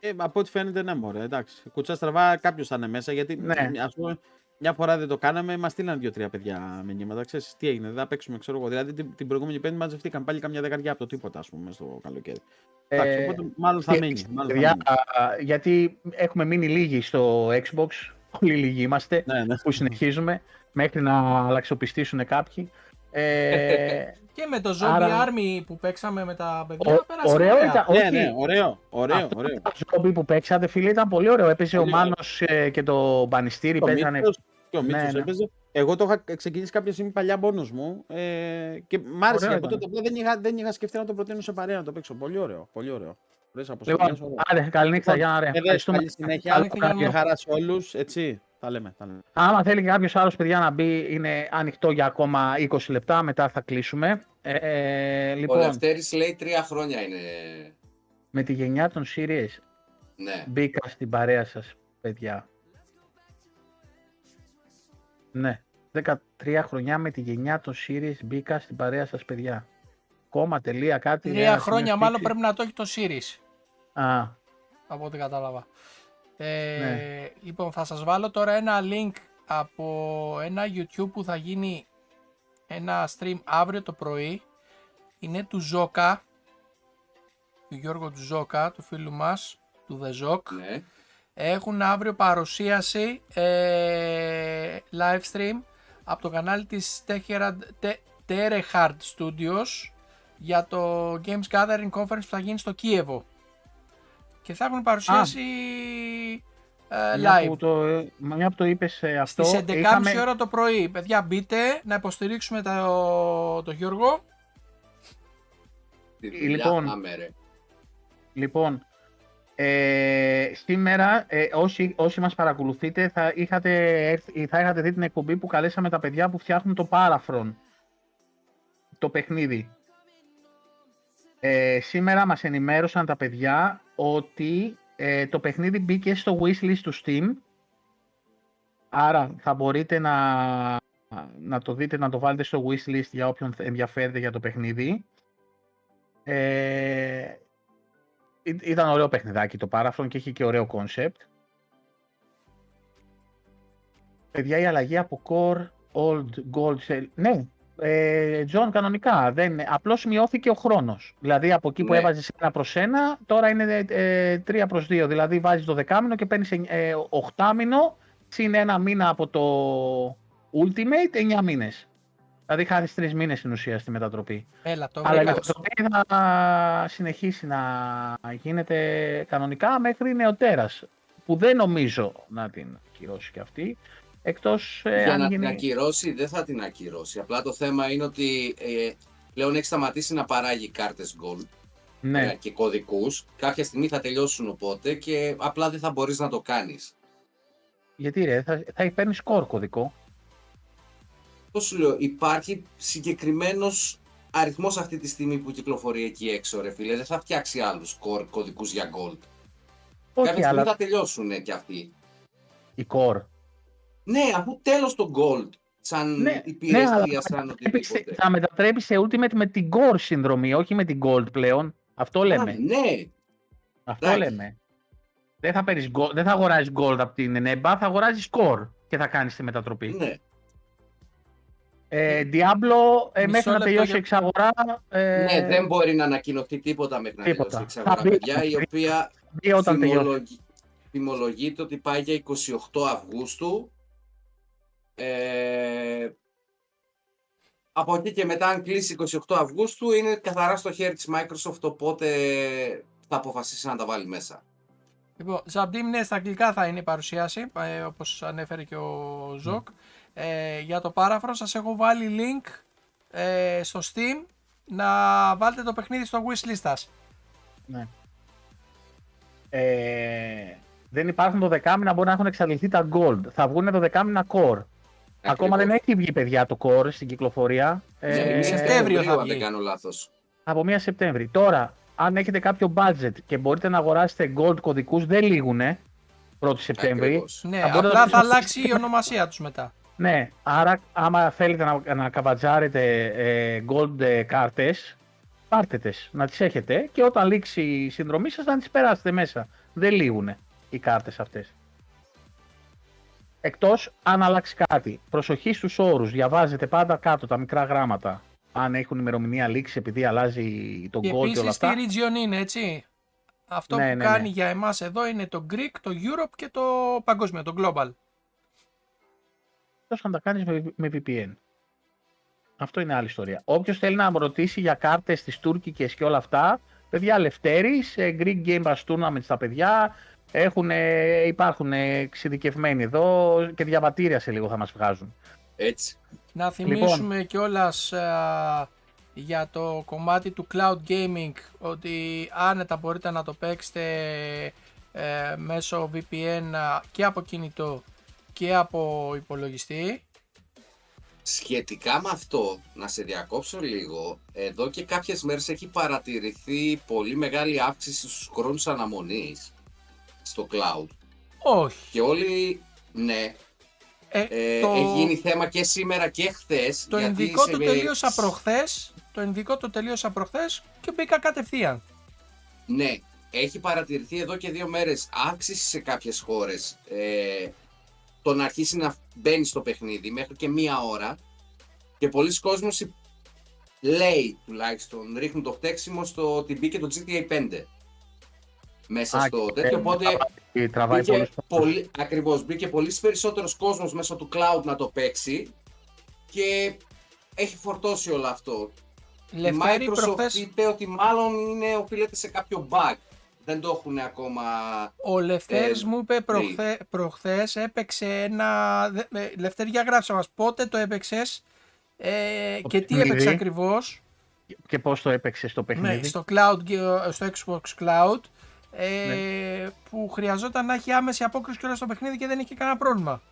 Ε, από ό,τι φαίνεται, ναι, μωρέ, εντάξει. Κουτσά στραβά, κάποιος θα είναι μέσα. Γιατί Ναι. ας πούμε, μια φορά δεν το κάναμε, μας στείλαν δύο-τρία παιδιά μηνύματα. Ξέρεις τι έγινε, δεν θα παίξουμε, ξέρω εγώ. Δηλαδή την, την προηγούμενη Πέμπτη μαζευτήκαν πάλι καμιά δεκαριά από το τίποτα, ας πούμε, στο καλοκαίρι. Εντάξει, Ε, οπότε μάλλον θα και- μείνει. Μάλλον θα Παιδιά, μείνει. α, γιατί έχουμε μείνει λίγοι στο Xbox. Πολύ λίγοι είμαστε Ναι, ναι. που συνεχίζουμε μέχρι να αλλαξοπιστήσουν κάποιοι. Ε, Και με το Zombie Άρα- Army που παίξαμε με τα παιδιά, ο- πέρασε ωραίο ωραία. ήταν. Ναι, όχι. ναι, ωραίο, ωραίο, Αυτό ωραίο. Το ζόμπι που παίξατε, φίλε, ήταν πολύ ωραίο. Έπαιζε ο Πολύ ωραίο. Μάνος ε, και το Μπανιστήρι. Το Παίζανε Μήτρος και Και ο Ναι, Μίτσος ναι. έπαιζε. Εγώ το είχα ξεκινήσει κάποια στιγμή παλιά μόνος μου ε, και μ' άρεσε Ωραίο και από ήταν. τότε. απλά Δεν είχα, δεν είχα σκεφτεί να το προτείνω σε παρέα να το παίξω. Πολύ ωραίο. Πολύ ωραίο. Ωραίες αποστολές, Λοιπόν, ωραία. άντε, καληνύχτα, Λοιπόν, για να ρε. Παιδες, Ευχαριστούμε. καλή συνέχεια. Καλή νύχτα, Καλή Γιάννη. χαρά σε όλους. Έτσι. Τα λέμε. Τα λέμε. Άμα θέλει και κάποιος άλλος παιδιά να μπει, είναι ανοιχτό για ακόμα 20 λεπτά. Μετά θα κλείσουμε. Ε, ε, Ο λοιπόν, Λευτέρης λέει τρία χρόνια είναι. με τη γενιά των Series Ναι. μπήκα στην παρέα σας, παιδιά. Ναι, 13 χρονιά με τη γενιά των Series μπήκα στην παρέα σας, παιδιά. Κόμμα, τελεία, κάτι. Τρία ένα χρόνια σημείο μάλλον στίξη. πρέπει να το έχει το Series. Α, από ό,τι κατάλαβα. Ε, Ναι. Λοιπόν, θα σας βάλω τώρα ένα link από ένα YouTube που θα γίνει ένα stream αύριο το πρωί. Είναι του Ζόκα, του Γιώργου του Ζόκα, του φίλου μας, του The Zoc. ναι. Έχουν αύριο παρουσίαση ε, live stream από το κανάλι της Teherad- Te- Terehard Studios για το Games Gathering Conference που θα γίνει στο Κίεβο. Και θα έχουν παρουσίαση ε, μια, live. που το, μια που το είπες ε, αυτό, Στις 11.30 είχαμε- ώρα το πρωί. Παιδιά μπείτε να υποστηρίξουμε το, το Γιώργο. Τη δουλειά, Λοιπόν. άμε, ρε. Λοιπόν, ε, σήμερα ε, όσοι, όσοι μας παρακολουθείτε θα είχατε, έρθει- θα είχατε δει την εκπομπή που καλέσαμε τα παιδιά που φτιάχνουν το Parafron, το παιχνίδι. Ε, σήμερα μας ενημέρωσαν τα παιδιά ότι ε, το παιχνίδι μπήκε στο wishlist του Steam άρα θα μπορείτε να, να το δείτε, να το βάλετε στο wishlist για όποιον ενδιαφέρεται για το παιχνίδι. Ε, Ή- Ήταν ωραίο παιχνιδάκι το Parafron και είχε και ωραίο concept. Παιδιά, η αλλαγή από Core Old Gold Cell. Ναι, ε, John, κανονικά. Δεν, απλώς μειώθηκε ο χρόνος. Δηλαδή από εκεί που Ναι. έβαζες ένα προς ένα, τώρα είναι ε, τρία προς δύο. Δηλαδή βάζεις το δεκάμινο και παίρνεις ε, οχτάμινο, συν ένα μήνα από το Ultimate, εννιά μήνες. Δηλαδή χάρη τρεις μήνες στην ουσία στη μετατροπή. Έλα, το Αλλά η βρήκα. μετατροπή θα συνεχίσει να γίνεται κανονικά μέχρι νεοτέρας, που δεν νομίζω να την ακυρώσει και αυτή, εκτός ε, Για αν να την γίνει... ακυρώσει, δεν θα την ακυρώσει. Απλά το θέμα είναι ότι ε, πλέον έχει σταματήσει να παράγει κάρτες Gold ε, Ναι, και κωδικούς. Κάποια στιγμή θα τελειώσουν οπότε και απλά δεν θα μπορείς να το κάνεις. γιατί ρε, θα, θα παίρνεις σκορ κωδικό. Πώς σου λέω, υπάρχει συγκεκριμένος αριθμός αυτή τη στιγμή που κυκλοφορεί εκεί έξω ρε φίλε. Δεν θα φτιάξει άλλους core κωδικούς για Gold. Όχι, Κάποια στιγμή αλλά θα τελειώσουν και αυτοί. η core. Ναι, αφού τέλος το Gold σαν Ναι, υπηρεσία, ναι, αλλά σαν μετατρέπεις σε- οτιδήποτε. θα μετατρέπεις σε Ultimate με την core συνδρομή, όχι με την Gold πλέον. Αυτό λέμε. Α, ναι, Αυτό εντάξει. λέμε. Δεν θα, παίρνεις gold, δεν θα αγοράζεις gold από την NEBA, θα αγοράζεις core και θα κάνεις τη μετατροπή. ναι. Ε, Diablo, ε, Μισό μέχρι να λεπτό τελειώσει για- η εξαγορά. Ε, Ναι, δεν μπορεί να ανακοινωθεί τίποτα μέχρι να τίποτα. τελειώσει η Θα εξαγορά, μπει- παιδιά, η θα μπει- οποία μπει όταν τελειώσει. φημολογεί- φημολογείται ότι πάει για 28 Αυγούστου. Ε, από εκεί και μετά, αν κλείσει 28 Αυγούστου, είναι καθαρά στο χέρι της Microsoft, οπότε θα αποφασίσει να τα βάλει μέσα. Λοιπόν, Ζαμπτίμ, ναι, στα αγγλικά θα είναι η παρουσίαση, ε, όπως ανέφερε και ο Ζοκ. Ε, για το Parafron σας έχω βάλει link ε, στο Steam να βάλετε το παιχνίδι στο wishlist σας. Ναι. Ε, δεν υπάρχουν δωδεκάμηνα, μπορεί να έχουν εξαντληθεί τα gold. Θα βγουν δωδεκάμηνα core. Ακόμα δεν έχει βγει, παιδιά, το core στην κυκλοφορία. Ε, Ε, ε, Σεπτέμβριο θα αν βγει. δεν κάνω λάθος. Από 1 Σεπτέμβρη. Τώρα, αν έχετε κάποιο budget και μπορείτε να αγοράσετε gold κωδικούς, δεν λήγουνε 1η Σεπτέμβρη. Ακριβώς. Ναι, Θα μπορείτε απλά να θα το- αλλάξει η ονομασία τους μετά. Ναι, άρα άμα θέλετε να, να καβατζάρετε ε, gold ε, κάρτες, πάρτε τες, να τις έχετε και όταν λήξει η συνδρομή σας να τις περάσετε μέσα. Δεν λήγουνε οι κάρτες αυτές. Εκτός αν αλλάξει κάτι. Προσοχή στους όρους. Διαβάζετε πάντα κάτω τα μικρά γράμματα. Αν έχουν ημερομηνία λήξη επειδή αλλάζει το Και gold και όλα επίσης αυτά. τι region είναι, έτσι. Αυτό Ναι, που ναι, ναι. κάνει για εμάς εδώ είναι το Greek, το Europe και το παγκόσμιο, το Global. Εκτός αν τα κάνεις με, με VPN. Αυτό είναι άλλη ιστορία. Όποιος θέλει να μου ρωτήσει για κάρτες της τουρκικές και όλα αυτά, παιδιά Λευτέρης, ε, Greek Game Pass Tournament στα παιδιά, Έχουν, ε, υπάρχουν ε, εξειδικευμένοι εδώ και διαβατήρια σε λίγο θα μας βγάζουν. Έτσι. Να Λοιπόν. θυμίσουμε κιόλας α, για το κομμάτι του cloud gaming ότι άνετα μπορείτε να το παίξετε ε, μέσω VPN α, και από κινητό και από υπολογιστή. Σχετικά με αυτό, να σε διακόψω λίγο, εδώ και κάποιες μέρες έχει παρατηρηθεί πολύ μεγάλη αύξηση στους χρόνους αναμονής στο cloud. Όχι. Και όλοι, ναι, Ε, ε, το, έχει γίνει θέμα και σήμερα και χθες. το γιατί ενδικό σε- το τελείωσα προχθές, το ενδικό το τελείωσα προχθές και μπήκα κατευθείαν. Ναι, έχει παρατηρηθεί εδώ και δύο μέρες αύξηση σε κάποιες χώρες. Ε, το να αρχίσει να μπαίνει στο παιχνίδι μέχρι και μία ώρα και πολλοί κόσμος υ- λέει τουλάχιστον, ρίχνουν το φταίξιμο στο ότι μπήκε το GTA 5 μέσα Α, στο και τέτοιο, οπότε τραβάει- Τραβάει μπήκε πολλούς πολύ, ακριβώς, μπήκε πολύς περισσότερος κόσμος μέσω του cloud να το παίξει και έχει φορτώσει όλο αυτό. Η Λευτέρη Microsoft προχθές, είπε ότι μάλλον είναι, οφείλεται σε κάποιο bug. Δεν το έχουν ακόμα. ο Λευτέρης ε, μου είπε προχθέ, προχθές έπαιξε ένα... δε- ε, Λευτέρη για γράψε μας πότε το έπαιξες ε, Το και τι παιχνίδι. έπαιξε ακριβώς. Και πώς το έπαιξε στο παιχνίδι. Ναι, στο cloud, και, ε, στο Xbox Cloud ε, Ναι. που χρειαζόταν να έχει άμεση απόκριση και όλα στο παιχνίδι και δεν είχε κανένα πρόβλημα.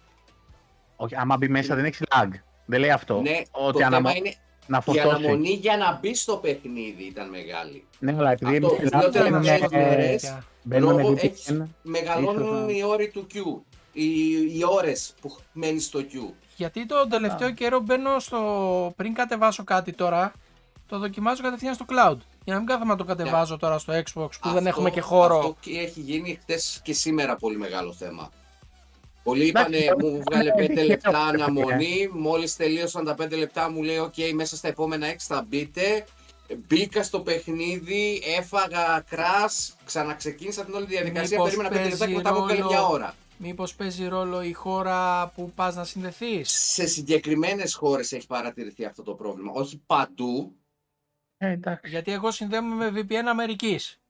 Όχι, άμα μπει μέσα δεν έχει lag. Δεν λέει αυτό. Ναι, ότι το αναμο- θέμα είναι να η φορτώσει. αναμονή για να μπει στο παιχνίδι ήταν μεγάλη. Ναι, αλλά επειδή Αυτό, εμείς τις Ελλάδα δύο μπαίνουμε- τελευταίες μέρες, Ε, μπαίνουμε λόγω με έχεις- VPN. Μεγαλώνουν Ίσως, οι όροι του Q. Οι, οι ώρες που μένει στο Q. Γιατί τον τελευταίο καιρό μπαίνω στο. πριν κατεβάσω κάτι τώρα, το δοκιμάζω κατευθείαν στο cloud. Για να μην κάθομαι να το κατεβάζω τώρα στο Xbox που δεν Αυτό- έχουμε και χώρο. Αυτό και έχει γίνει χτε και σήμερα πολύ μεγάλο θέμα. Πολλοί Εντάξει, είπανε, τώρα μου βγάλε είναι 5 δίκαιο, λεπτά ρε παιδιά. αναμονή. Μόλις τελείωσαν τα 5 λεπτά, μου λέει: OK, μέσα στα επόμενα 6 θα μπείτε. Μπήκα στο παιχνίδι, έφαγα crash, ξαναξεκίνησα την όλη διαδικασία. Μήπως περίμενα 5 λεπτά και παίζει μετά μου έκανε ρόλο- μια ώρα. Μήπως παίζει ρόλο η χώρα που πας να συνδεθείς; Σε συγκεκριμένες χώρες έχει παρατηρηθεί αυτό το πρόβλημα. Όχι παντού. Ε, εντάξει. Γιατί εγώ συνδέομαι με VPN Αμερικής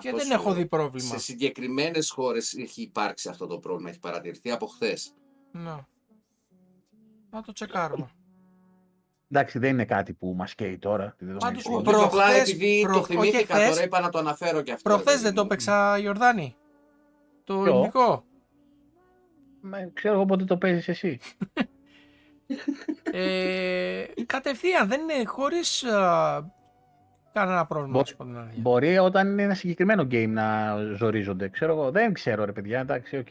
και Αυτό δεν σου έχω λέω. δει πρόβλημα. Σε συγκεκριμένες χώρες έχει υπάρξει αυτό το πρόβλημα. Έχει παρατηρηθεί από χθες. Ναι. Να το τσεκάρουμε. Εντάξει, δεν είναι κάτι που μας καίει τώρα. τη δεδομένη Πάντως, στιγμή. προ- Όχι, απλά προχθές- επειδή προ- το όχι θυμήθηκα χθες. τώρα, είπα να το αναφέρω και αυτό. Προχθές ρε δεν το παιδί μου. έπαιξα Ιορδάνη. Το Ποιο; ελληνικό. Με- Ξέρω εγώ πότε το παίζεις εσύ. Ε, κατευθείαν δεν είναι χωρίς α, κανένα πρόβλημα. Μπο- να σου πω την αλήθεια. Μπορεί όταν είναι ένα συγκεκριμένο game να ζορίζονται. Ξέρω εγώ. Δεν ξέρω ρε παιδιά. Εντάξει, οκ.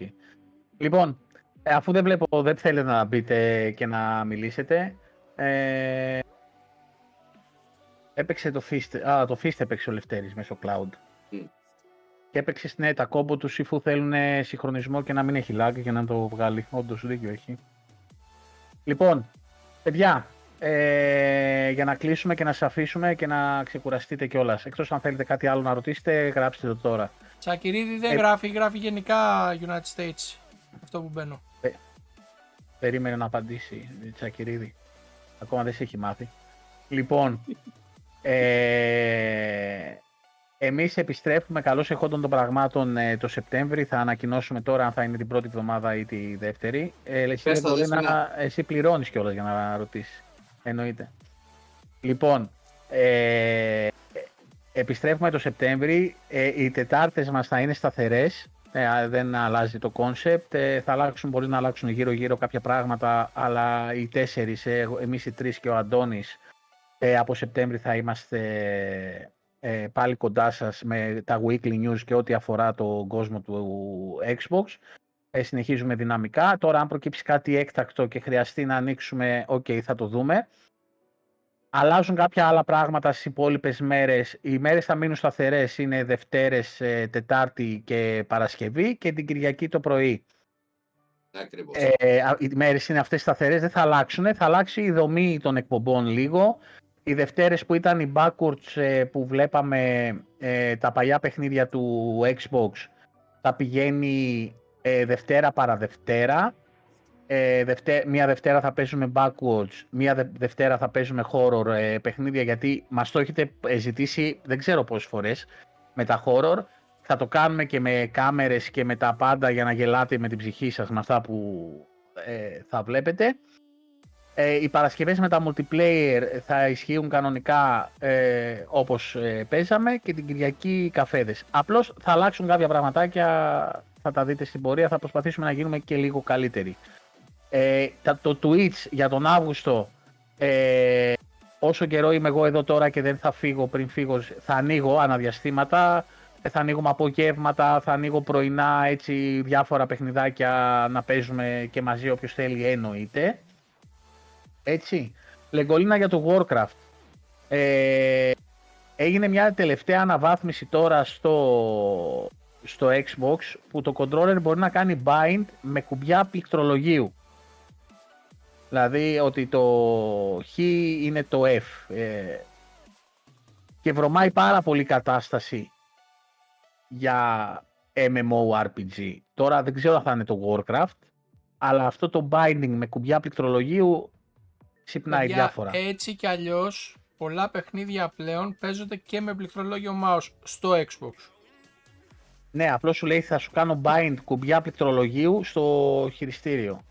Λοιπόν, ε, αφού δεν βλέπω, δεν θέλετε να μπείτε και να μιλήσετε. Ε, έπαιξε το Fist. Α, το Fist έπαιξε ο Λευτέρης μέσω cloud. Μμ. Και έπαιξε ναι, τα combo τους αφού θέλουν συγχρονισμό και να μην έχει lag και να το βγάλει. Όντως δίκιο έχει. Λοιπόν, παιδιά, ε, για να κλείσουμε και να σας αφήσουμε και να ξεκουραστείτε κιόλας. Εκτός αν θέλετε κάτι άλλο να ρωτήσετε, γράψτε το τώρα. Τσακυρίδη δεν Ε, γράφει, γράφει γενικά United States. Αυτό που μπαίνω. Περίμενε να απαντήσει η Τσακυρίδη. Ακόμα δεν σε έχει μάθει. Λοιπόν, ε, εμείς επιστρέφουμε καλώς εχόντων των πραγμάτων ε, το Σεπτέμβρη. Θα ανακοινώσουμε τώρα αν θα είναι την πρώτη εβδομάδα ή τη δεύτερη. Ε, εσύ, Πες δεν τα μπορεί δέσποινα. να, εσύ πληρώνεις κιόλας για να ρωτήσεις. Εννοείται. Λοιπόν, ε, επιστρέφουμε το Σεπτέμβρη. Ε, οι Τετάρτες μας θα είναι σταθερές. Ε, α, δεν αλλάζει το κόνσεπτ. Ε, θα αλλάξουν, μπορεί να αλλάξουν γύρω-γύρω κάποια πράγματα, αλλά οι τέσσερις, ε, εγώ- εμείς οι τρεις και ο Αντώνης, ε, από Σεπτέμβρη θα είμαστε ε, πάλι κοντά σας με τα weekly news και ό,τι αφορά τον κόσμο του Xbox. Ε, συνεχίζουμε δυναμικά. Τώρα, αν προκύψει κάτι έκτακτο και χρειαστεί να ανοίξουμε, οκ, θα το δούμε. Αλλάζουν κάποια άλλα πράγματα στις υπόλοιπες μέρες. Οι μέρες θα μείνουν σταθερές, είναι Δευτέρες, ε, Τετάρτη και Παρασκευή και την Κυριακή το πρωί. Ακριβώς. Ε, α- οι μέρες είναι αυτές σταθερές, δεν θα αλλάξουν. Θα αλλάξει η δομή των εκπομπών λίγο. Οι Δευτέρες που ήταν οι backwards ε, που βλέπαμε ε, τα παλιά παιχνίδια του Xbox θα πηγαίνει ε, Δευτέρα παρα Δευτέρα. Ε, δευτέ, μία Δευτέρα θα παίζουμε backwards, μία δε, Δευτέρα θα παίζουμε horror ε, παιχνίδια γιατί μας το έχετε ε, ζητήσει δεν ξέρω πόσες φορές με τα horror. θα το κάνουμε και με κάμερες και με τα πάντα για να γελάτε με την ψυχή σας με αυτά που ε, θα βλέπετε. Ε, οι Παρασκευές με τα multiplayer θα ισχύουν κανονικά ε, όπως ε, παίζαμε και την Κυριακή οι καφέδες. Απλώς θα αλλάξουν κάποια πραγματάκια, θα τα δείτε στην πορεία, θα προσπαθήσουμε να γίνουμε και λίγο καλύτεροι. Ε, τα- το Twitch για τον Αύγουστο, ε, όσο καιρό είμαι εγώ εδώ τώρα και δεν θα φύγω πριν φύγω, θα ανοίγω αναδιαστήματα, ε, θα ανοίγουμε απογεύματα, θα ανοίγω πρωινά, έτσι διάφορα παιχνιδάκια να παίζουμε και μαζί όποιος θέλει εννοείται. Έτσι. Λεγκολίνα για το Warcraft. Ε, έγινε μια τελευταία αναβάθμιση τώρα στο, στο Xbox που το controller μπορεί να κάνει bind με κουμπιά πληκτρολογίου. Δηλαδή ότι το Χ είναι το F. Ε, και βρωμάει πάρα πολύ κατάσταση για MMORPG. Τώρα δεν ξέρω αν θα είναι το Warcraft, αλλά αυτό το binding με κουμπιά πληκτρολογίου ξυπνάει Παιδιά, διάφορα. Έτσι κι αλλιώς πολλά παιχνίδια πλέον παίζονται και με πληκτρολόγιο mouse στο Xbox. Ναι, απλώς σου λέει θα σου κάνω bind κουμπιά πληκτρολογίου στο χειριστήριο.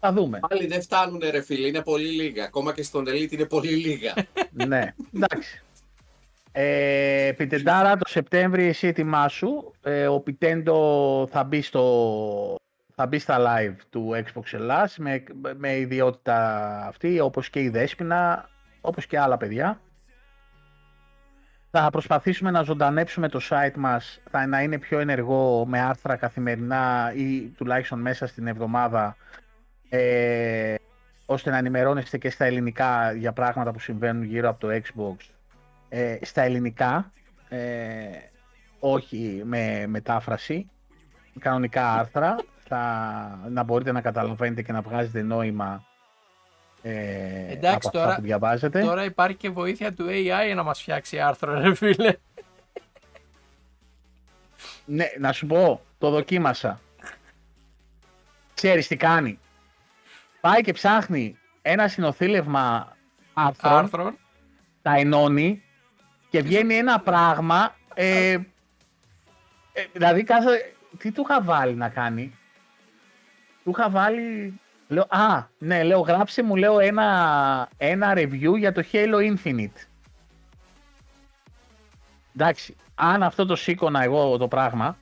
Θα δούμε. Πάλι δεν φτάνουν ρε φίλε, είναι πολύ λίγα. Ακόμα και στον Elite είναι πολύ λίγα. ναι, εντάξει. Ε, Πιτεντάρα, το Σεπτέμβρη εσύ ετοιμάσου. Ε, ο Πιτέντο θα μπει, στο, θα μπει στα live του Xbox Ελλάς με, με ιδιότητα αυτή, όπως και η Δέσποινα, όπως και άλλα παιδιά. Θα προσπαθήσουμε να ζωντανέψουμε το site μας, θα να είναι πιο ενεργό με άρθρα καθημερινά ή τουλάχιστον μέσα στην εβδομάδα ε, ώστε να ενημερώνεστε και στα ελληνικά για πράγματα που συμβαίνουν γύρω από το Xbox ε, στα ελληνικά, ε, όχι με μετάφραση, κανονικά άρθρα, θα, να μπορείτε να καταλαβαίνετε και να βγάζετε νόημα ε, Εντάξει, από αυτά τώρα- που διαβάζετε. Τώρα υπάρχει και βοήθεια του AI να μας φτιάξει άρθρο ρε φίλε. Ναι, να σου πω, το δοκίμασα. Ξέρεις τι κάνει. Πάει και ψάχνει ένα συνοθήλευμα άρθρων, Άρθρο. τα ενώνει και βγαίνει ένα πράγμα. Ε, ε, δηλαδή, κάθε, τι του είχα βάλει να κάνει; Του είχα βάλει. Λέω, α, ναι, λέω, γράψε μου, λέω, ένα, ένα review για το Halo Infinite. Εντάξει, αν αυτό το σήκωνα εγώ το πράγμα,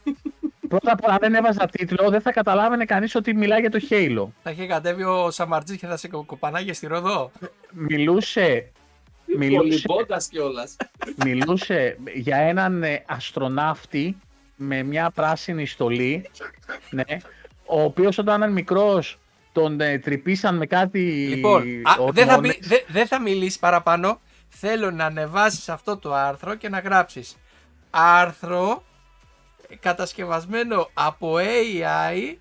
πρώτα απ' όλα δεν έβαζα τίτλο, δεν θα καταλάβαινε κανείς ότι μιλάει για το Halo. Θα είχε κατέβει ο Σαμαρτζής και θα σε κοπανάγε στη Ροδό. Μιλούσε, μιλούσε, Πολυμπώντα κιόλας. μιλούσε για έναν ε, αστροναύτη με μια πράσινη στολή, ναι, ο οποίος όταν ήταν μικρός τον ε, τρυπήσαν με κάτι Λοιπόν, α, δεν, θα, ορμόνες. μιλ- δε- δεν θα μιλήσεις παραπάνω. Θέλω να ανεβάσεις αυτό το άρθρο και να γράψεις άρθρο κατασκευασμένο από AI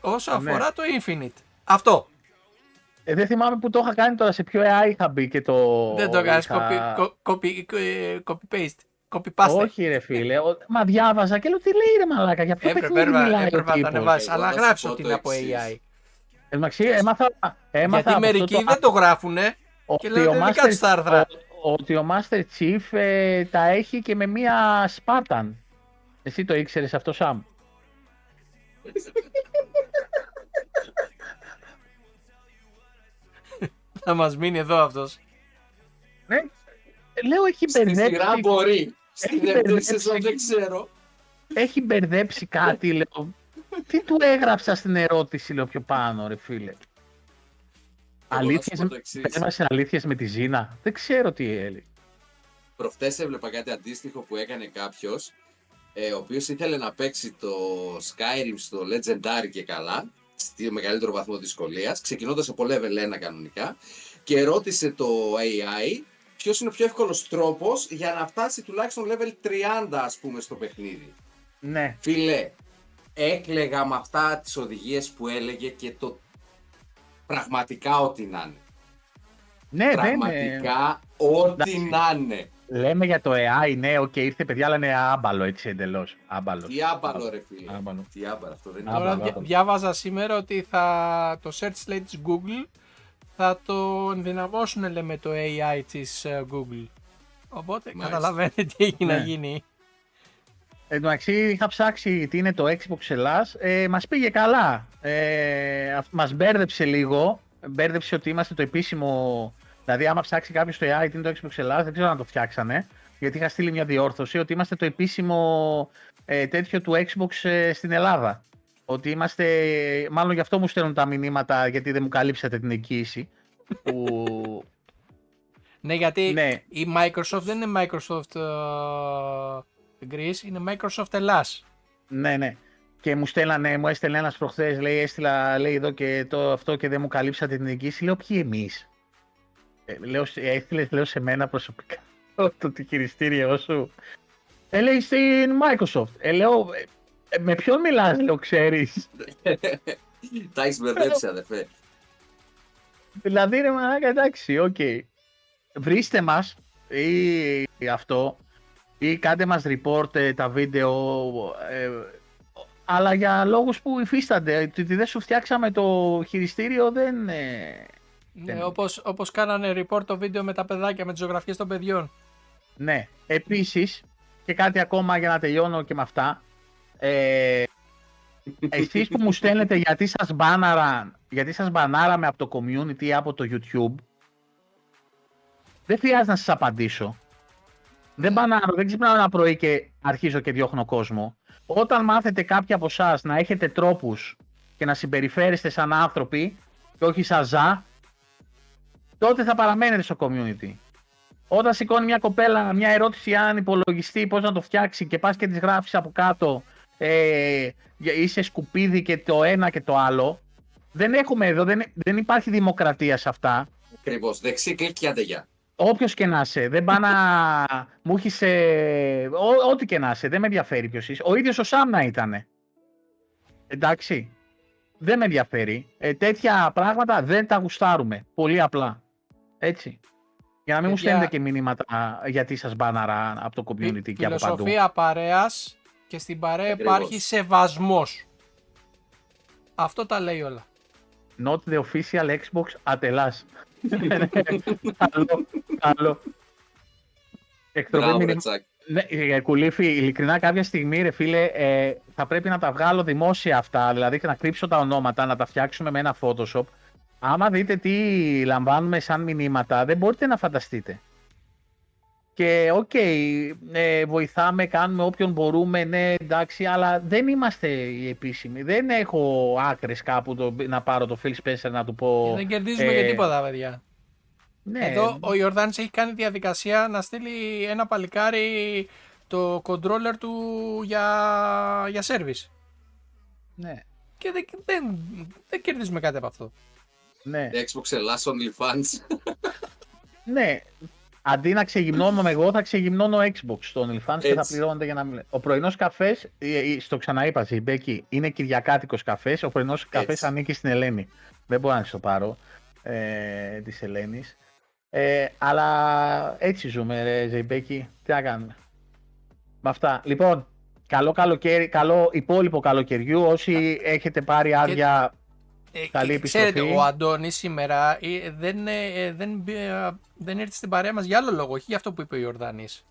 όσο Ναι. αφορά το Infinite. Αυτό. Ε, δεν θυμάμαι που το είχα κάνει τώρα, σε ποιο AI είχα μπει και το... δεν το έκανες είχα- copy, copy, ε, copy paste. Copy paste. Όχι ρε φίλε, ο- μα διάβαζα και λέω τι λέει ρε μαλάκα, για ποιο Έπρεπε, παιχνίδι έπρεπε, μιλάει έπρεπε ο να το τύπος; ανεβάσεις. Εγώ Αλλά να σου γράψει πω ότι το είναι από εξής. AI. Εν τω μεταξύ, έμαθα, έμαθα Γιατί από μερικοί αυτό το- δεν το γράφουνε ότι και λένε ο δεν είναι Master- κάτι στα άρθρα. ο- ότι ο Master Chief ε, τα έχει και με μία Spartan. Εσύ το ήξερες αυτό, Σαμ; Θα μας μείνει εδώ αυτός. Ναι. Λέω έχει Στη μπερδέψει, σειρά μπορεί. Στην Έχει δεύτερη μπερδέψει. σεζόν δεν ξέρω. έχει μπερδέψει κάτι, λέω. Τι του έγραψα στην ερώτηση, λέω πιο πάνω, ρε φίλε. Εγώ να σου Αλήθειες, πω το εξής. έβασε αλήθειες με τη Ζήνα. Δεν ξέρω τι έλεγε. Προχτές έβλεπα κάτι αντίστοιχο που έκανε κάποιος ε, ο οποίος ήθελε να παίξει το Skyrim στο Legendary και καλά στη μεγαλύτερο βαθμό δυσκολίας ξεκινώντας από level 1 κανονικά και ρώτησε το AI ποιος είναι ο πιο εύκολος τρόπος για να φτάσει τουλάχιστον level 30 ας πούμε στο παιχνίδι. Ναι. Φίλε, έκλεγα με αυτά τις οδηγίες που έλεγε και το πραγματικά ό,τι να είναι. Ναι, δεν είναι. Πραγματικά ό,τι Εντάξει. να είναι. Λέμε για το AI, ναι, οκ, ήρθε παιδιά, αλλά είναι άμπαλο έτσι εντελώς. Άμπαλο. Τι άμπαλο ρε φίλε. Άμπαλο. Τι άμπαλο αυτό δεν είναι. Άμπαλο, Τώρα άμπαλο. δια- διάβαζα σήμερα ότι θα, το search slate της Google θα το ενδυναμώσουν λέμε το AI της ε, Google. Οπότε Μάλιστα. καταλαβαίνετε τι έχει να Ναι. γίνει. Εν τω μεταξύ είχα ψάξει τι είναι το Xbox Ελλάς, ε, μας πήγε καλά. Ε, αυ- μας μπέρδεψε λίγο, μπέρδεψε ότι είμαστε το επίσημο, δηλαδή άμα ψάξει κάποιος το AI τι είναι το Xbox Ελλάς, δεν ξέρω αν το φτιάξανε, γιατί είχα στείλει μια διόρθωση ότι είμαστε το επίσημο ε, τέτοιο του Xbox ε, στην Ελλάδα. Ότι είμαστε, μάλλον γι' αυτό μου στέλνουν τα μηνύματα γιατί δεν μου καλύψατε την εγγύηση. Που, Ναι, γιατί ναι, η Microsoft δεν είναι Microsoft ε, Greece, είναι Microsoft Ελλάς. Ναι, ναι. Και μου στέλνανε, μου έστελνε ένας προχθές, λέει, έστειλα, λέει εδώ και το αυτό και δεν μου καλύψατε την εγγύηση. Λέω, ποιοι εμείς; Ε, λέω, σε- έστειλες, λέω σε μένα προσωπικά το, το χειριστήριό σου. Ε, λέει, στην Microsoft. Ε, λέω, «Ε, ε, με ποιον μιλάς, λέω, ξέρεις; Τα έχεις μπερδέψει, αδερφέ. δηλαδή, ρε μαλάκα, εντάξει, οκ. Βρίστε μας ή αυτό ή κάντε μας report ε, τα βίντεο ε, αλλά για λόγους που υφίστανται, ότι δεν σου φτιάξαμε το χειριστήριο δεν... ε, Ναι, Δεν- όπως, όπως κάνανε report το βίντεο με τα παιδάκια, με τις ζωγραφιές των παιδιών. Ναι. Επίσης, και κάτι ακόμα για να τελειώνω και με αυτά. Ε, εσείς που μου στέλνετε γιατί σας μπάναρα, γιατί σας μπανάραμε από το community ή από το YouTube, δεν χρειάζεται να σας απαντήσω. Δεν μπανάρω, δεν ξυπνάω ένα πρωί και αρχίζω και διώχνω κόσμο. Όταν μάθετε κάποιοι από εσάς να έχετε τρόπους και να συμπεριφέρεστε σαν άνθρωποι και όχι σαν ζά, τότε θα παραμένετε στο community. Όταν σηκώνει μια κοπέλα μια ερώτηση αν υπολογιστή πώς να το φτιάξει και πας και της γράφεις από κάτω ε, για- είσαι σκουπίδι και το ένα και το άλλο, δεν έχουμε εδώ, δεν, δεν υπάρχει δημοκρατία σε αυτά. Ακριβώς. Δεξί κλικ και άντε γεια. Όποιος και να είσαι, δεν πάει να μου έχεις. Ε, ό- ό,τι και να είσαι, δεν με ενδιαφέρει ποιος είσαι. Ο ίδιος ο Σάμνα ήταν. Εντάξει. Δεν με ενδιαφέρει. Ε, τέτοια πράγματα δεν τα γουστάρουμε. Πολύ απλά. Έτσι. Για να μην μου Παιδιά- στέλνετε και μηνύματα γιατί σας μπάναρα από το community και από παντού. Φιλοσοφία παρέας και στην παρέα Ακριβώς. υπάρχει σεβασμός. Αυτό τα λέει όλα. Not the official Xbox ατελάς. καλό, καλό. Εκτροπή Μπράβο, μήνυμα. Ρετσάκ. Ναι, ε, Κουλήφη, ειλικρινά κάποια στιγμή, ρε φίλε, ε, θα πρέπει να τα βγάλω δημόσια αυτά, δηλαδή και να κρύψω τα ονόματα, να τα φτιάξουμε με ένα Photoshop. Άμα δείτε τι λαμβάνουμε σαν μηνύματα, δεν μπορείτε να φανταστείτε. Και οκ, ε, βοηθάμε, κάνουμε όποιον μπορούμε, ναι, εντάξει, αλλά δεν είμαστε οι επίσημοι. Δεν έχω άκρες κάπου το, να πάρω το Phil Spencer να του πω... δεν κερδίζουμε ε, και τίποτα, παιδιά. Ναι, Εδώ ο Ιορδάνης έχει κάνει διαδικασία να στείλει ένα παλικάρι το controller του για, για service. ναι, Και δεν, δεν, δεν κερδίζουμε κάτι από αυτό. ναι. Xbox Ελλάς OnlyFans. Ναι. Αντί να ξεγυμνώνω εγώ, θα ξεγυμνώνω Xbox στο OnlyFans και θα Έτσι. πληρώνετε για να μιλάω. Ο πρωινός καφές, στο ξαναείπα, Ζιμπέκη, είναι κυριακάτικος καφές. Ο πρωινός καφές Έτσι. ανήκει στην Ελένη. Δεν μπορώ να σου το πάρω ε, της Ελένης. Ε, αλλά έτσι ζούμε, ρε Ζιμπέκη. Τι να κάνουμε. Με αυτά. Λοιπόν, καλό καλοκαίρι, καλό υπόλοιπο καλοκαιριού. Όσοι έχετε πάρει άδεια, Ε, Καλή και Ξέρετε, επιστροφή. ο Αντώνης σήμερα ε, δεν, ε, δεν, μπη- ε, δεν ήρθε στην παρέα μας για άλλο λόγο, όχι για αυτό που είπε ο Ιορδάνης.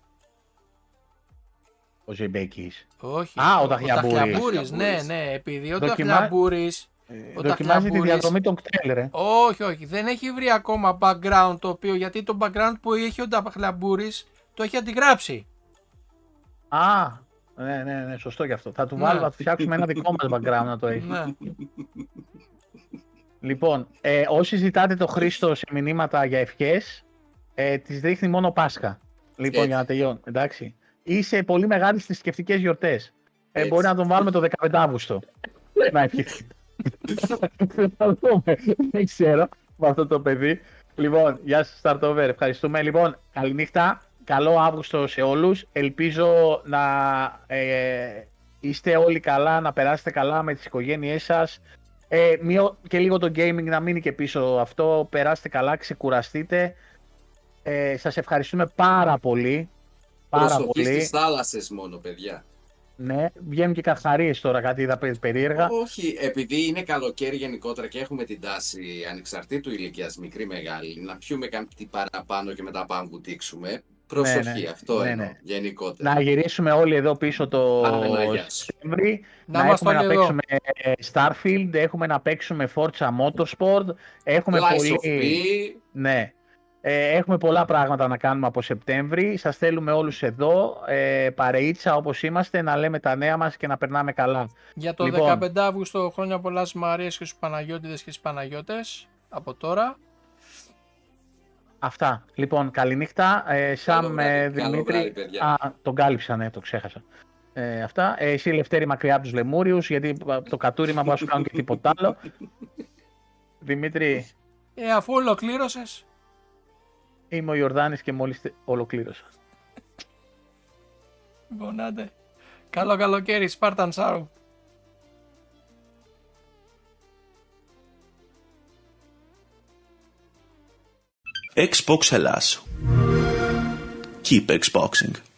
ο Ζιμπέκη. Όχι. Α, ο Ταχλιαμπούρης. Ταχλιαμπούρης, ναι, Ταχλιαμπούρης. ναι, επειδή ο Δοκιμά- Ταχλιαμπούρης Ο Δοκιμάζει τη Ταχλιαμπούρης- διαδρομή των κτέλ, ρε. Όχι, όχι. Δεν έχει βρει ακόμα background το οποίο γιατί το background που έχει ο Ταχλαμπούρης το έχει αντιγράψει. Α, ναι, ναι, ναι, σωστό γι' αυτό. Θα του Ναι. βάλουμε, θα του φτιάξουμε ένα δικό μας background να το έχει. ναι. Λοιπόν, ε, όσοι ζητάτε το Χρήστο σε μηνύματα για ευχές, ε, τις δείχνει μόνο Πάσχα. Λοιπόν, Έτσι. για να τελειώνω, εντάξει. Ή σε πολύ μεγάλες θρησκευτικές γιορτές. Ε, Έτσι. μπορεί να τον βάλουμε το 15 Αύγουστο. να ευχηθεί. Θα δούμε. Δεν ξέρω με αυτό το παιδί. Λοιπόν, γεια σας Startover. Ευχαριστούμε. Λοιπόν, καληνύχτα. Καλό Αύγουστο σε όλους. Ελπίζω να ε, είστε όλοι καλά, να περάσετε καλά με τις οικογένειές σας. Ε, μειώ και λίγο το gaming να μείνει και πίσω αυτό. Περάστε καλά, ξεκουραστείτε. Ε, σας ευχαριστούμε πάρα πολύ. Πάρα Προσοχή πολύ. στις θάλασσες μόνο, παιδιά. Ναι, βγαίνουν και καρχαρίες τώρα, κάτι είδα πε- περίεργα. Όχι, επειδή είναι καλοκαίρι γενικότερα και έχουμε την τάση ανεξαρτήτου ηλικίας μικρή μεγάλη να πιούμε κάτι παραπάνω και μετά πάμε βουτήξουμε. Προσοχή, Ναι, ναι. αυτό Ναι, εννοώ, ναι. γενικότερα. Να γυρίσουμε όλοι εδώ πίσω το Παναγιά σου. Σεπτέμβρη. Να Να, είμαστε έχουμε να όλοι εδώ. παίξουμε ε, Starfield, έχουμε να παίξουμε Forza Motorsport, έχουμε Lies πολύ... of P, Ναι. Ε, έχουμε πολλά πράγματα να κάνουμε από Σεπτέμβρη. Σας θέλουμε όλους εδώ, ε, παρεΐτσα όπως είμαστε, να λέμε τα νέα μας και να περνάμε καλά. Για το Λοιπόν. 15 Αύγουστο χρόνια πολλά στις Μαρίες και στους Παναγιώτιδες και στις Παναγιώτες από τώρα. Αυτά. Λοιπόν, καληνύχτα. Ε, Σαμ, βράδυ, ε, καλό Δημήτρη. βράδυ, παιδιά. Α, τον κάλυψα, ναι, το ξέχασα. Ε, αυτά. Ε, εσύ, Λευτέρη, μακριά από τους Λεμούριους, γιατί α, το κατούριμα μπορεί να σου κάνουν και τίποτα άλλο. Δημήτρη, Ε, αφού ολοκλήρωσες, είμαι ο Ιορδάνης και μόλις τε- ολοκλήρωσα. λοιπόν, άντε. Καλό καλοκαίρι, Spartan Shadow. Xbox Ελλάς. Keep Xboxing.